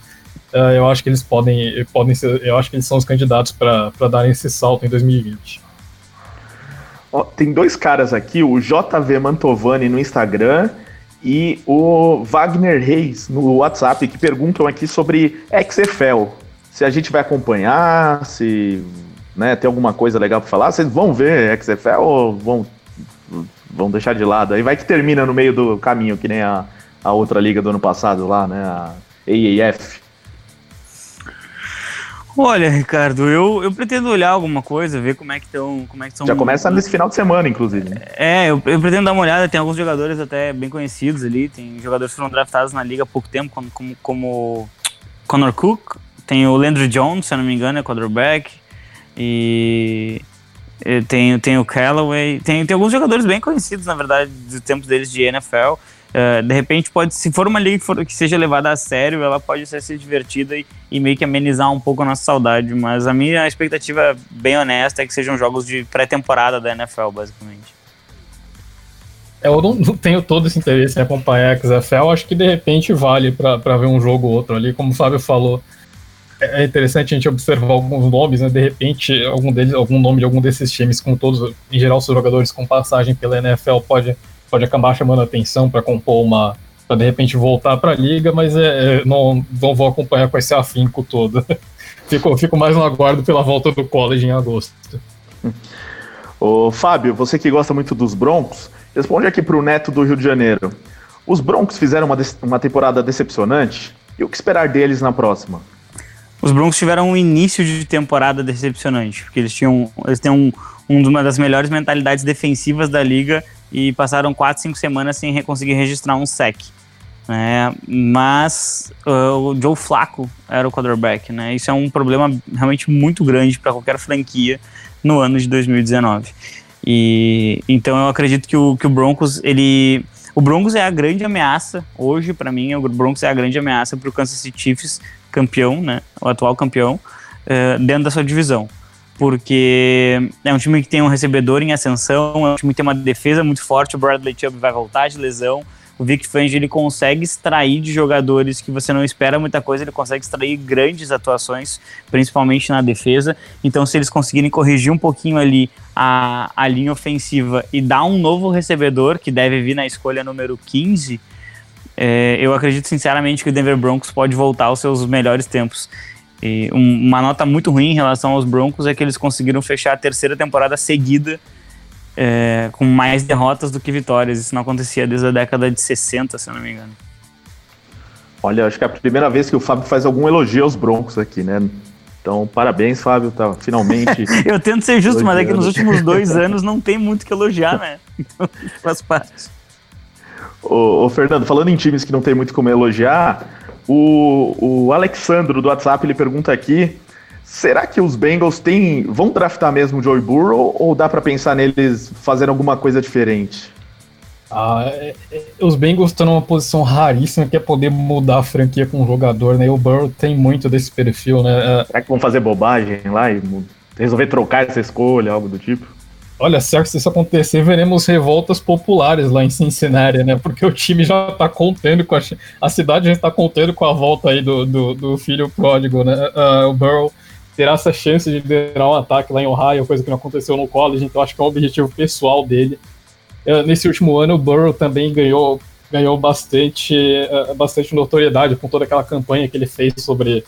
uh, eu acho que eles podem, podem ser, eu acho que eles são os candidatos para darem esse salto em 2020. Ó, tem dois caras aqui, o JV Mantovani no Instagram e o Wagner Reis no WhatsApp, que perguntam aqui sobre XFL. Se a gente vai acompanhar, se né, tem alguma coisa legal para falar, vocês vão ver XFL ou vão, vão deixar de lado? Aí vai que termina no meio do caminho, que nem a, a outra liga do ano passado lá, né, a AAF. Olha, Ricardo, eu, eu pretendo olhar alguma coisa, ver como é que estão. Como é que Já começa nesse final de semana, inclusive. Né? É, eu, eu, pretendo dar uma olhada, tem alguns jogadores até bem conhecidos ali, tem jogadores que foram draftados na liga há pouco tempo, como, como, como Connor Cook, tem o Landry Jones, se eu não me engano, é quarterback. E tem, tem o Callaway, tem, tem alguns jogadores bem conhecidos, na verdade, do tempo deles de NFL. Uh, de repente, pode, se for uma liga que, for, que, seja levada a sério, ela pode ser, ser divertida e, e, meio que amenizar um pouco a nossa saudade. Mas a minha expectativa, bem honesta, é que sejam jogos de pré-temporada da NFL, basicamente. É, eu não, não, tenho todo esse interesse em acompanhar a XFL, acho que de repente vale para ver um jogo ou outro ali, como o Fábio falou é interessante a gente observar alguns nomes, né? De repente, algum deles, algum nome de algum desses times, com todos, em geral, seus jogadores com passagem pela NFL, pode, pode acabar chamando atenção para compor uma. para de repente voltar para a liga, mas é, é, não, não vou acompanhar com esse afinco todo. fico, fico mais no aguardo pela volta do college em agosto. Ô, Fábio, você que gosta muito dos Broncos, responde aqui para o Neto do Rio de Janeiro. Os Broncos fizeram uma, uma temporada decepcionante? E o que esperar deles na próxima? os Broncos tiveram um início de temporada decepcionante, porque eles tinham eles têm um, um, uma das melhores mentalidades defensivas da liga e passaram 4, 5 semanas sem conseguir registrar um sec. Né? Mas uh, o Joe Flacco era o quarterback, né? Isso é um problema realmente muito grande para qualquer franquia no ano de 2019. E então eu acredito que o, que o Broncos ele o Broncos é a grande ameaça hoje para mim, o Broncos é a grande ameaça para o Kansas City Chiefs campeão, né, o atual campeão, uh, dentro da sua divisão. Porque é um time que tem um recebedor em ascensão, é um time que tem uma defesa muito forte, o Bradley Chubb vai voltar de lesão, o Vic Fangio ele consegue extrair de jogadores que você não espera muita coisa, ele consegue extrair grandes atuações, principalmente na defesa. Então, se eles conseguirem corrigir um pouquinho ali a, a linha ofensiva e dar um novo recebedor, que deve vir na escolha número 15, é, eu acredito sinceramente que o Denver Broncos pode voltar aos seus melhores tempos. E um, uma nota muito ruim em relação aos Broncos é que eles conseguiram fechar a terceira temporada seguida é, com mais derrotas do que vitórias. Isso não acontecia desde a década de 60, se eu não me engano. Olha, acho que é a primeira vez que o Fábio faz algum elogio aos Broncos aqui, né? Então, parabéns, Fábio, tá finalmente. eu tento ser justo, elogiando. mas é que nos últimos dois anos não tem muito que elogiar, né? Então, faz parte. Ô, ô, Fernando, falando em times que não tem muito como elogiar, o, o Alexandro do WhatsApp ele pergunta aqui: será que os Bengals têm, vão draftar mesmo o Joey Burrow ou dá para pensar neles fazendo alguma coisa diferente? Ah, é, é, os Bengals estão numa posição raríssima que é poder mudar a franquia com um jogador, né? E o Burrow tem muito desse perfil, né? É, será que vão fazer bobagem lá e resolver trocar essa escolha, algo do tipo? Olha, certo, se isso acontecer, veremos revoltas populares lá em Cincinnati, né? Porque o time já está contendo com a, a cidade já está contendo com a volta aí do, do, do filho pródigo, né? Uh, o Burrow terá essa chance de liderar um ataque lá em Ohio, coisa que não aconteceu no college, então acho que é um objetivo pessoal dele. Uh, nesse último ano, o Burrow também ganhou, ganhou bastante, uh, bastante notoriedade com toda aquela campanha que ele fez sobre,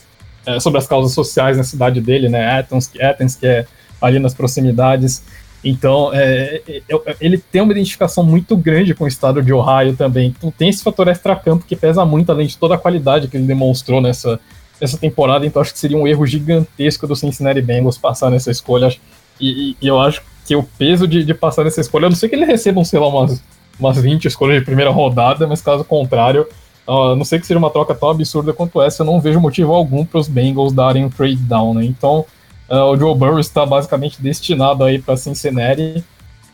uh, sobre as causas sociais na cidade dele, né? Athens, Athens que é ali nas proximidades. Então, é, é, é, ele tem uma identificação muito grande com o estado de Ohio também. Então, tem esse fator extra-campo que pesa muito, além de toda a qualidade que ele demonstrou nessa, nessa temporada. Então, acho que seria um erro gigantesco do Cincinnati Bengals passar nessa escolha. E, e eu acho que o peso de, de, passar nessa escolha, a não sei que ele recebam, sei lá, umas umas 20 escolhas de primeira rodada, mas caso contrário, uh, não sei que seja uma troca tão absurda quanto essa, eu não vejo motivo algum para os Bengals darem um trade down, né? Então, uh, o Joe Burrow está basicamente destinado aí para Cincinnati.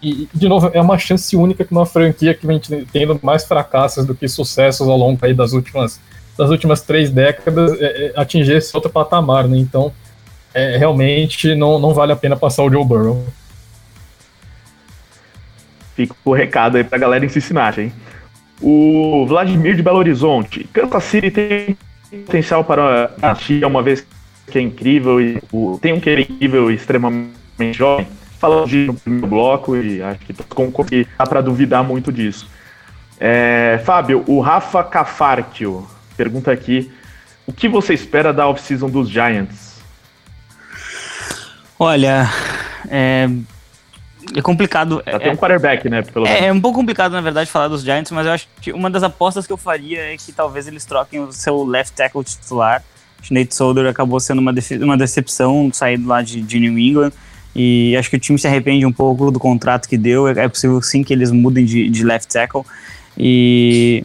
E, de novo, é uma chance única que uma franquia que vem tendo mais fracassos do que sucessos ao longo aí das últimas, das últimas três décadas é, é, atingir esse outro patamar, né? Então, é, realmente não, não vale a pena passar o Joe Burrow. Fica o recado aí pra galera em Cincinnati, hein? O Vladimir de Belo Horizonte. Kansas City tem potencial para a uma vez que é incrível e tem um que é incrível e extremamente jovem. Falando de no primeiro bloco e acho que que dá para duvidar muito disso. É, Fábio, o Rafa Cafartio pergunta aqui: o que você espera da off-season dos Giants? Olha, é, é complicado. Até é, um quarterback, né? Pelo é, é, um pouco complicado, na verdade, falar dos Giants, mas eu acho que uma das apostas que eu faria é que talvez eles troquem o seu left tackle titular. Nate Solder acabou sendo uma, uma decepção saído lá de, de, New England. E acho que o time se arrepende um pouco do contrato que deu. É, possível sim que eles mudem de, de left tackle. E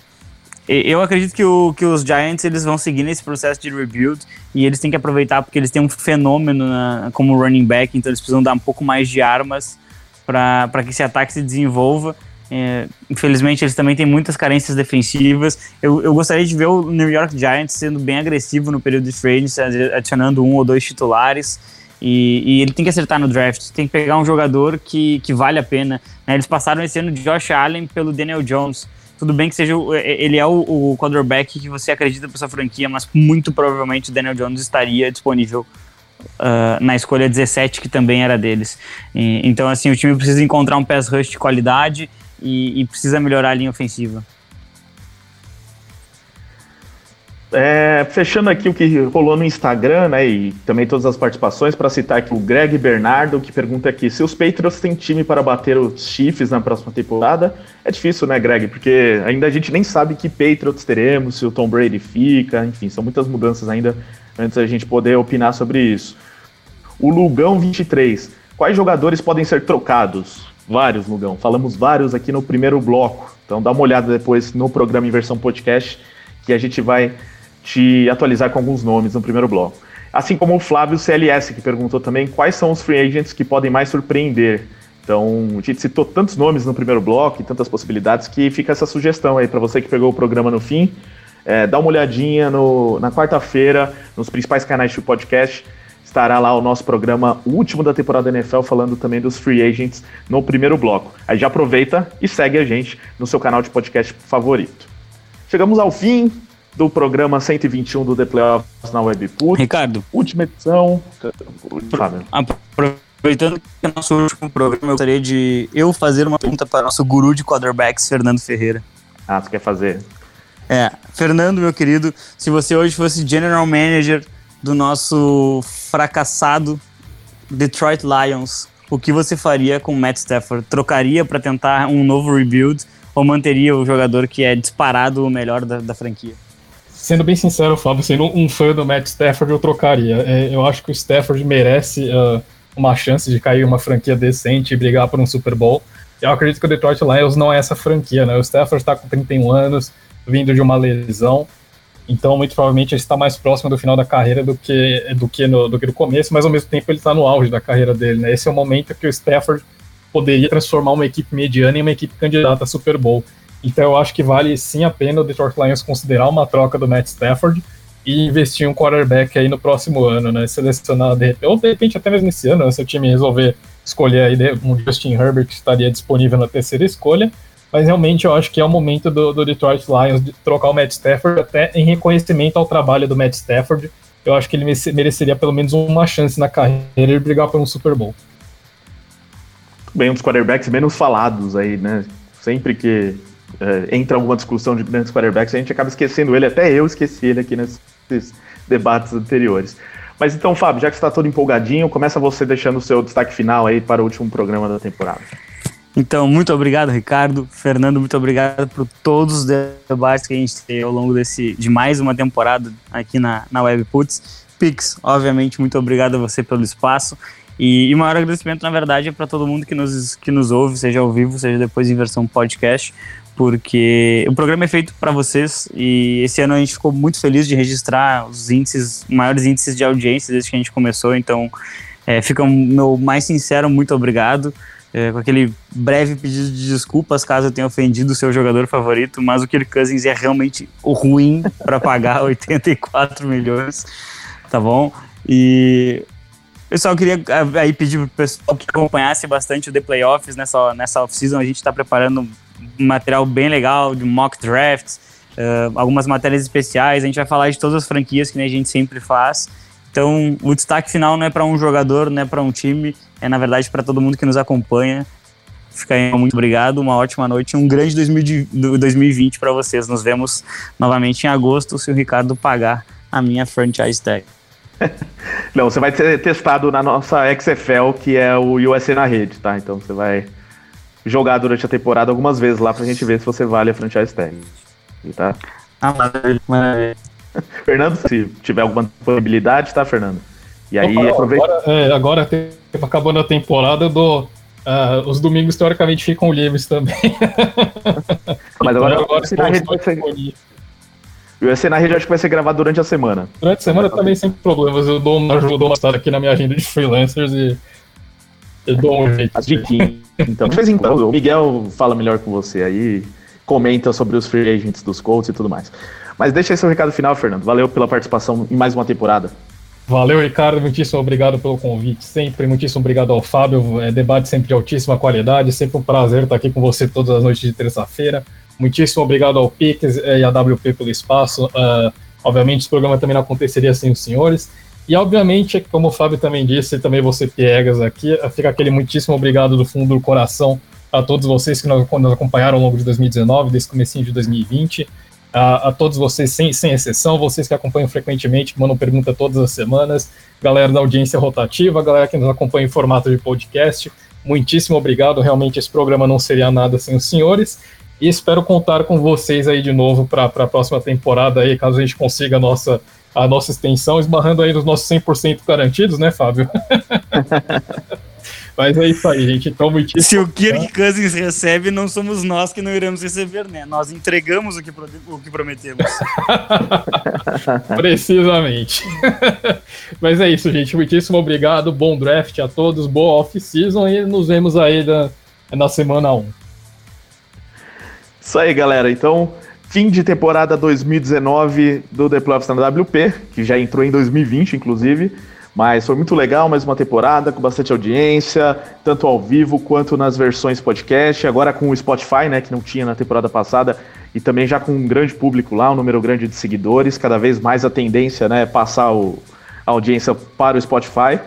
eu acredito que, o, que os Giants eles vão seguir nesse processo de rebuild e eles têm que aproveitar porque eles têm um fenômeno na, como running back, então eles precisam dar um pouco mais de armas para que esse ataque se desenvolva. É, infelizmente, eles também têm muitas carências defensivas. Eu, eu gostaria de ver o New York Giants sendo bem agressivo no período de free adicionando um ou dois titulares. E, e, ele tem que acertar no draft, tem que pegar um jogador que, que vale a pena. Né? Eles passaram esse ano de Josh Allen pelo Daniel Jones. Tudo bem que seja ele é o, o quarterback que você acredita para sua franquia, mas muito provavelmente o Daniel Jones estaria disponível uh, na escolha 17, que também era deles. E, então, assim, o time precisa encontrar um pass rush de qualidade e, e precisa melhorar a linha ofensiva. É, fechando aqui o que rolou no Instagram, né, e também todas as participações, para citar aqui o Greg Bernardo, que pergunta aqui se os Patriots têm time para bater os Chiefs na próxima temporada. É difícil, né, Greg? Porque ainda a gente nem sabe que Patriots teremos, se o Tom Brady fica, enfim, são muitas mudanças ainda antes da gente poder opinar sobre isso. O Lugão 23. Quais jogadores podem ser trocados? Vários, Lugão. Falamos vários aqui no primeiro bloco. Então dá uma olhada depois no programa em versão podcast, que a gente vai te atualizar com alguns nomes no primeiro bloco. Assim como o Flávio CLS, que perguntou também quais são os free agents que podem mais surpreender. Então, a gente citou tantos nomes no primeiro bloco e tantas possibilidades que fica essa sugestão aí para você que pegou o programa no fim. É, dá uma olhadinha no, na quarta-feira, nos principais canais do podcast. Estará lá o nosso programa, o último da temporada da NFL, falando também dos free agents no primeiro bloco. Aí já aproveita e segue a gente no seu canal de podcast favorito. Chegamos ao fim do programa 121 do The Playoffs na Webput. Ricardo. Última edição. Fábio. Aproveitando que é nosso último programa, eu gostaria de eu fazer uma pergunta para o nosso guru de quarterbacks, Fernando Ferreira. Ah, você quer fazer? É, Fernando, meu querido, se você hoje fosse general manager do nosso fracassado Detroit Lions, o que você faria com Matt Stafford? Trocaria para tentar um novo rebuild ou manteria o jogador que é disparado o melhor da, da franquia? Sendo bem sincero, Fábio, sendo um fã do Matt Stafford, eu trocaria. É, eu acho que o Stafford merece uh, uma chance de cair uma franquia decente e brigar por um Super Bowl. Eu acredito que o Detroit Lions não é essa franquia, né? O Stafford está com 31 anos, vindo de uma lesão. Então, muito provavelmente, ele está mais próximo do final da carreira do que, do que, no, do que começo, mas ao mesmo tempo ele está no auge da carreira dele. Né? Esse é o momento que o Stafford poderia transformar uma equipe mediana em uma equipe candidata a Super Bowl. Então, eu acho que vale sim a pena o Detroit Lions considerar uma troca do Matt Stafford e investir um quarterback aí no próximo ano, né? Selecionar, de repente, ou de repente até mesmo nesse ano, né? se o time resolver escolher aí um Justin Herbert que estaria disponível na terceira escolha mas realmente eu acho que é o momento do, do, Detroit Lions de trocar o Matt Stafford, até em reconhecimento ao trabalho do Matt Stafford. Eu acho que ele mereceria pelo menos uma chance na carreira de brigar por um Super Bowl. Bem, um dos quarterbacks menos falados aí, né? Sempre que é, entra alguma discussão de grandes quarterbacks, a gente acaba esquecendo ele, até eu esqueci ele aqui nesses debates anteriores. Mas então, Fábio, já que você está todo empolgadinho, começa você deixando o seu destaque final aí para o último programa da temporada. Então, muito obrigado, Ricardo. Fernando, muito obrigado por todos os debates que a gente teve ao longo desse, de mais uma temporada aqui na, na Webputs. Pix, obviamente, muito obrigado a você pelo espaço. E, o maior agradecimento, na verdade, é para todo mundo que nos, que nos ouve, seja ao vivo, seja depois em versão podcast, porque o programa é feito para vocês e esse ano a gente ficou muito feliz de registrar os índices, maiores índices de audiência desde que a gente começou, então é, fica um meu mais sincero muito obrigado. É, com aquele breve pedido de desculpas caso eu tenha ofendido o seu jogador favorito, mas o Kirk Cousins é realmente ruim para pagar 84 milhões, tá bom? E Pessoal, queria ah, aí pedir pro pessoal que acompanhasse bastante o The Playoffs nessa, nessa off-season. A gente está preparando um material bem legal de mock drafts, uh, algumas matérias especiais. A gente vai falar de todas as franquias que a gente sempre faz. Então, o destaque final não é para um jogador, não é para um time, é na verdade para todo mundo que nos acompanha. Fica aí, muito obrigado, uma ótima noite, um grande 2020 para vocês. Nos vemos novamente em agosto, se o Ricardo pagar a minha franchise tag. Não, você vai ser testado na nossa XFL, que é o USA na rede, tá? Então você vai jogar durante a temporada algumas vezes lá pra gente ver se você vale a franchise tag. Tá? Ah, maravilha, Fernando, se tiver alguma disponibilidade, tá, Fernando? E aí, Opa, aproveita. Agora, é, agora acabando a temporada, eu dou. Uh, os domingos teoricamente ficam livres também. Mas agora, então, agora na rede vai ser... O UFC na rede acho que vai ser gravado durante a semana. Durante a semana também sem problemas. Eu dou uma ajuda uma aqui na minha agenda de freelancers e. Eu dou um jeito. As Então, de vez em quando, o Miguel fala melhor com você aí, comenta sobre os free agents dos Colts e tudo mais. Mas deixa aí seu recado final, Fernando. Valeu pela participação em mais uma temporada. Valeu, Ricardo. Muitíssimo obrigado pelo convite. Sempre, muitíssimo obrigado ao Fábio. É, debate sempre de altíssima qualidade. Sempre um prazer estar aqui com você todas as noites de terça-feira. Muitíssimo obrigado ao Pix e à WP pelo espaço. Uh, obviamente, esse programa também não aconteceria sem os senhores. E, obviamente, como o Fábio também disse, e também você, Piegas, aqui, fica aquele muitíssimo obrigado do fundo do coração a todos vocês que nos acompanharam ao longo de 2019, desse comecinho de 2020. A, a, todos vocês, sem, sem exceção, vocês que acompanham frequentemente, que mandam pergunta todas as semanas, galera da audiência rotativa, galera que nos acompanha em formato de podcast, muitíssimo obrigado. Realmente esse programa não seria nada sem os senhores. E espero contar com vocês aí de novo para a próxima temporada aí, caso a gente consiga a nossa, a nossa extensão, esbarrando aí nos nossos 100% garantidos, né, Fábio? Mas é isso aí, gente. Então, muitíssimo. Se o Kirk Cousins recebe, não somos nós que não iremos receber, né? Nós entregamos o que, o que prometemos. Precisamente. Mas é isso, gente. Muitíssimo obrigado. Bom draft a todos. Boa off-season e nos vemos aí na, na semana 1. Isso aí, galera. Então, fim de temporada 2019 do The Playoffs na WP, que já entrou em 2020, inclusive. Mas foi muito legal, mais uma temporada com bastante audiência, tanto ao vivo quanto nas versões podcast. Agora com o Spotify, né, que não tinha na temporada passada, e também já com um grande público lá, um número grande de seguidores. Cada vez mais a tendência né, é passar o, a audiência para o Spotify.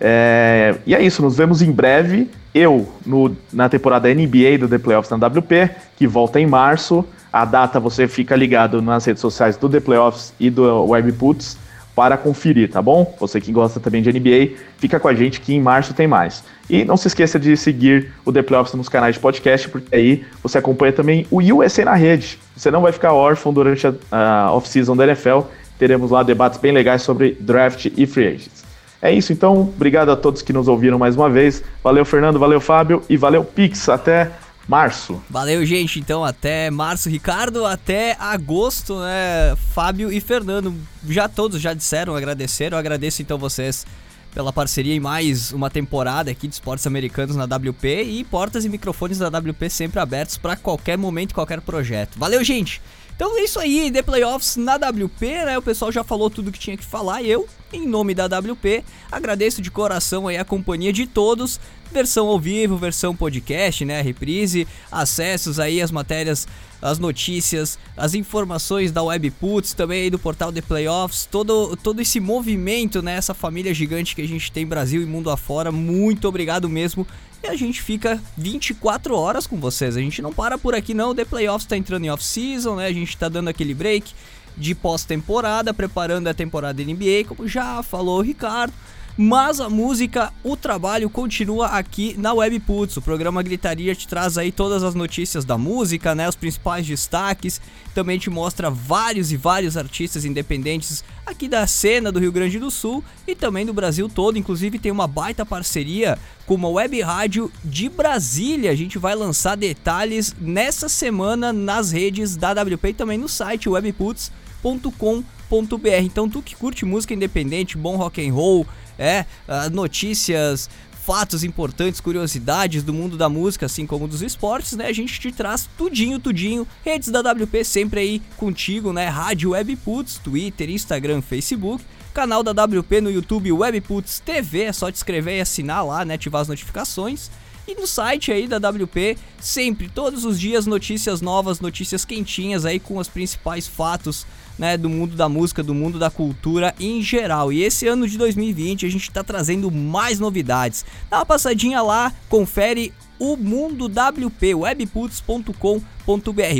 É, e é isso, nos vemos em breve. Eu no, na temporada NBA do The Playoffs na WP, que volta em março. A data você fica ligado nas redes sociais do The Playoffs e do Webputs para conferir, tá bom? Você que gosta também de NBA, fica com a gente que em março tem mais. E não se esqueça de seguir o The Playoffs nos canais de podcast, porque aí você acompanha também o USA na rede. Você não vai ficar órfão durante a, a off-season da NFL. Teremos lá debates bem legais sobre draft e free agents. É isso, então. Obrigado a todos que nos ouviram mais uma vez. Valeu, Fernando. Valeu, Fábio. E valeu, Pix. Até março. Valeu, gente. Então, até março, Ricardo. Até agosto, né? Fábio e Fernando. Já todos já disseram, agradeceram. Eu agradeço então vocês pela parceria em mais uma temporada aqui de esportes americanos na WP e portas e microfones da WP sempre abertos para qualquer momento, qualquer projeto. Valeu, gente! Então é isso aí, The Playoffs na WP, né? O pessoal já falou tudo que tinha que falar eu, em nome da WP, agradeço de coração aí a companhia de todos. Versão ao vivo, versão podcast, né? Reprise, acessos aí as matérias, as notícias, as informações da Webputs, também do portal The Playoffs, todo, todo esse movimento, né? Essa família gigante que a gente tem Brasil e mundo afora. Muito obrigado mesmo e a gente fica 24 horas com vocês. A gente não para por aqui não, o The Playoffs tá entrando em off-season, né? A gente tá dando aquele break de pós-temporada, preparando a temporada NBA, como já falou o Ricardo. Mas a música, o trabalho continua aqui na Webputs. O programa Gritaria te traz aí todas as notícias da música, né, os principais destaques, também te mostra vários e vários artistas independentes aqui da cena do Rio Grande do Sul e também do Brasil todo, inclusive tem uma baita parceria com uma web rádio de Brasília. A gente vai lançar detalhes nessa semana nas redes da WP e também no site webputs.com.br. Então tu que curte música independente, bom rock and roll, é, uh, notícias, fatos importantes, curiosidades do mundo da música, assim como dos esportes, né? A gente te traz tudinho, tudinho. Redes da WP sempre aí contigo, né? Rádio Webputs, Twitter, Instagram, Facebook. Canal da WP no YouTube Webputs TV, é só te inscrever e assinar lá, né? Ativar as notificações. E no site aí da WP, sempre, todos os dias, notícias novas, notícias quentinhas aí com os principais fatos né, do mundo da música, do mundo da cultura em geral. E esse ano de 2020 a gente está trazendo mais novidades. Dá uma passadinha lá, confere o Mundo WP.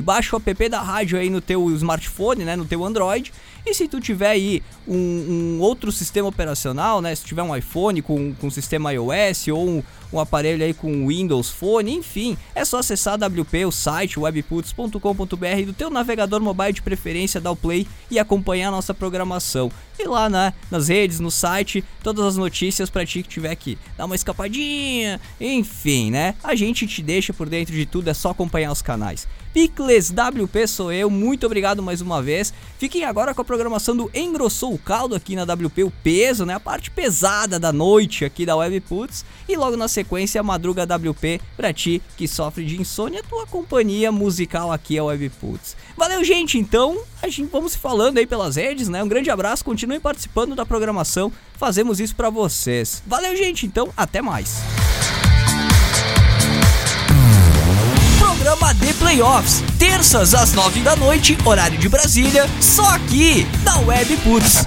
Baixa o app da rádio aí no teu smartphone, né, no teu Android. E se tu tiver aí um, um outro sistema operacional, né, se tiver um iPhone com, com sistema iOS ou um, um aparelho aí com Windows Phone, enfim, é só acessar a WP, o site webputs.com.br do teu navegador mobile de preferência, dar o play e acompanhar a nossa programação. E lá né, nas redes, no site, todas as notícias para ti que tiver aqui. Dá uma escapadinha, enfim, né? A gente te deixa por dentro de tudo, é só acompanhar os canais. Picles WP sou eu, muito obrigado mais uma vez. Fiquem agora com a programação do Engrossou o Caldo aqui na WP, o peso, né? A parte pesada da noite aqui da Webputs. E logo na sequência, a Madruga WP pra ti que sofre de insônia, tua companhia musical aqui é Webputs. Valeu, gente, então a gente vamos se falando aí pelas redes, né? Um grande abraço, continuem participando da programação, fazemos isso para vocês. Valeu, gente, então até mais. Programa de playoffs. Terças às nove da noite, horário de Brasília, só aqui na Web Puts.